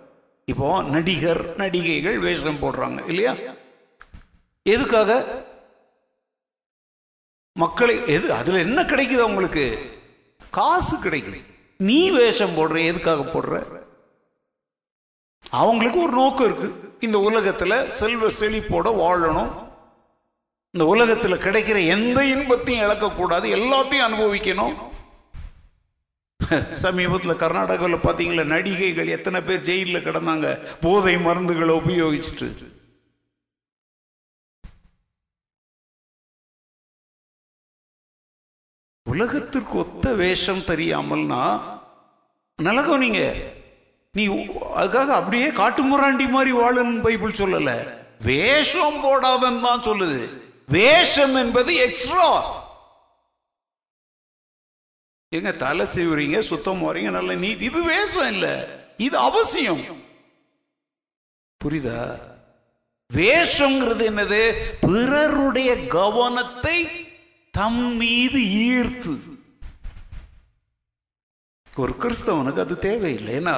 இப்போ நடிகர் நடிகைகள் வேஷம் போடுறாங்க இல்லையா? எதுக்காக? மக்களை எது அதில் என்ன கிடைக்குது அவங்களுக்கு? காசு கிடைக்குது. நீ வேஷம் போடுற எதுக்காக போடுற? அவங்களுக்கு ஒரு நோக்கம் இருக்கு. இந்த உலகத்தில் செல்வ செழிப்போட வாழணும். இந்த உலகத்தில் கிடைக்கிற எந்த இன்பத்தையும் இழக்கக்கூடாது. எல்லாத்தையும் அனுபவிக்கணும். சமீபத்தில் கர்நாடகாவில் பார்த்தீங்களா நடிகைகள் எத்தனை பேர் ஜெயிலில் கிடந்தாங்க. போதை மருந்துகளை உபயோகிச்சுட்டு. உலகத்திற்கு ஒத்த வேஷம் தெரியாமல்னா நல்லா நீங்க. நீ அதுக்காக அப்படியே காட்டு முராண்டி மாதிரி வாழும் பைபிள் சொல்லல. வேஷம் போடாதன்னு தான் சொல்லுது. வேஷம் என்பது எக்ஸ்ட்ரா எங்க தலை செய்வீங்க சுத்தம் வரீங்க நல்ல நீட் இது வேஷம் இல்ல. இது அவசியம். புரியுதா? வேஷங்கிறது என்னது? பிறருடைய கவனத்தை தம் மீது ஈர்த்து. ஒரு கிறிஸ்தவனுக்கு அது தேவையில்லை. ஏன்னா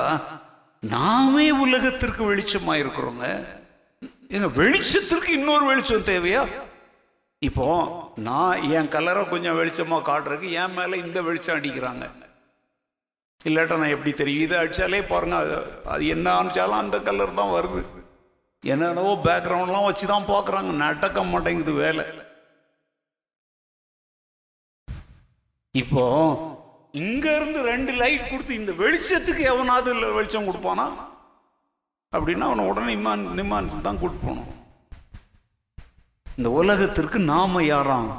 நாமே உலகத்திற்கு வெளிச்சமா இருக்கிறோங்க. எங்க வெளிச்சத்திற்கு இன்னொரு வெளிச்சம் தேவையா? இப்போ நான் என் கலரை கொஞ்சம் வெளிச்சமா காட்டுறதுக்கு என் மேல இந்த வெளிச்சம் அடிக்கிறாங்க. இல்லாட்டா நான் எப்படி தெரியும்? இதை அடிச்சாலே பாருங்க அது அது என்ன அடிச்சாலும் அந்த கலர் தான் வருது. என்னென்னவோ பேக்ரவுண்ட்லாம் வச்சு தான் பார்க்குறாங்க. நடக்க மாட்டேங்குது வேலை. இப்போ இங்க இருந்து ரெண்டு லைட் கொடுத்து இந்த வெளிச்சத்துக்கு எவனாவது இல்ல வெளிச்சம் கொடுப்பானா? அப்படின்னா அவனை உடனே நிம்மான் தான் கூட்டு போகணும். இந்த உலகத்திற்கு நாம யாராம்?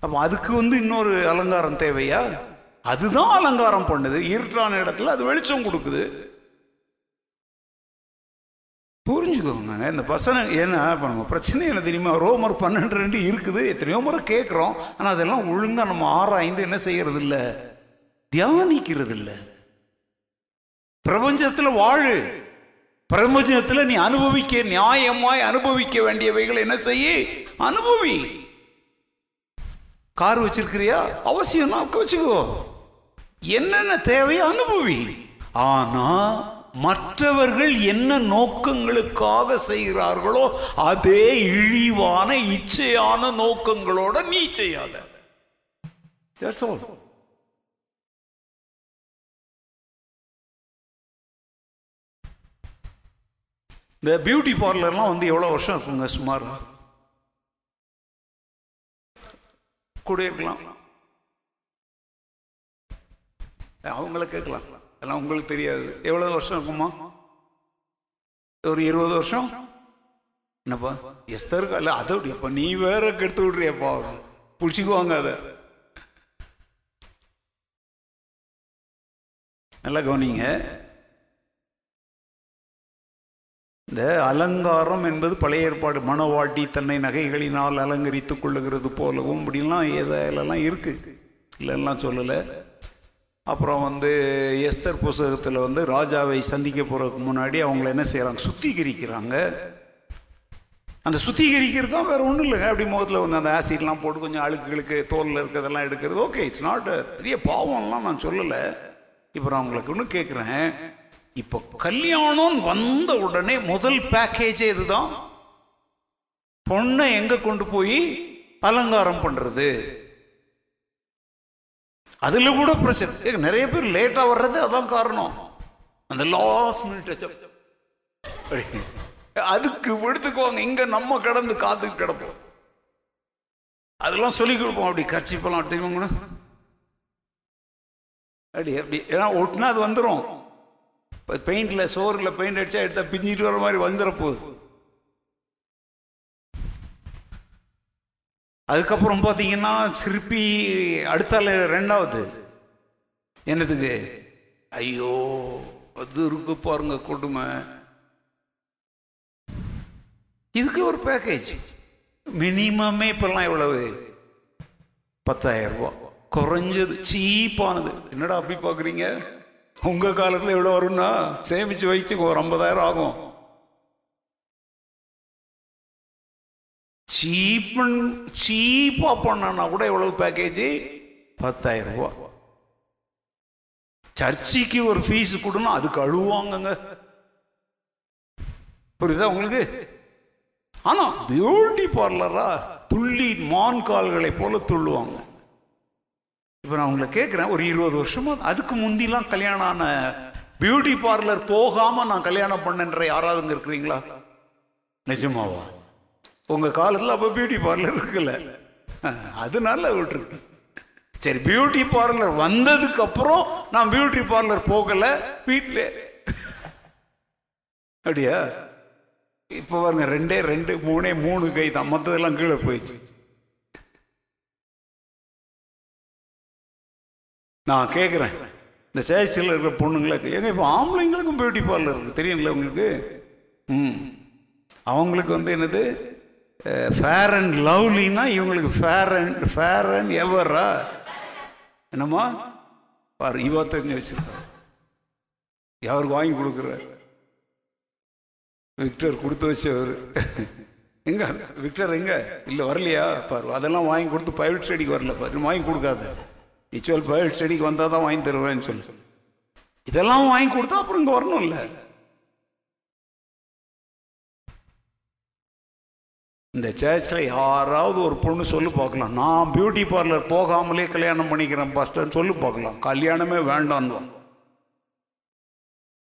அப்போ அதுக்கு வந்து இன்னொரு அலங்காரம் தேவையா? அதுதான் அலங்காரம் பண்ணுது. இருட்டான இடத்துல அது வெளிச்சம் கொடுக்குது. புரிஞ்சுக்கோங்க. இந்த பசங்க ஏன்னா இப்போ நம்ம பிரச்சனை என்ன தெரியுமா? ரோமர் பன்னெண்டு ரெண்டு இருக்குது. எத்தனையோ முறை கேட்குறோம். ஆனால் அதெல்லாம் ஒழுங்காக நம்ம ஆராய்ந்து என்ன செய்யறது இல்லை தியானிக்கிறது இல்லை பிரபஞ்சத்தில் வாழு. பிரபஞ்சத்தில் நீ அனுபவிக்க நியாயமாய் அனுபவிக்க வேண்டியவைகள் என்ன செய்ய? அனுபவி. கார் வச்சிருக்கிறியா? அவசியம் தான் வச்சுக்கோ. என்னென்ன தேவையோ அனுபவி. ஆனால் மற்றவர்கள் என்ன நோக்கங்களுக்காக செய்கிறார்களோ அதே இழிவான இச்சையான நோக்கங்களோட நீ செய்யாத. இந்த பியூட்டி பார்லர்லாம் வந்து எவ்வளோ வருஷம் இருக்குங்க? சுமார். கூட இருக்கலாம். அவங்கள கேட்கலாம். அதெல்லாம் உங்களுக்கு தெரியாது. எவ்வளோ வருஷம் இருக்குமா ஒரு இருபது வருஷம்? என்னப்பா? எஸ்தருக்கு இல்லை அதை எப்போ நீ வேற கெடுத்து விட்றியப்பா. பிடிச்சிக்குவாங்க அதை. நல்லா கவனிங்க. இந்த அலங்காரம் என்பது பழைய ஏற்பாடு. மனவாட்டி தன்னை நகைகளினால் அலங்கரித்துக் கொள்ளுகிறது போலவும் இப்படிலாம் ஏசாயிலெல்லாம் இருக்கு. இல்லைன்னா சொல்லலை. அப்புறம் வந்து எஸ்தர் புஸ்தகத்தில் வந்து ராஜாவை சந்திக்க போகிறதுக்கு முன்னாடி அவங்கள என்ன செய்கிறாங்க சுத்திகரிக்கிறாங்க. அந்த சுத்திகரிக்கிறது தான் வேறு ஒன்றும் இல்லைங்க. அப்படி முகத்தில் வந்து அந்த ஆசிட்லாம் போட்டு கொஞ்சம் அழுக்குகளுக்கு தோலில் இருக்கிறதெல்லாம் எடுக்கிறது. ஓகே இட்ஸ் நாட் பெரிய பாவம்லாம் நான் சொல்லலை. இப்போ நான் உங்களுக்கு ஒன்று கேட்குறேன் இப்போ கல்யாணம் வந்த உடனே முதல் பேக்கேஜே இதுதான். பொண்ணை எங்கே கொண்டு போய் அலங்காரம் பண்ணுறது அதில் கூட பிரச்சனை. நிறைய பேர் லேட்டாக வர்றது அதான் காரணம். அந்த லாஸ்ட் மினிட் அதுக்கு எடுத்துக்குவாங்க இங்கே நம்ம கடந்து காத்து கிடப்போம். அதெல்லாம் சொல்லி கொடுப்போம். அப்படி கர்ச்சிப்பெல்லாம் எடுத்துக்கோங்க அப்படி அப்படி. ஏன்னா ஒட்டினா அது வந்துடும் இப்போ பெயிண்டில் சோறில் பெயிண்ட் அடிச்சா எடுத்தால் பிஞ்சிட்டு வர மாதிரி வந்துட போகுது. அதுக்கப்புறம் பார்த்தீங்கன்னா திருப்பி அடுத்தால ரெண்டாவது. என்னதுக்கு? ஐயோ அது இருக்கு பாருங்க கொடுமை. இதுக்கு ஒரு பேக்கேஜ் மினிமமே இப்பெல்லாம் எவ்வளவு? பத்தாயிரம் ரூபா. குறைஞ்சது சீப்பானது. என்னடா அப்படி பார்க்குறீங்க? உங்கள் காலத்தில் எவ்வளோ வரும்னா? சேமித்து வச்சு ஒரு ஐம்பதாயிரம் ஆகும். சீப்பன் சீப்பாக பண்ணனா கூட எவ்வளவு பேக்கேஜ் பத்தாயிரம் ரூபா. சர்ச்சுக்கு ஒரு ஃபீஸ் கொடுனா அதுக்கு அழுவாங்கங்க. புரியுதா உங்களுக்கு? ஆனா பியூட்டி பார்லரா துள்ளி மான் கால்களை போல துள்ளுவாங்க. இப்போ நான் உங்களை கேட்குறேன் ஒரு இருபது வருஷமா அதுக்கு முந்திலாம் கல்யாணம் ஆன பியூட்டி பார்லர் போகாம நான் கல்யாணம் பண்ணன்ற யாராவதுங்க இருக்கிறீங்களா? நிஜமாவா? உங்கள் காலத்தில் அப்போ பியூட்டி பார்லர் இருக்குல்ல. அதனால விட்டுருக்கு சரி பியூட்டி பார்லர் வந்ததுக்கு அப்புறம் நான் பியூட்டி பார்லர் போகலை வீட்டில் அப்படியா? இப்போ பாருங்க ரெண்டே ரெண்டு மூணே மூணு கை தான். மற்றதெல்லாம் கீழே போயிடுச்சு. நான் கேட்குறேன் இந்த சேர்ச்சில் இருக்கிற பொண்ணுங்களுக்கு எங்க இப்போ ஆம்பளைங்களுக்கும் பியூட்டி பார்லர் இருக்குது தெரியுங்களா உங்களுக்கு? ம். அவங்களுக்கு வந்து என்னது? ஃபேர் அண்ட் லவ்லின்னா இவங்களுக்கு ஃபேர் அண்ட் ஃபேர் அண்ட் எவரா என்னம்மா? பாரு இவா தெரிஞ்சு வச்சிருக்க யாருக்கு வாங்கி கொடுக்குறாரு? விக்டர் கொடுத்து வச்சவர். எங்க? விக்டர் எங்க? இல்லை வரலையா? பாரு அதெல்லாம் வாங்கி கொடுத்து பைலட் ஸ்டடிக்கு வரல பாரு. வாங்கி கொடுக்காத. நிச்சுவல் பைலட் ஸ்டடிக்கு வந்தால் தான் வாங்கி தருவேன்னு சொல்லி. இதெல்லாம் வாங்கி கொடுத்தா அப்புறம் இங்கே வரணும்ல. இந்த சர்ச்சில் யாராவது ஒரு பொண்ணு சொல்லி பார்க்கலாம். நான் பியூட்டி பார்லர் போகாமலே கல்யாணம் பண்ணிக்கிறேன் ஃபஸ்ட்டுன்னு சொல்லி பார்க்கலாம். கல்யாணமே வேண்டான்னு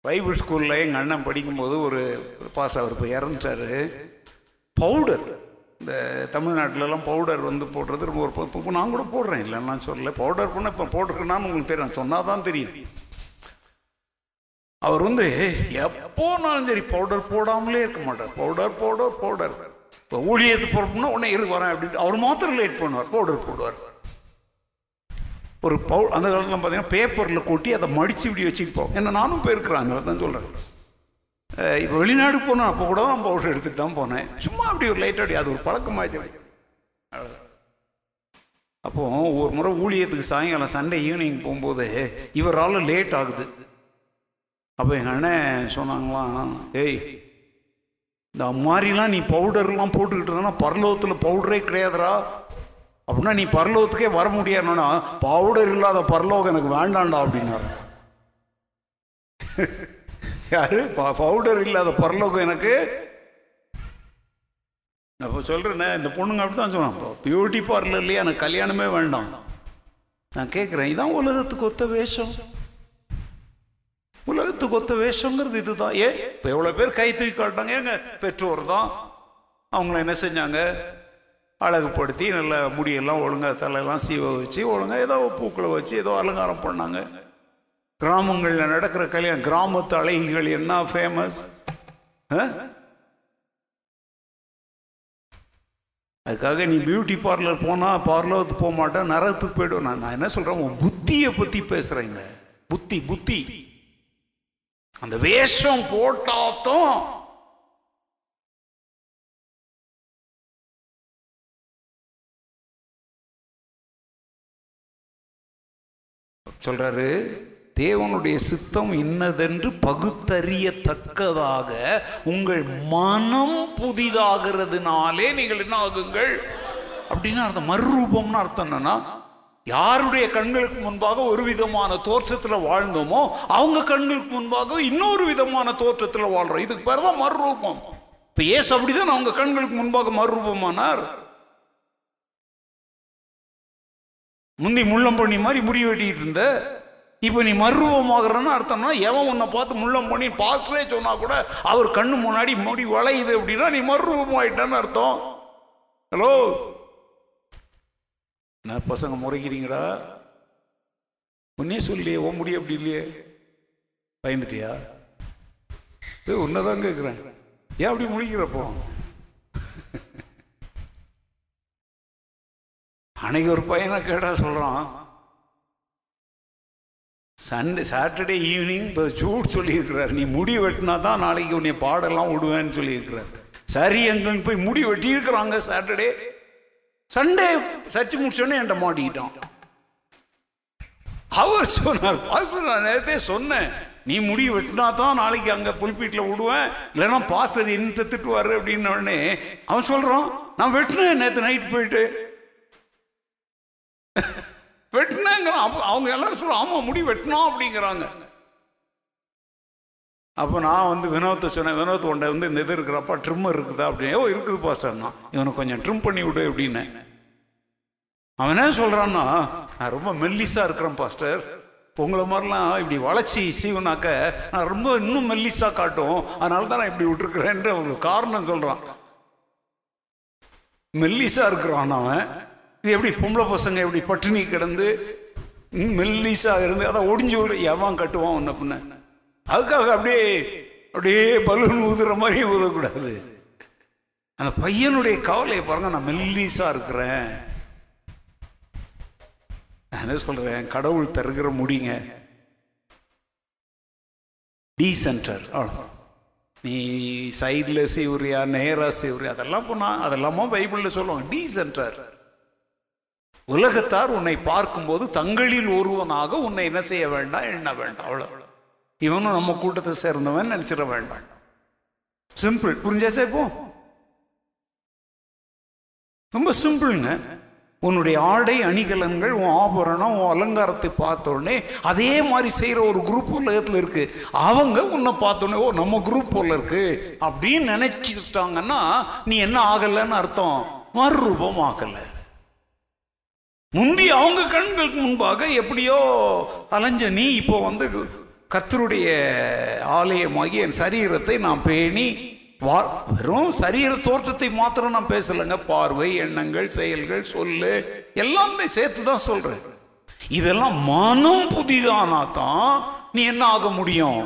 பைபிள் ஸ்கூலில் எங்கள் அண்ணன் படிக்கும்போது ஒரு பாஸ் அவர் இப்போ இறந்துட்டாரு. பவுடர் இந்த தமிழ்நாட்டிலலாம் பவுடர் வந்து போடுறது ரொம்ப ஒரு இப்போ நான் கூட போடுறேன். இல்லைன்னா சொல்லல. பவுடர் பண்ண இப்போ போட்டிருக்கேன்னு உங்களுக்கு தெரியும். சொன்னால் தான் தெரியும். அவர் வந்து எப்போனாலும் சரி பவுடர் போடாமலே இருக்க மாட்டார். பவுடர் பவுடர் பவுடர் இப்போ ஊழியத்து பொறுப்புனா உடனே இரு வரேன் அப்படின்ட்டு அவர் மாத்திரம் லேட் பண்ணுவார் பவுடர் போடுவார். ஒரு பவு அந்த காலத்தில் பார்த்தீங்கன்னா பேப்பரில் கொட்டி அதை மடித்து இப்படி வச்சுருப்போம் என்ன நானும் போயிருக்கிறாங்க தான் சொல்கிறேன் இப்போ வெளிநாடு போனோம் அப்போ கூட தான் பவுடர் எடுத்துட்டு தான் போனேன். சும்மா அப்படி ஒரு லைட்டாக அது ஒரு பழக்கமாச்சு அப்போ ஒரு முறை ஊழியத்துக்கு சாயங்காலம் சண்டே ஈவினிங் போகும்போது இவரால் லேட் ஆகுது. அப்போ எங்கள் அண்ணன் சொன்னாங்களாம் ஏய் இந்த மாதிரிலாம் நீ பவுடர்லாம் போட்டுக்கிட்டு இருந்தா பரலோகத்தில் பவுடரே கிடையாதுடா. அப்படின்னா நீ பரலோகத்துக்கே வர முடியாதுன்னா பவுடர் இல்லாத பரலோகம் எனக்கு வேண்டாம்டா அப்படின்னாரு. யாரு? பவுடர் இல்லாத பரலோகம் எனக்கு? நான் இப்போ சொல்கிறேனே இந்த பொண்ணுங்க அப்படி தான் சொன்னான் பியூட்டி பார்லர்லேயே எனக்கு கல்யாணமே வேண்டாம். நான் கேட்குறேன் இதான் உலகத்துக்கு ஒத்த வேஷம். உலகத்துக்கு ஒத்த வேஷங்கிறது இதுதான். ஏன்? இப்போ எவ்வளோ பேர் கை தூக்கி காட்டாங்க ஏங்க பெற்றோர் தான். அவங்கள என்ன செஞ்சாங்க? அழகுப்படுத்தி நல்ல முடியெல்லாம் ஒழுங்காக தலையெல்லாம் சீவ வச்சு ஒழுங்காக ஏதோ பூக்களை வச்சு ஏதோ அலங்காரம் பண்ணாங்க. கிராமங்களில் நடக்கிற கல்யாணம் கிராமத்து அழகிகள் என்ன ஃபேமஸ் அதுக்காக நீ பியூட்டி பார்லர் போனால் பார்லருக்கு போக மாட்டேன் நரகத்துக்கு போயிடுவேன் நான் என்ன சொல்கிறேன் உன் புத்தியை பற்றி பேசுகிறேங்க புத்தி புத்தி. அந்த வேஷம் போட்டாத்தான் சொல்றாரு தேவனுடைய சித்தம் இன்னதென்று பகுத்தறியத்தக்கதாக உங்கள் மனம் புதிதாகிறதுனாலே நீங்கள் என்ன ஆகுங்கள் அப்படின்னா அர்த்தம். மறுரூபம்னு அர்த்தம் என்னன்னா யாருடைய கண்களுக்கு முன்பாக ஒரு விதமான தோற்றத்தில் வாழ்ந்தோமோ அவங்க கண்களுக்கு முன்பாக இன்னொரு விதமான தோற்றத்தில் வாழ்றோம். இதுக்கு பேர் தான் மறுரூபம். இப்போ ஏசு அப்படிதான் அவங்க கண்களுக்கு முன்பாக மறுரூபமானார். முந்தி முள்ளம்பண்ணி மாதிரி முடி வெட்டிட்டு இருந்த இப்போ நீ மறுரூபமாகறன்னு அர்த்தம்னா எவன் உன்னை பார்த்து முள்ளம்பண்ணி பாஸ்டரே சொன்னா கூட அவர் கண்ணு முன்னாடி முடி வளையுது அப்படின்னா நீ மர்வமாயிட்டான்னு அர்த்தம். ஹலோ நான் பசங்க முறைக்கிறீங்களா? உன்னே சொல்லியே ஓ முடி அப்படி இல்லையே. பயந்துட்டியா? ஏ உன்னதான் கேட்குறேன் ஏன் அப்படி முழிக்கிறப்போ? அன்னைக்கு ஒரு பையனை கேட்டா சொல்கிறான் சண்டே சாட்டர்டே ஈவினிங் இப்போ ஜூட் சொல்லியிருக்கிறார். நீ முடி வெட்டினா தான் நாளைக்கு உன்னை பாடெல்லாம் விடுவேன்னு சொல்லியிருக்கிறார். சரி எங்கன்னு போய் முடி வெட்டியிருக்கிறாங்க சாட்டர்டே சண்டே சர்ச்சு முடிச்சோடனே என்கிட்ட மாட்டிக்கிட்டான். அவர் சொன்னார் பாஸ்டர் நான் நேரத்தே சொன்னேன். நீ முடி வெட்டினா தான் நாளைக்கு அங்கே புல்பீட்டில் விடுவேன். இல்லைன்னா பாஸ்டர் என்ன திட்டுவார்? அப்படின்ன அவன் சொல்கிறான் நான் வெட்டினேன் நேற்று நைட் போயிட்டு. வெட்டினாங்க அவங்க எல்லாரும் சொல்ல ஆமாம் முடி வெட்டினோம் அப்படிங்கிறாங்க. அப்போ நான் வந்து வினோத்தை சொன்னேன் வினோத் உண்டை வந்து இந்த இது இருக்கிறப்பா ட்ரிம்மர் இருக்குதா அப்படின்னு. ஓ இருக்குது பாஸ்டர் நான். இவனை கொஞ்சம் ட்ரிம் பண்ணி விடு அப்படின்னு. அவன் என்ன சொல்றான்னா நான் ரொம்ப மெல்லிஸாக இருக்கிறேன் பாஸ்டர். உங்களை மாதிரிலாம் இப்படி வளர்ச்சி சீவனாக்க நான் ரொம்ப இன்னும் மெல்லிஸாக காட்டும். அதனால தான் நான் இப்படி விட்டுருக்கிறேன்ற ஒரு காரணம் சொல்கிறான் மெல்லிஸாக இருக்கிறான் அவன். இது எப்படி பொம்பளை பசங்க எப்படி பட்டினி கிடந்து மெல்லிஸாக இருந்து அதை ஒடிஞ்சு விடு எவன் கட்டுவான் உன்ன பின்ன? அதுக்காக அப்படியே அப்படியே பலூன் ஊதுற மாதிரி ஊதக்கூடாது. அந்த பையனுடைய கவலையை பாருங்க நான் மெல்லிசா இருக்கிறேன். நான் என்ன சொல்றேன் கடவுள் தருகிற முடிங்க. டீசென்டர் அவ்வளோதான் நீ சைடில் செய்வுறியா நேராக செய்வுறியா அதெல்லாம் போனா அதெல்லாமா பைபிளில் சொல்லுவாங்க டீசென்டர். உலகத்தார் உன்னை பார்க்கும்போது தங்களில் ஒருவனாக உன்னை என்ன செய்ய வேண்டாம் எண்ண வேண்டாம் அவ்வளோ இவனும் நம்ம கூட்டத்தை சேர்ந்தவன் நினைச்சிட வேண்டாம். சிம்பிள் புரிஞ்சாச்சா இப்போ ரொம்ப சிம்பிள்ங்க உன்னுடைய ஆடை அணிகலன்கள் உன் ஆபரணம் உன் அலங்காரத்தை பார்த்தோடனே அதே மாதிரி செய்கிற ஒரு குரூப் உலகத்தில் இருக்கு. அவங்க உன்னை பார்த்தோன்னே ஓ நம்ம குரூப் போல இருக்கு. அப்படின்னு நினைச்சிட்டாங்கன்னா நீ என்ன ஆகலைன்னு அர்த்தம்? மறுரூபம் ஆகலை முந்தி அவங்க கண்களுக்கு முன்பாக எப்படியோ அலைஞ்ச நீ இப்போ வந்து கர்த்தருடைய ஆலயமாகி என் சரீரத்தை நான் பேணி வா வெறும் சரீர தோற்றத்தை மாத்திரம் நான் பேசலைங்க. பார்வை எண்ணங்கள் செயல்கள் சொல்லு எல்லாமே சேர்த்து தான் சொல்கிறேன் இதெல்லாம் மனம் புதிதானா தான் நீ என்ன ஆக முடியும்?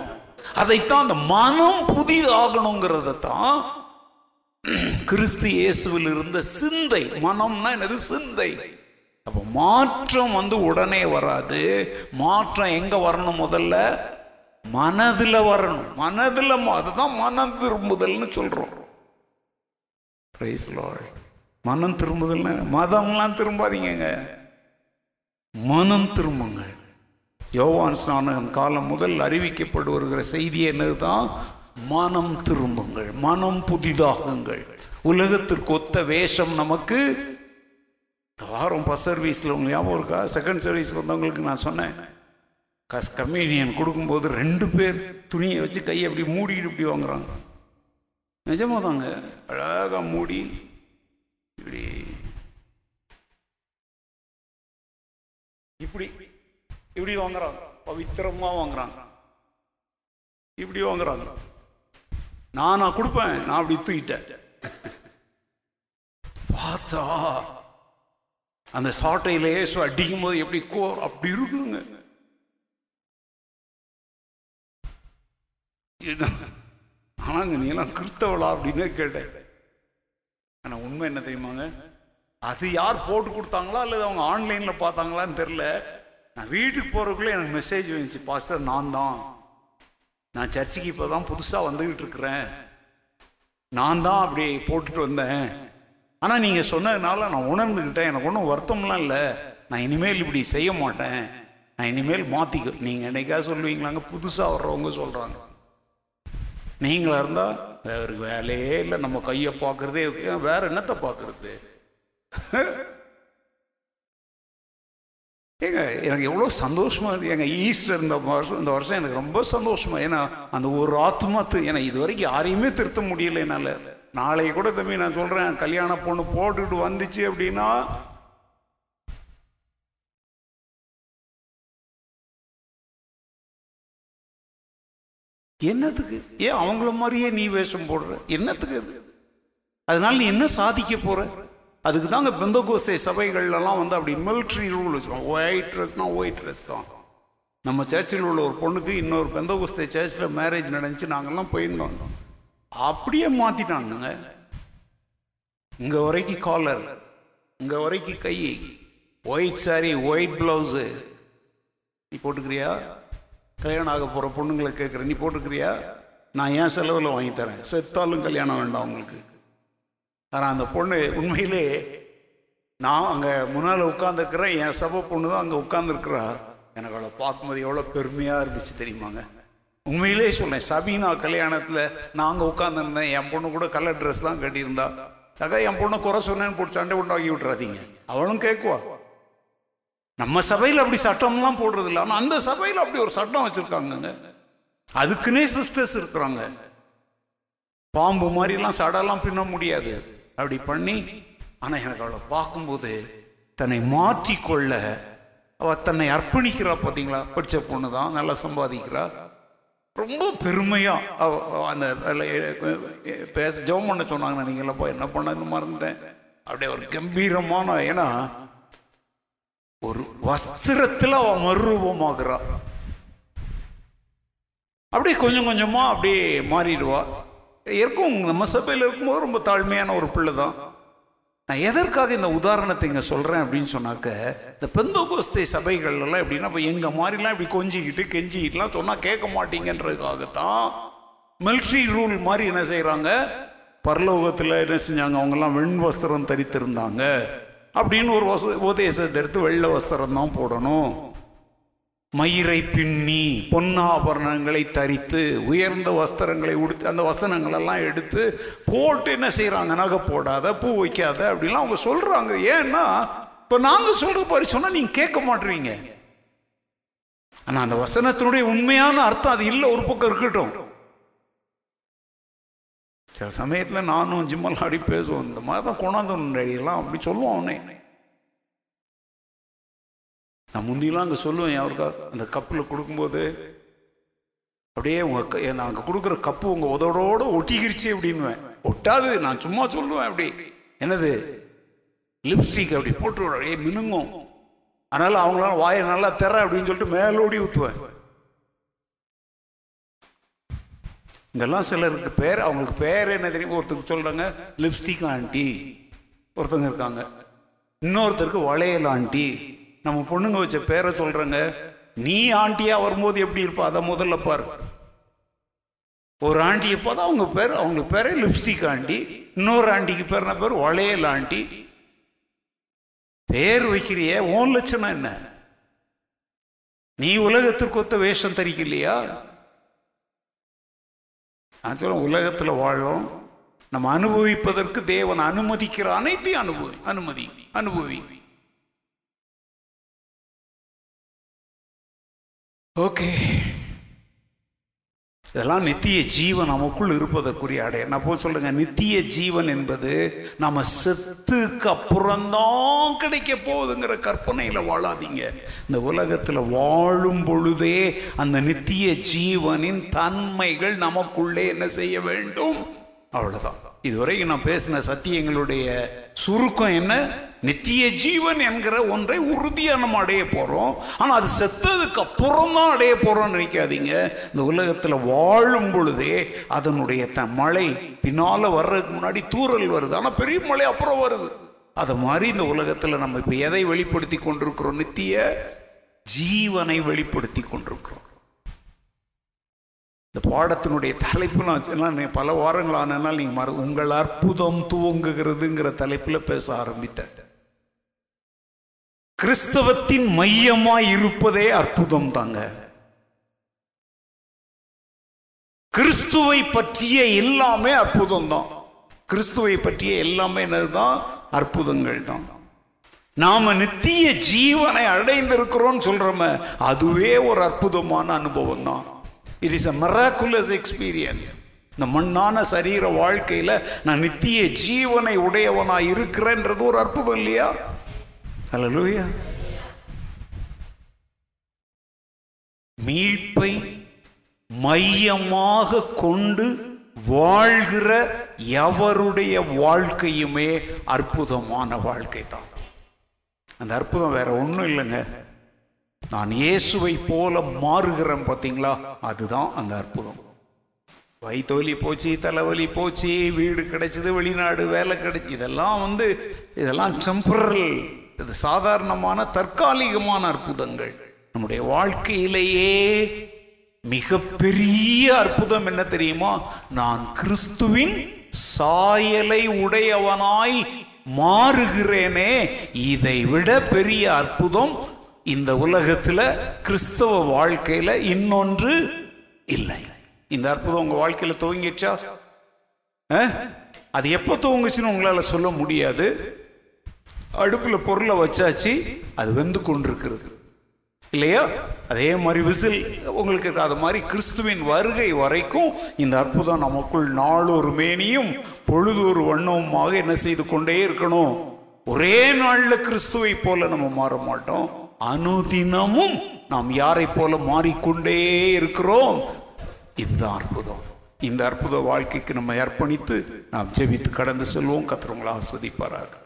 அதைத்தான் அந்த மனம் புதிதாகணுங்கிறத தான் கிறிஸ்து இயேசுவில் இருந்த சிந்தை மனம்னா என்னது? சிந்தை. அப்போ மாற்றம் வந்து உடனே வராது. மாற்றம் எங்க வரணும் முதல்ல? மனதில் வரணும். மனதில் ம- அதுதான் மனம் திரும்புதல்னு சொல்கிறோம் மனம் திரும்புதல்னு மதம்லாம் திரும்பாதீங்கங்க. மனம் திரும்புங்க. யோவான் ஸ்நானகன் காலம் முதல் அறிவிக்கப்பட்டு வருகிற செய்தி என்னதுதான்? மனம் திரும்புங்கள். மனம் புதிதாகுங்கள். உலகத்திற்கு ஒத்த வேஷம் நமக்கு வாரம் பஸ் சர்வீஸில் உங்களுக்கு ஞாபகம் இருக்கா? செகண்ட் சர்வீஸ் வந்தவங்களுக்கு நான் சொன்னேன். கஸ் கம்யூனியன் கொடுக்கும்போது ரெண்டு பேர் துணியை வச்சு கையை அப்படி மூடிட்டு இப்படி வாங்குறாங்க. நிஜமாக தாங்க அழகாக மூடி இப்படி. இப்படி இப்படி வாங்குறாங்க. பவித்திரமாக வாங்குறாங்க. இப்படி வாங்குறாங்க. நான் நான் கொடுப்பேன் நான் அப்படி தூக்கிட்டேன். பார்த்தா அந்த சாட்டையில் ஏசு அடிக்கும் போது எப்படி கோ அப்படி இருக்குங்க. ஆனாங்க நீ எல்லாம் கிறிஸ்தவளா அப்படின்னு கேட்டேன். ஆனால் உண்மை என்ன தெரியுமாங்க அது யார் போட்டு கொடுத்தாங்களா? அல்லது அவங்க ஆன்லைனில் பார்த்தாங்களான்னு தெரில நான் வீட்டுக்கு போகிறதுக்குள்ளே எனக்கு மெசேஜ் வந்துச்சு பாஸ்டர் நான் தான். நான் சர்ச்சுக்கு இப்பதான் புதுசாக வந்துக்கிட்டு இருக்கிறேன். நான் தான் அப்படி போட்டுட்டு வந்தேன். ஆனால் நீங்கள் சொன்னதுனால நான் உணர்ந்துக்கிட்டேன் எனக்கு ஒன்றும் வருத்தம்லாம் இல்லை. நான் இனிமேல் இப்படி செய்ய மாட்டேன். நான் இனிமேல் மாற்றிக்க நீங்கள் என்னைக்காக சொல்லுவீங்களாங்க? புதுசாக வர்றவங்க சொல்கிறாங்க நீங்களா இருந்தா? வேறு வேலையே இல்லை. நம்ம கையை பார்க்கறதே வேற என்னத்தை பார்க்கறது? ஏங்க எனக்கு எவ்வளோ சந்தோஷமா இருக்கு. எங்க ஈஸ்டர் இந்த வருஷம் இந்த வருஷம் எனக்கு ரொம்ப சந்தோஷமா. ஏன்னா அந்த ஒரு ஆத்மா ஏன்னா இது வரைக்கும் யாரையுமே திருத்த முடியல என்னால். நாளைக்கு கூட தம்பி நான் சொல்றேன் கல்யாண பொண்ணு போட்டுக்கிட்டு வந்துச்சு அப்படின்னா என்னத்துக்கு? ஏன் அவங்கள மாதிரியே நீ வேஷம் போடுற? என்னத்துக்கு அது? அதனால நீ என்ன சாதிக்க போற? அதுக்கு தாங்க பெந்தகோஸ்தே சபைகள்லாம் வந்து அப்படி மிலிட்ரி ரூல் வச்சுருவோம் ஒயிட் ட்ரெஸ்னா ஒயிட் ட்ரெஸ் தான். நம்ம சர்ச்சில் உள்ள ஒரு பொண்ணுக்கு இன்னொரு பெந்த கோஸ்தை சர்ச்சில் மேரேஜ் நடந்துச்சு நாங்கள்லாம் போயிருந்தோம். அப்படியே மாற்றிட்டாங்க இங்கே வரைக்கும் காலர் இங்கே வரைக்கும் கை ஒயிட் சாரி ஒயிட் பிளவுஸு நீ போட்டுக்கிறியா? கல்யாணம் ஆக போகிற பொண்ணுங்களை கேட்குறேன். நீ போட்டுக்கிறியா நான் ஏன் செலவில் வாங்கி தரேன்? செத்தாலும் கல்யாணம் வேண்டாம் உங்களுக்கு. ஆனால் அந்த பொண்ணு உண்மையிலே நான் அங்கே முன்னால் உட்காந்துருக்கிறேன் என் சபை பொண்ணு தான் அங்கே உட்காந்துருக்குறா எனக்கு அவளை பார்க்கும்போது எவ்வளோ பெருமையாக இருந்துச்சு தெரியுமாங்க? உண்மையிலே சொன்னேன் சபீனா கல்யாணத்தில் நான் அங்கே உட்காந்துருந்தேன் என் பொண்ணு கூட கலர் ட்ரெஸ் தான் கட்டியிருந்தா. அக்கா என் பொண்ணை குறை சொன்னேன்னு போட்டு சண்டை உண்டாக்கி விட்றாதீங்க அவளும் கேட்குவா. நம்ம சபையில் அப்படி சட்டம்லாம் போடுறது இல்லை ஆனால் அந்த சபையில் அப்படி ஒரு சட்டம் வச்சுருக்காங்கங்க. அதுக்குன்னே சிஸ்டர்ஸ் இருக்கிறாங்க. பாம்பு மாதிரிலாம் சடலாம் பின்ன முடியாது. அப்படி பண்ணி ஆனால் எனக்கு அவளை பார்க்கும்போது தன்னை மாற்றிக்கொள்ள அவ தன்னை அர்ப்பணிக்கிறா பார்த்தீங்களா படித்த பொண்ணு தான் நல்லா சம்பாதிக்கிறா. ரொம்ப பெருமையாக அவ அந்த பேச ஜெபம் பண்ண சொன்னாங்க. நினைக்கலப்பா என்ன பண்ண மறந்துட்டேன். அப்படியே ஒரு கம்பீரமான ஏன்னா ஒரு வஸ்திரத்தில் அவன் மறுரூபமாகிறான் அப்படியே கொஞ்சம் கொஞ்சமாக அப்படியே மாறிடுவா. இருக்கும் நம்ம சபையில் இருக்கும்போது ரொம்ப தாழ்மையான ஒரு பிள்ளை தான் நான் எதற்காக இந்த உதாரணத்தை இங்கே சொல்கிறேன் அப்படின்னு சொன்னாக்க இந்த பெந்தோகோஸ்தை சபைகள்லாம் எப்படின்னா இப்போ எங்கள் மாதிரிலாம் இப்படி கொஞ்சிக்கிட்டு கெஞ்சிக்கிட்டுலாம் சொன்னால் கேட்க மாட்டீங்கன்றதுக்காகத்தான் மில்ட்ரி ரூல் மாதிரி என்ன செய்கிறாங்க பரலோகத்தில் என்ன செஞ்சாங்க? அவங்கெல்லாம் வெண் வஸ்திரம் தரித்திருந்தாங்க. அப்படின்னு ஒரு வச உபதேசத்தை எடுத்து வெள்ளை வஸ்திரம் தான் போடணும். மயிரை பின்னி பொன்னாபரணங்களை தரித்து உயர்ந்த வஸ்திரங்களை உடுத்து அந்த வசனங்களெல்லாம் எடுத்து போட்டு என்ன செய்கிறாங்க நகை போடாத பூ வைக்காத அப்படிலாம் அவங்க சொல்கிறாங்க ஏன்னா இப்போ நாங்கள் சொல்கிற மாதிரி சொன்னால் நீங்கள் கேட்க மாட்டுறீங்க ஆனால் அந்த வசனத்தினுடைய உண்மையான அர்த்தம் அது இல்லை ஒரு பக்கம் இருக்கட்டும். சில சமயத்தில் நானும் ஜிம்மல் ஆடி பேசுவோம். இந்த மாதிரி தான் கொண்டாந்து அடிக்கலாம் அப்படி சொல்லுவோம் அவனே நான் முந்திலாம் அங்கே சொல்லுவேன் அவருக்கா அந்த கப்பில் கொடுக்கும்போது அப்படியே உங்கள் நான் அங்கே கொடுக்குற கப்பு உங்கள் உதவோடு ஒட்டிக்கிருச்சு அப்படின்னுவேன். ஒட்டாது நான் சும்மா சொல்லுவேன் அப்படி. என்னது? லிப்ஸ்டிக் அப்படி போட்டு அப்படியே மினுங்கும். அதனால் அவங்களால வாயை நல்லா தர அப்படின்னு சொல்லிட்டு மேலோடி ஊற்றுவேன் இங்கெல்லாம் சிலருக்கு பேர் அவங்களுக்கு பேர் என்ன தெரியும்? ஒருத்தருக்கு சொல்கிறாங்க லிப்ஸ்டிக் ஆண்டி ஒருத்தங்க இருக்காங்க. இன்னொருத்தருக்கு வளையல் ஆண்டி நம்ம பொண்ணுங்க வச்ச பேரை சொல்கிறாங்க நீ ஆண்டியாக வரும்போது எப்படி இருப்பா? அதை முதல்ல பாரு. ஒரு ஆண்டியை பார்த்தா அவங்க பேர் அவங்க பேரே லிப்ஸ்டிக் ஆண்டி இன்னொரு ஆண்டிக்கு பேர் என்ன பேர்? வளையல் ஆண்டி பேர் வைக்கிறிய உன் லட்சணம் என்ன? நீ உலகத்திற்கு ஒத்த வேஷம் தரிக்கலையா நான் சொல்ல உலகத்தில் வாழும் நம்ம அனுபவிப்பதற்கு தேவன் அனுமதிக்கிற அனைத்தையும் அனுபவி அனுமதி அனுபவி. ஓகே இதெல்லாம் நித்திய ஜீவன் நமக்குள் இருப்பதற்குரிய அடைய நான் போய் சொல்லுங்க நித்திய ஜீவன் என்பது நம்ம செத்துக்கு அப்புறம்தான் கிடைக்க போகுதுங்கிற கற்பனையில் வாழாதீங்க. இந்த உலகத்தில் வாழும் பொழுதே அந்த நித்திய ஜீவனின் தன்மைகள் நமக்குள்ளே என்ன செய்ய வேண்டும்? அவ்வளோதான் இதுவரைக்கும் நான் பேசின சத்தியங்களுடைய சுருக்கம் என்ன? நித்திய ஜீவன் என்கிற ஒன்றை உறுதியாக நம்ம அடைய போகிறோம் ஆனால் அது செத்ததுக்கு அப்புறம் தான் அடைய போகிறோம்னு நினைக்காதீங்க. இந்த உலகத்தில் வாழும் பொழுதே அதனுடைய த மழை பின்னால் வர்றதுக்கு முன்னாடி தூரல் வருது. ஆனால் பெரிய மழை அப்புறம் வருது. அது மாதிரி இந்த உலகத்தில் நம்ம இப்போ எதை வெளிப்படுத்தி கொண்டிருக்கிறோம்? நித்திய ஜீவனை வெளிப்படுத்தி கொண்டிருக்கிறோம். இந்த பாடத்தினுடைய தலைப்பு நான் பல வாரங்கள் ஆனால் நீங்கள் மற உங்கள் அற்புதம் துவங்குகிறதுங்கிற தலைப்பில் பேச ஆரம்பித்தேன். கிறிஸ்தவத்தின் மையமாய் இருப்பதே அற்புதம் தாங்க. கிறிஸ்துவை பற்றிய எல்லாமே அற்புதம் தான். கிறிஸ்துவை பற்றிய எல்லாமே என்னதுதான்? அற்புதங்கள் தான். நாம நித்திய ஜீவனை அடைந்திருக்கிறோம் சொல்றோமே அதுவே ஒரு அற்புதமான அனுபவம் தான். It is a miraculous experience இந்த மண்ணான சரீர வாழ்க்கையில் நான் நித்திய ஜீவனை உடையவனா இருக்கிறேன்றது ஒரு அற்புதம் இல்லையா? அல்ல லூயா மீட்பை மையமாக கொண்டு வாழ்கிற எவருடைய வாழ்க்கையுமே அற்புதமான வாழ்க்கை தான் அந்த அற்புதம் வேற ஒன்றும் இல்லைங்க. நான் இயேசுவை போல மாறுகிறேன் பார்த்தீங்களா? அதுதான் அந்த அற்புதம். வயிற்றுவலி போச்சு தலைவலி போச்சு வீடு கிடைச்சது வெளிநாடு வேலை கிடைச்சி இதெல்லாம் வந்து இதெல்லாம் டெம்பரல் இது சாதாரணமான தற்காலிகமான அற்புதங்கள். நம்முடைய வாழ்க்கையிலேயே மிகப்பெரிய அற்புதம் என்ன தெரியுமா? நான் கிறிஸ்துவின் சாயலை உடையவனாய் மாறுகிறேனே இதை விட பெரிய அற்புதம் இந்த உலகத்தில் கிறிஸ்தவ வாழ்க்கையில் இன்னொன்று இல்லை. இந்த அற்புதம் உங்கள் வாழ்க்கையில் துவங்கிடுச்சா? அது எப்போ துவங்குச்சுன்னு உங்களால் சொல்ல முடியாது. அடுப்பில் பொருளை வச்சாச்சு அது வெந்து கொண்டிருக்கிறது. இல்லையா? அதே மாதிரி விசில் உங்களுக்கு அது மாதிரி கிறிஸ்துவின் வருகை வரைக்கும் இந்த அற்புதம் நமக்குள் நாளொரு மேனியும் பொழுதொரு வண்ணமுமாக என்ன செய்து கொண்டே இருக்கணும்? ஒரே நாளில் கிறிஸ்துவை போல நம்ம மாற மாட்டோம். அனுதினமும் நாம் யாரை போல மாறிக்கொண்டே இருக்கிறோம். இதுதான் அற்புதம். இந்த அற்புத வாழ்க்கைக்கு நம்ம அர்ப்பணித்து நாம் ஜெபித்து கடந்து செல்வோம். கத்திரவங்களை ஆஸ்வதிப்பார்கள்